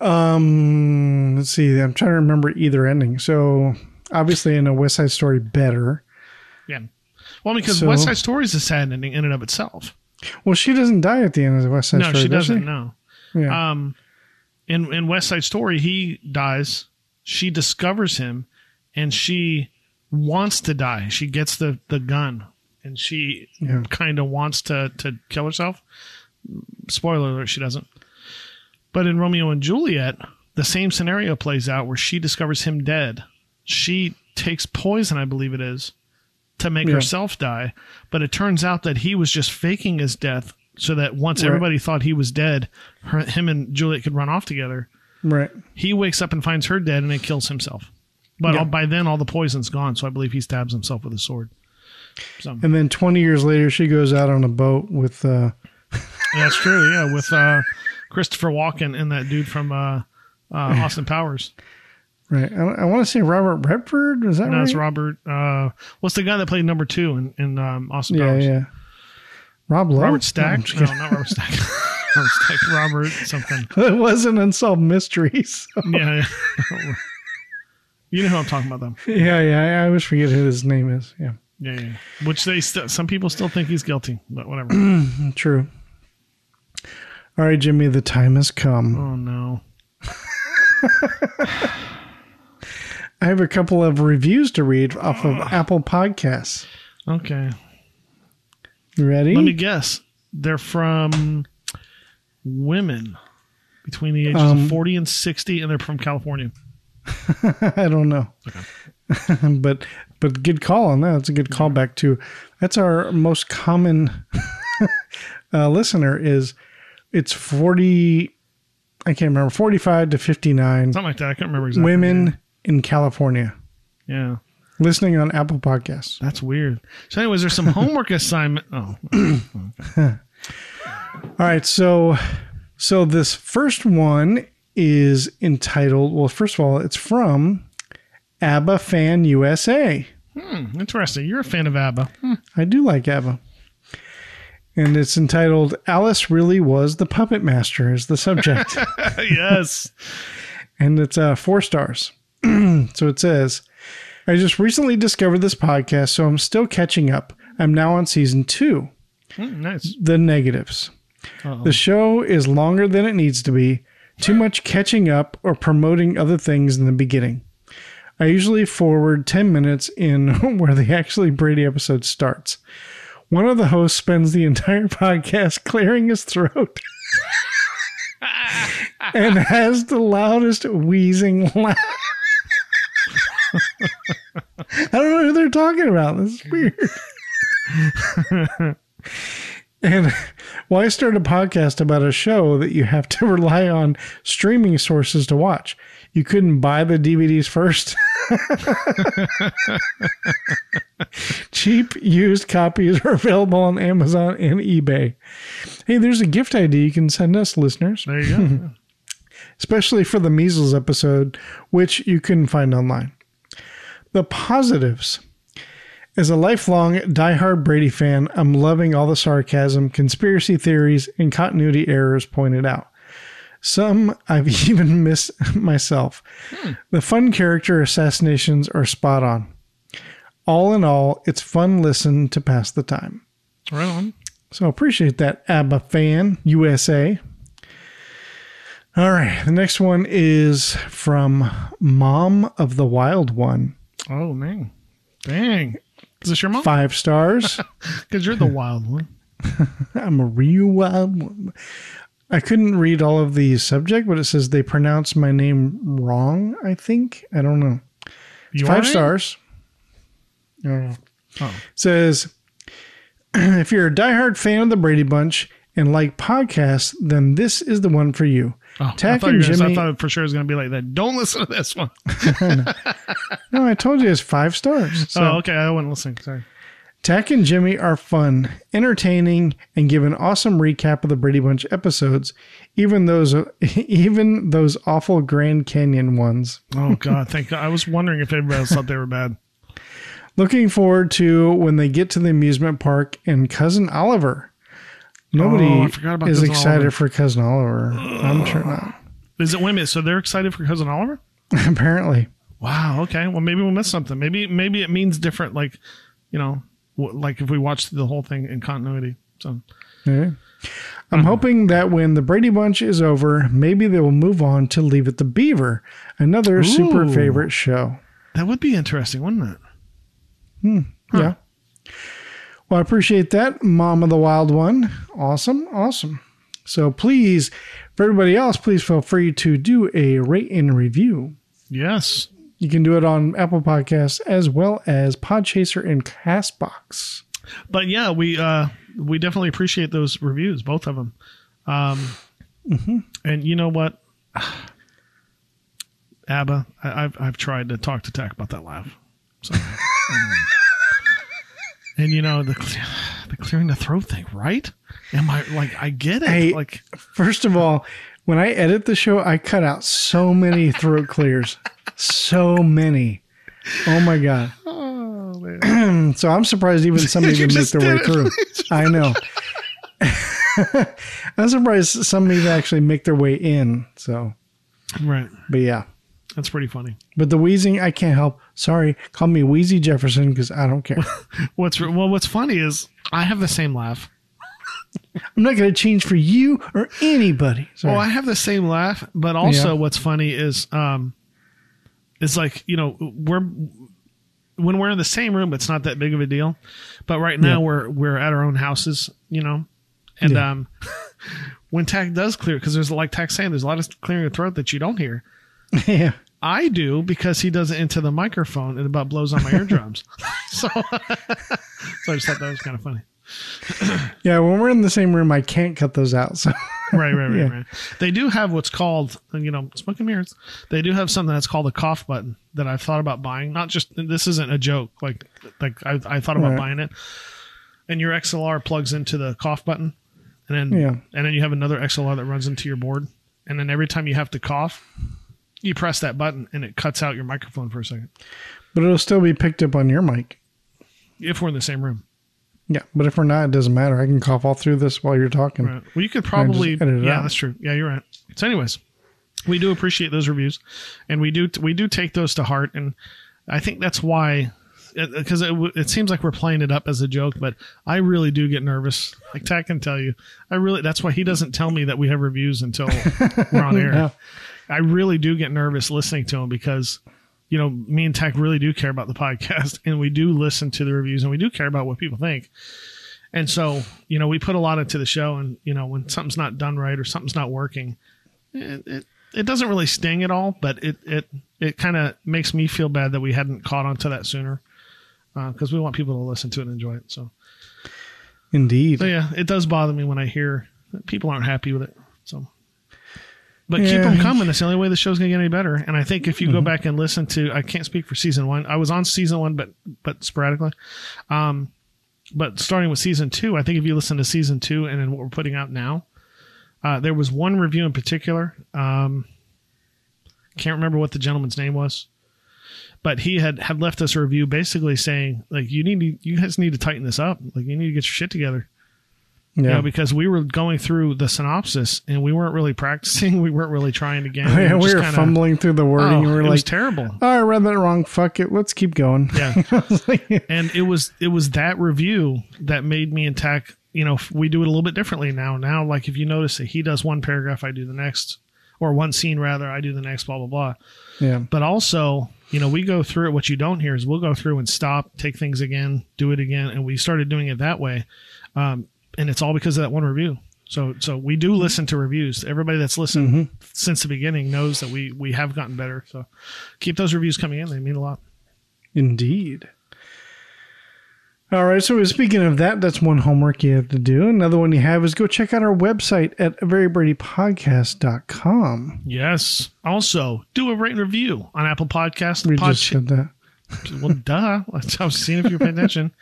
E: um, let's see. I'm trying to remember either ending. So obviously, in a West Side Story, better.
D: Yeah. Well, because
E: So-
D: West Side Story is a sad ending in and of itself.
E: Well, she doesn't die at the end of the West Side
D: no,
E: Story.
D: she
E: does
D: doesn't. No.
E: Yeah.
D: Um, in in West Side Story, he dies. She discovers him, and she wants to die. She gets the the gun, and she
E: Yeah.
D: kind of wants to to kill herself. Spoiler alert: she doesn't. But in Romeo and Juliet, the same scenario plays out where she discovers him dead. She takes poison, I believe it is, to make
E: Yeah.
D: herself die. But it turns out that he was just faking his death so that once
E: Right.
D: everybody thought he was dead, her, him and Juliet could run off together.
E: Right.
D: He wakes up and finds her dead and then kills himself. But
E: Yeah.
D: all, by then, all the poison's gone. So I believe he stabs himself with a sword. So
E: And then 20 years later, she goes out on a boat with. Uh,
D: that's true. Yeah, with uh, Christopher Walken and that dude from uh, uh, Austin Powers.
E: right. I, I want to say Robert Redford. Is that
D: No,
E: right?
D: it's Robert. Uh, what's the guy that played number two in, in um, Austin
E: Yeah,
D: Powers?
E: yeah. Rob Lowe.
D: Robert
E: No,
D: Stack?
E: just
D: No, not Robert Stack. Robert Stack. Robert something.
E: it was an unsolved mystery. So.
D: Yeah. yeah. you know who I'm talking about, though.
E: Yeah, yeah. I I always forget who his name is. Yeah.
D: Yeah, yeah. Which they st- some people still think he's guilty, but whatever.
E: True. All right, Jimmy, the time has come.
D: oh no.
E: I have a couple of reviews to read off of Apple Podcasts.
D: Okay.
E: You ready?
D: Let me guess. They're from women between the ages
E: Um,
D: of 40 and 60, and they're from California.
E: I don't know. but but good call on that. It's a good callback too. That's our most common uh, listener is it's 40 I can't remember 45 to 59
D: Something like that. I can't remember exactly.
E: women in California
D: Yeah.
E: listening on Apple Podcasts.
D: That's weird. So, anyways, there's some homework assignment. Oh,
E: All right, so so this first one is entitled well first of all it's from ABBA Fan USA.
D: hmm, interesting. You're a fan of ABBA. Hmm.
E: I do like ABBA. And it's entitled Alice Really Was the Puppet Master is the subject.
D: yes.
E: and it's uh, four stars. So it says, I just recently discovered this podcast, so I'm still catching up. I'm now on season two.
D: Hmm, nice.
E: The negatives. The show is longer than it needs to be, too much catching up or promoting other things in the beginning. I usually forward 10 minutes in where the actually Brady episode starts. One of the hosts spends the entire podcast clearing his throat and has the loudest wheezing laugh. I don't know who they're talking about. This is weird. and why start a podcast about a show that you have to rely on streaming sources to watch? You couldn't buy the DVDs first. Cheap used copies are available on Amazon and eBay. Hey, there's a gift idea you can send us, listeners.
D: There you go.
E: Especially for the measles episode, which you can find online. The positives. As a lifelong diehard Brady fan, I'm loving all the sarcasm, conspiracy theories, and continuity errors pointed out. Some I've even missed myself. Hmm. The fun character assassinations are spot on. All in all, it's fun listen to pass the time.
D: right on.
E: So appreciate that, ABBA fan USA. All right, the next one is from Mom of the Wild One.
D: Oh man, dang! Is this your mom?
E: Five stars.
D: Because you're the wild one.
E: I'm a real wild one. I couldn't read all of the subject, but it says they pronounce my name wrong. I think I don't know.
D: Your
E: five stars. Don't. Oh.
D: oh.
E: says if you're a diehard fan of the Brady Bunch and like podcasts, then this is the one for you.
D: Oh, I
E: Tach
D: thought,
E: and
D: Jimmy. gonna, I thought for sure it was going to be like that. Don't listen to this one.
E: no, I told you it's five stars. So
D: oh, okay. I wasn't listening. Sorry.
E: Tach and Jimmy are fun, entertaining, and give an awesome recap of the Brady Bunch episodes, even those even those awful Grand Canyon ones.
D: Oh God, thank God. I was wondering if everybody else thought they were bad.
E: Looking forward to when they get to the amusement park and cousin Oliver. Nobody
D: Oh, I forgot about
E: is excited
D: Oliver.
E: for cousin Oliver. I'm sure not.
D: Is it wait a minute? So they're excited for cousin Oliver?
E: Apparently,
D: Wow. Okay. Well, maybe we'll miss something. Maybe maybe it means different. Like, you know, wh- like if we watched the whole thing in continuity. So
E: Yeah. I'm hoping that when the Brady Bunch is over, maybe they will move on to Leave It to Beaver, another super favorite show.
D: that would be interesting, wouldn't it? Hmm.
E: Yeah. Well, I appreciate that, Mom of the Wild One. Awesome, awesome. So please, for everybody else, please feel free to do a rate and review.
D: Yes.
E: You can do it on Apple Podcasts as well as Podchaser and Castbox.
D: But yeah, we uh we definitely appreciate those reviews, both of them. Um, mm-hmm. and you know what, Abba, I, I've I've tried to talk to Tach about that laugh. So, and you know the the clearing the throat thing, right? Am I like I get it?
E: Hey,
D: like
E: First of all, when I edit the show, I cut out so many throat clears. So many. Oh my God.
D: oh man,
E: so I'm surprised even some
D: You
E: even make their way
D: it.
E: through. I know. I'm surprised some even actually make their way in. So,
D: right?
E: but yeah.
D: That's pretty funny.
E: But the wheezing, I can't help. Sorry, call me Wheezy Jefferson because I don't care.
D: What's well, what's funny is I have the same laugh.
E: I'm not going to change for you or anybody. Sorry.
D: Well, I have the same laugh, but also
E: Yeah.
D: what's funny is um it's like, you know, we're when we're in the same room, it's not that big of a deal. But right now
E: Yeah.
D: we're we're at our own houses, you know. And
E: Yeah.
D: um when Tach does clear because there's like Tach saying there's a lot of clearing your throat that you don't hear.
E: yeah.
D: I do because he does it into the microphone and about blows on my eardrums. so, so I just thought that was kind of funny.
E: Yeah, when we're in the same room, I can't cut those out. So,
D: right, right, right,
E: Yeah.
D: right. They do have what's called, you know, smoke and mirrors. They do have something that's called a cough button that I've thought about buying. Not just this isn't a joke. Like, like I, I thought about
E: Right.
D: buying it. And your XLR plugs into the cough button, and then
E: Yeah.
D: and then you have another XLR that runs into your board. And then every time you have to cough, you press that button, and it cuts out your microphone for a second.
E: but it'll still be picked up on your mic.
D: If we're in the same room,
E: Yeah, but if we're not, it doesn't matter. I can cough all through this while you're talking.
D: Right. Well, you could probably.
E: edit it
D: Yeah,
E: out.
D: that's true. Yeah, you're right. So, anyways, we do appreciate those reviews, and we do we do take those to heart, and I think that's why because it, w- it seems like we're playing it up as a joke, but I really do get nervous. Like Tach can tell you, I really. That's why he doesn't tell me that we have reviews until we're on air.
E: Yeah.
D: I really do get nervous listening to him because, you know, me and Tach really do care about the podcast, and we do listen to the reviews, and we do care about what people think. And so, you know, we put a lot into the show, and you know, when something's not done right or something's not working, it it, it doesn't really sting at all, but it it it kind of makes me feel bad that we hadn't caught on to that sooner, uh, because we want people to listen to it and enjoy it. So,
E: Indeed.
D: so yeah, it does bother me when I hear that people aren't happy with it. But keep them coming. That's the only way the show's gonna get any better. And I think if you go
E: Mhm.
D: back and listen to, I can't speak for season one. I was on season one, but but sporadically. Um, but starting with season two, I think if you listen to season two and then what we're putting out now, uh, there was one review in particular. Um, can't remember what the gentleman's name was, but he had had left us a review basically saying like you need to, you guys need to tighten this up. Like you need to get your shit together. You
E: Yeah.
D: know, because we were going through the synopsis and we weren't really practicing. We weren't really trying to get.
E: Yeah, we
D: just
E: were
D: kinda-
E: fumbling through the wording.
D: Oh,
E: we were
D: it
E: like,
D: was terrible.
E: Oh, I read that wrong. Fuck it. Let's keep going.
D: Yeah. and it was it was that review that made me attack. You know, we do it a little bit differently now. Now, like if you notice that he does one paragraph, I do the next, or one scene rather, I do the next, blah blah blah.
E: Yeah.
D: But also, you know, we go through it. What you don't hear is we'll go through and stop, take things again, do it again, and we started doing it that way. Um, and it's all because of that one review. So, so we do listen to reviews. Everybody that's listened
E: Mm-hmm.
D: since the beginning knows that we we have gotten better. So, keep those reviews coming in; they mean a lot.
E: Indeed. All right. So speaking of that, that's one homework you have to do. Another one you have is go check out our website at verybradypodcast.com.
D: Yes. Also, do a rate and review on Apple Podcasts.
E: We
D: Pod-
E: just said that.
D: well, duh. I was seeing if you're paying attention.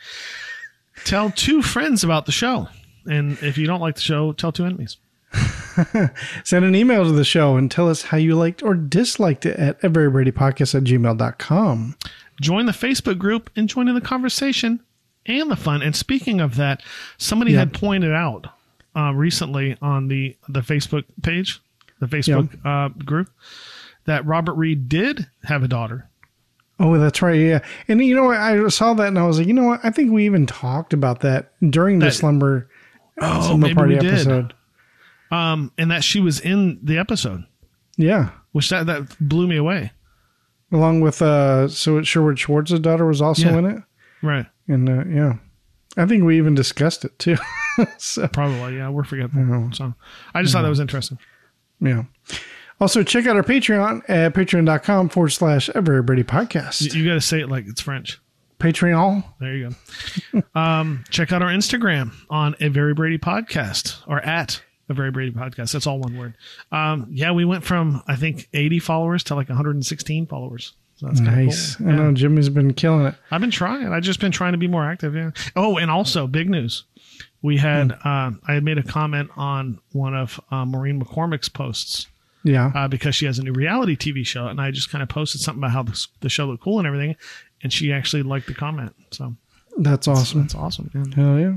D: Tell two friends about the show. And if you don't like the show, tell two enemies.
E: Send an email to the show and tell us how you liked or disliked it at verybradypodcast at gmail.com.
D: Join the Facebook group and join in the conversation and the fun. And speaking of that, somebody had pointed out uh, recently on the, the Facebook page, the Facebook uh, group, that Robert Reed did have a daughter.
E: Oh, that's right. Yeah. And you know what? I saw that and I was like, you know what? I think we even talked about that during the
D: That-
E: slumber,
D: Oh,
E: slumber
D: maybe
E: party
D: we did.
E: episode.
D: Um, and that she was in the episode,
E: Yeah.
D: which that, that blew me away.
E: Along with, uh, so Sherwood Schwartz's daughter was also
D: Yeah.
E: in it.
D: Right.
E: And, uh, yeah. I think we even discussed it too. so,
D: Probably, yeah. We're forgetful.
E: know.
D: So I just thought that was interesting.
E: yeah. Also, check out our Patreon at patreon.com forward slash Everybody Podcast.
D: You, you got to say it like it's French.
E: Patreon.
D: There you go. um, check out our Instagram on a Very Brady podcast or at a Very Brady podcast. That's all one word. Um, yeah, we went from I think 80 followers to like 116 followers. So that's
E: Nice.
D: Cool.
E: I know Jimmy's been killing it.
D: I've been trying. I've just been trying to be more active. Yeah. Oh, and also big news. We had um, I had made a comment on one of uh, Maureen McCormick's posts
E: Yeah.
D: uh, because she has a new reality TV show, and I just kind of posted something about how the, the show looked cool and everything, and she actually liked the comment. So
E: That's awesome.
D: that's awesome. man.
E: Hell yeah.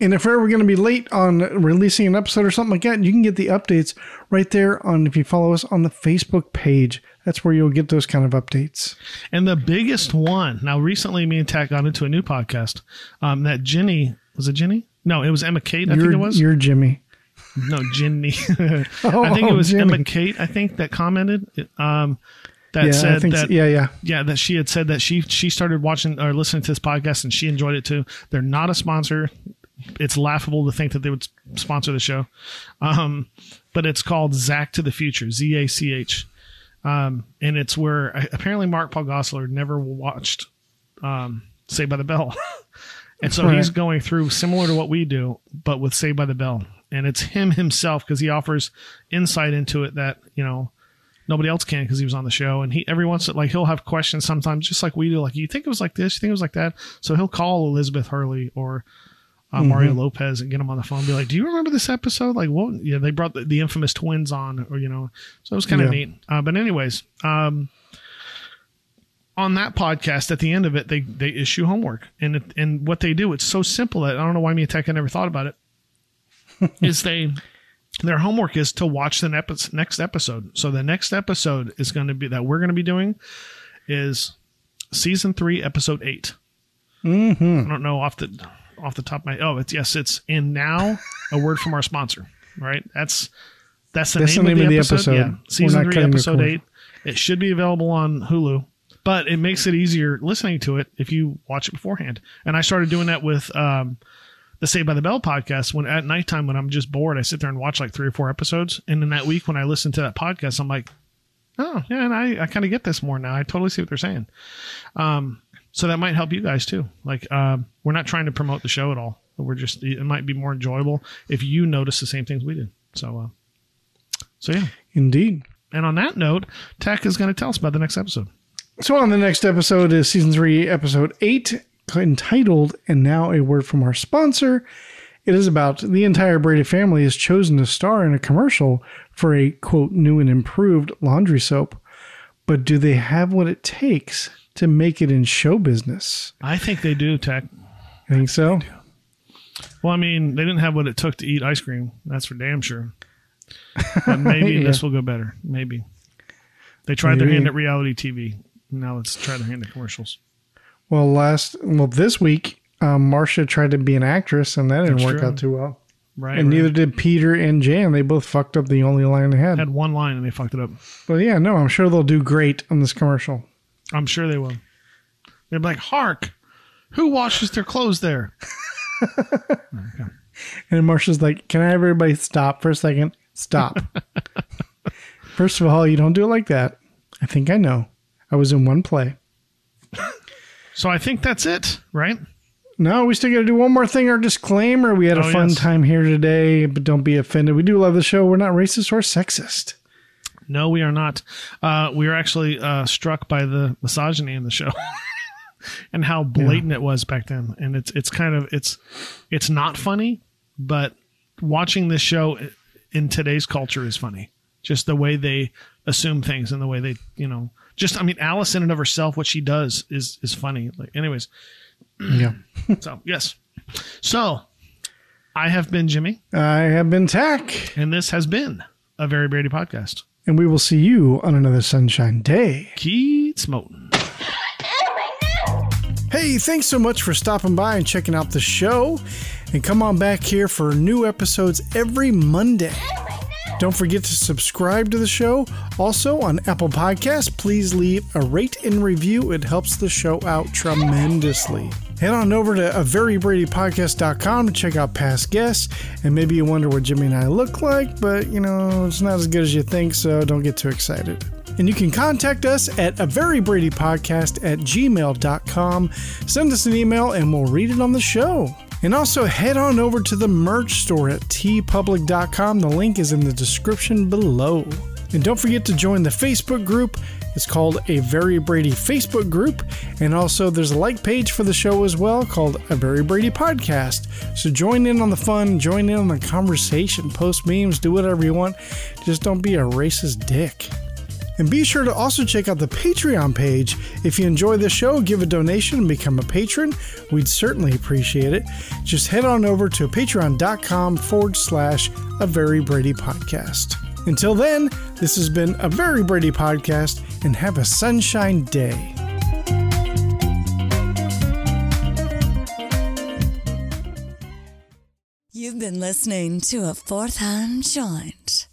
E: And if we're ever going to be late on releasing an episode or something like that, you can get the updates right there on if you follow us on the Facebook page. That's where you'll get those kind of updates.
D: And the biggest one now, recently, me and Tach got into a new podcast. Um, that Ginny was it Ginny? No, it was Emma Kate. I
E: you're,
D: think it was.
E: You're Jimmy.
D: No, Ginny.
E: Oh,
D: I think it was
E: Ginny.
D: Emma Kate. I think that commented. Um, that
E: Yeah,
D: said
E: think so. Yeah, yeah.
D: yeah that she had said that she she started watching or listening to this podcast and she enjoyed it too. They're not a sponsor. It's laughable to think that they would sponsor the show, um, but it's called Zach to the Future. Z A C H. Um, and it's where apparently Mark Paul Gosselaar never watched um, Saved by the Bell. and so
E: Right.
D: he's going through similar to what we do, but with Saved by the Bell. And it's him himself because he offers insight into it that, you know, nobody else can because he was on the show. And he every once in like he'll have questions sometimes just like we do, like you think it was like this, you think it was like that. So he'll call Elizabeth Berkley or uh, Mario
E: Mhm.
D: Lopez and get him on the phone and be like, Do you remember this episode? Like what yeah, they brought the, the infamous twins on or you know, so it was kind of
E: Yeah.
D: neat. Uh, but anyways, um on that podcast at the end of it they they issue homework and it, and what they do it's so simple that i don't know why me and Tach never thought about it is they their homework is to watch the nepi- next episode so the next episode is going to be that we're going to be doing is season three, episode eight.
E: Mm-hmm.
D: I don't know off the off the top of my. Oh, it's yes, it's in now. a word from our sponsor. Right. That's that's the,
E: That's
D: name,
E: the
D: of,
E: name
D: the
E: of the
D: episode.
E: episode.
D: Yeah, season three, episode eight. It should be available on Hulu, but it makes it easier listening to it if you watch it beforehand. And I started doing that with um, the Saved by the Bell podcast. When at nighttime, when I'm just bored, I sit there and watch like three or four episodes. And in that week, when I listen to that podcast, I'm like, oh yeah, and I, I kind of get this more now. I totally see what they're saying. Um, so that might help you guys too. Like, um, we're not trying to promote the show at all. We're just it might be more enjoyable if you notice the same things we did. So, uh, so yeah.
E: Indeed.
D: And on that note, Tach is going to tell us about the next episode.
E: So on the next episode is season three, episode eight, entitled "And Now a Word from Our Sponsor." It is about the entire Brady family has chosen to star in a commercial for a quote new and improved laundry soap, but do they have what it takes to make it in show business?
D: I think they do, Tach.
E: I think so.
D: Well, I mean, they didn't have what it took to eat ice cream. That's for damn sure. But maybe
E: Yeah.
D: this will go better. Maybe. They tried their hand at reality TV. Now let's try their hand at commercials.
E: Well, last well this week, um, Marcia tried to be an actress, and that didn't
D: That's
E: work
D: true.
E: out too well.
D: Right.
E: and
D: right.
E: neither did Peter and Jan. They both fucked up the only line they had.
D: had one line and they fucked it up.
E: But yeah, no, I'm sure they'll do great on this commercial.
D: I'm sure they will. They're like, Hark, who washes their clothes there?
E: And Marcia's like, "Can I have everybody stop for a second? Stop. First of all, you don't do it like that. I think I know. I was in one play.
D: So I think that's it, right?
E: No, we still got to do one more thing. Our disclaimer. We had a
D: Oh,
E: fun
D: yes.
E: time here today, but don't be offended. We do love the show. We're not racist or sexist.
D: No, we are not. Uh, we are actually uh, struck by the misogyny in the show and how blatant it was back then. And it's it's kind of it's it's not funny, but watching this show in today's culture is funny. Just the way they assume things and the way they you know just I mean Alice in and of herself, what she does is is funny. Like, anyways,
E: Yeah.
D: so yes, so I have been Jimmy,
E: I have been Tach,
D: and this has been a very Brady podcast.
E: and we will see you on another sunshine day.
D: Keith Smoten.
E: Hey, thanks so much for stopping by and checking out the show. And come on back here for new episodes every Monday. Don't forget to subscribe to the show. Also on Apple Podcasts, please leave a rate and review. It helps the show out tremendously. Head on over to a verybradypodcast.com to check out past guests. And maybe you wonder what Jimmy and I look like, but you know, it's not as good as you think, so don't get too excited. And you can contact us at a very Brady podcast at gmail.com. Send us an email and we'll read it on the show. And also head on over to the merch store at teepublic.com. The link is in the description below. And don't forget to join the Facebook group. It's called a Very Brady Facebook group. And also, there's a like page for the show as well called a Very Brady Podcast. So join in on the fun, join in on the conversation, post memes, do whatever you want. Just don't be a racist dick. And be sure to also check out the Patreon page. If you enjoy the show, give a donation and become a patron. We'd certainly appreciate it. Just head on over to patreon.com forward slash a very Brady podcast. Until then, this has been a very Brady podcast and have a sunshine day.
A: You've been listening to a fourth hand joint.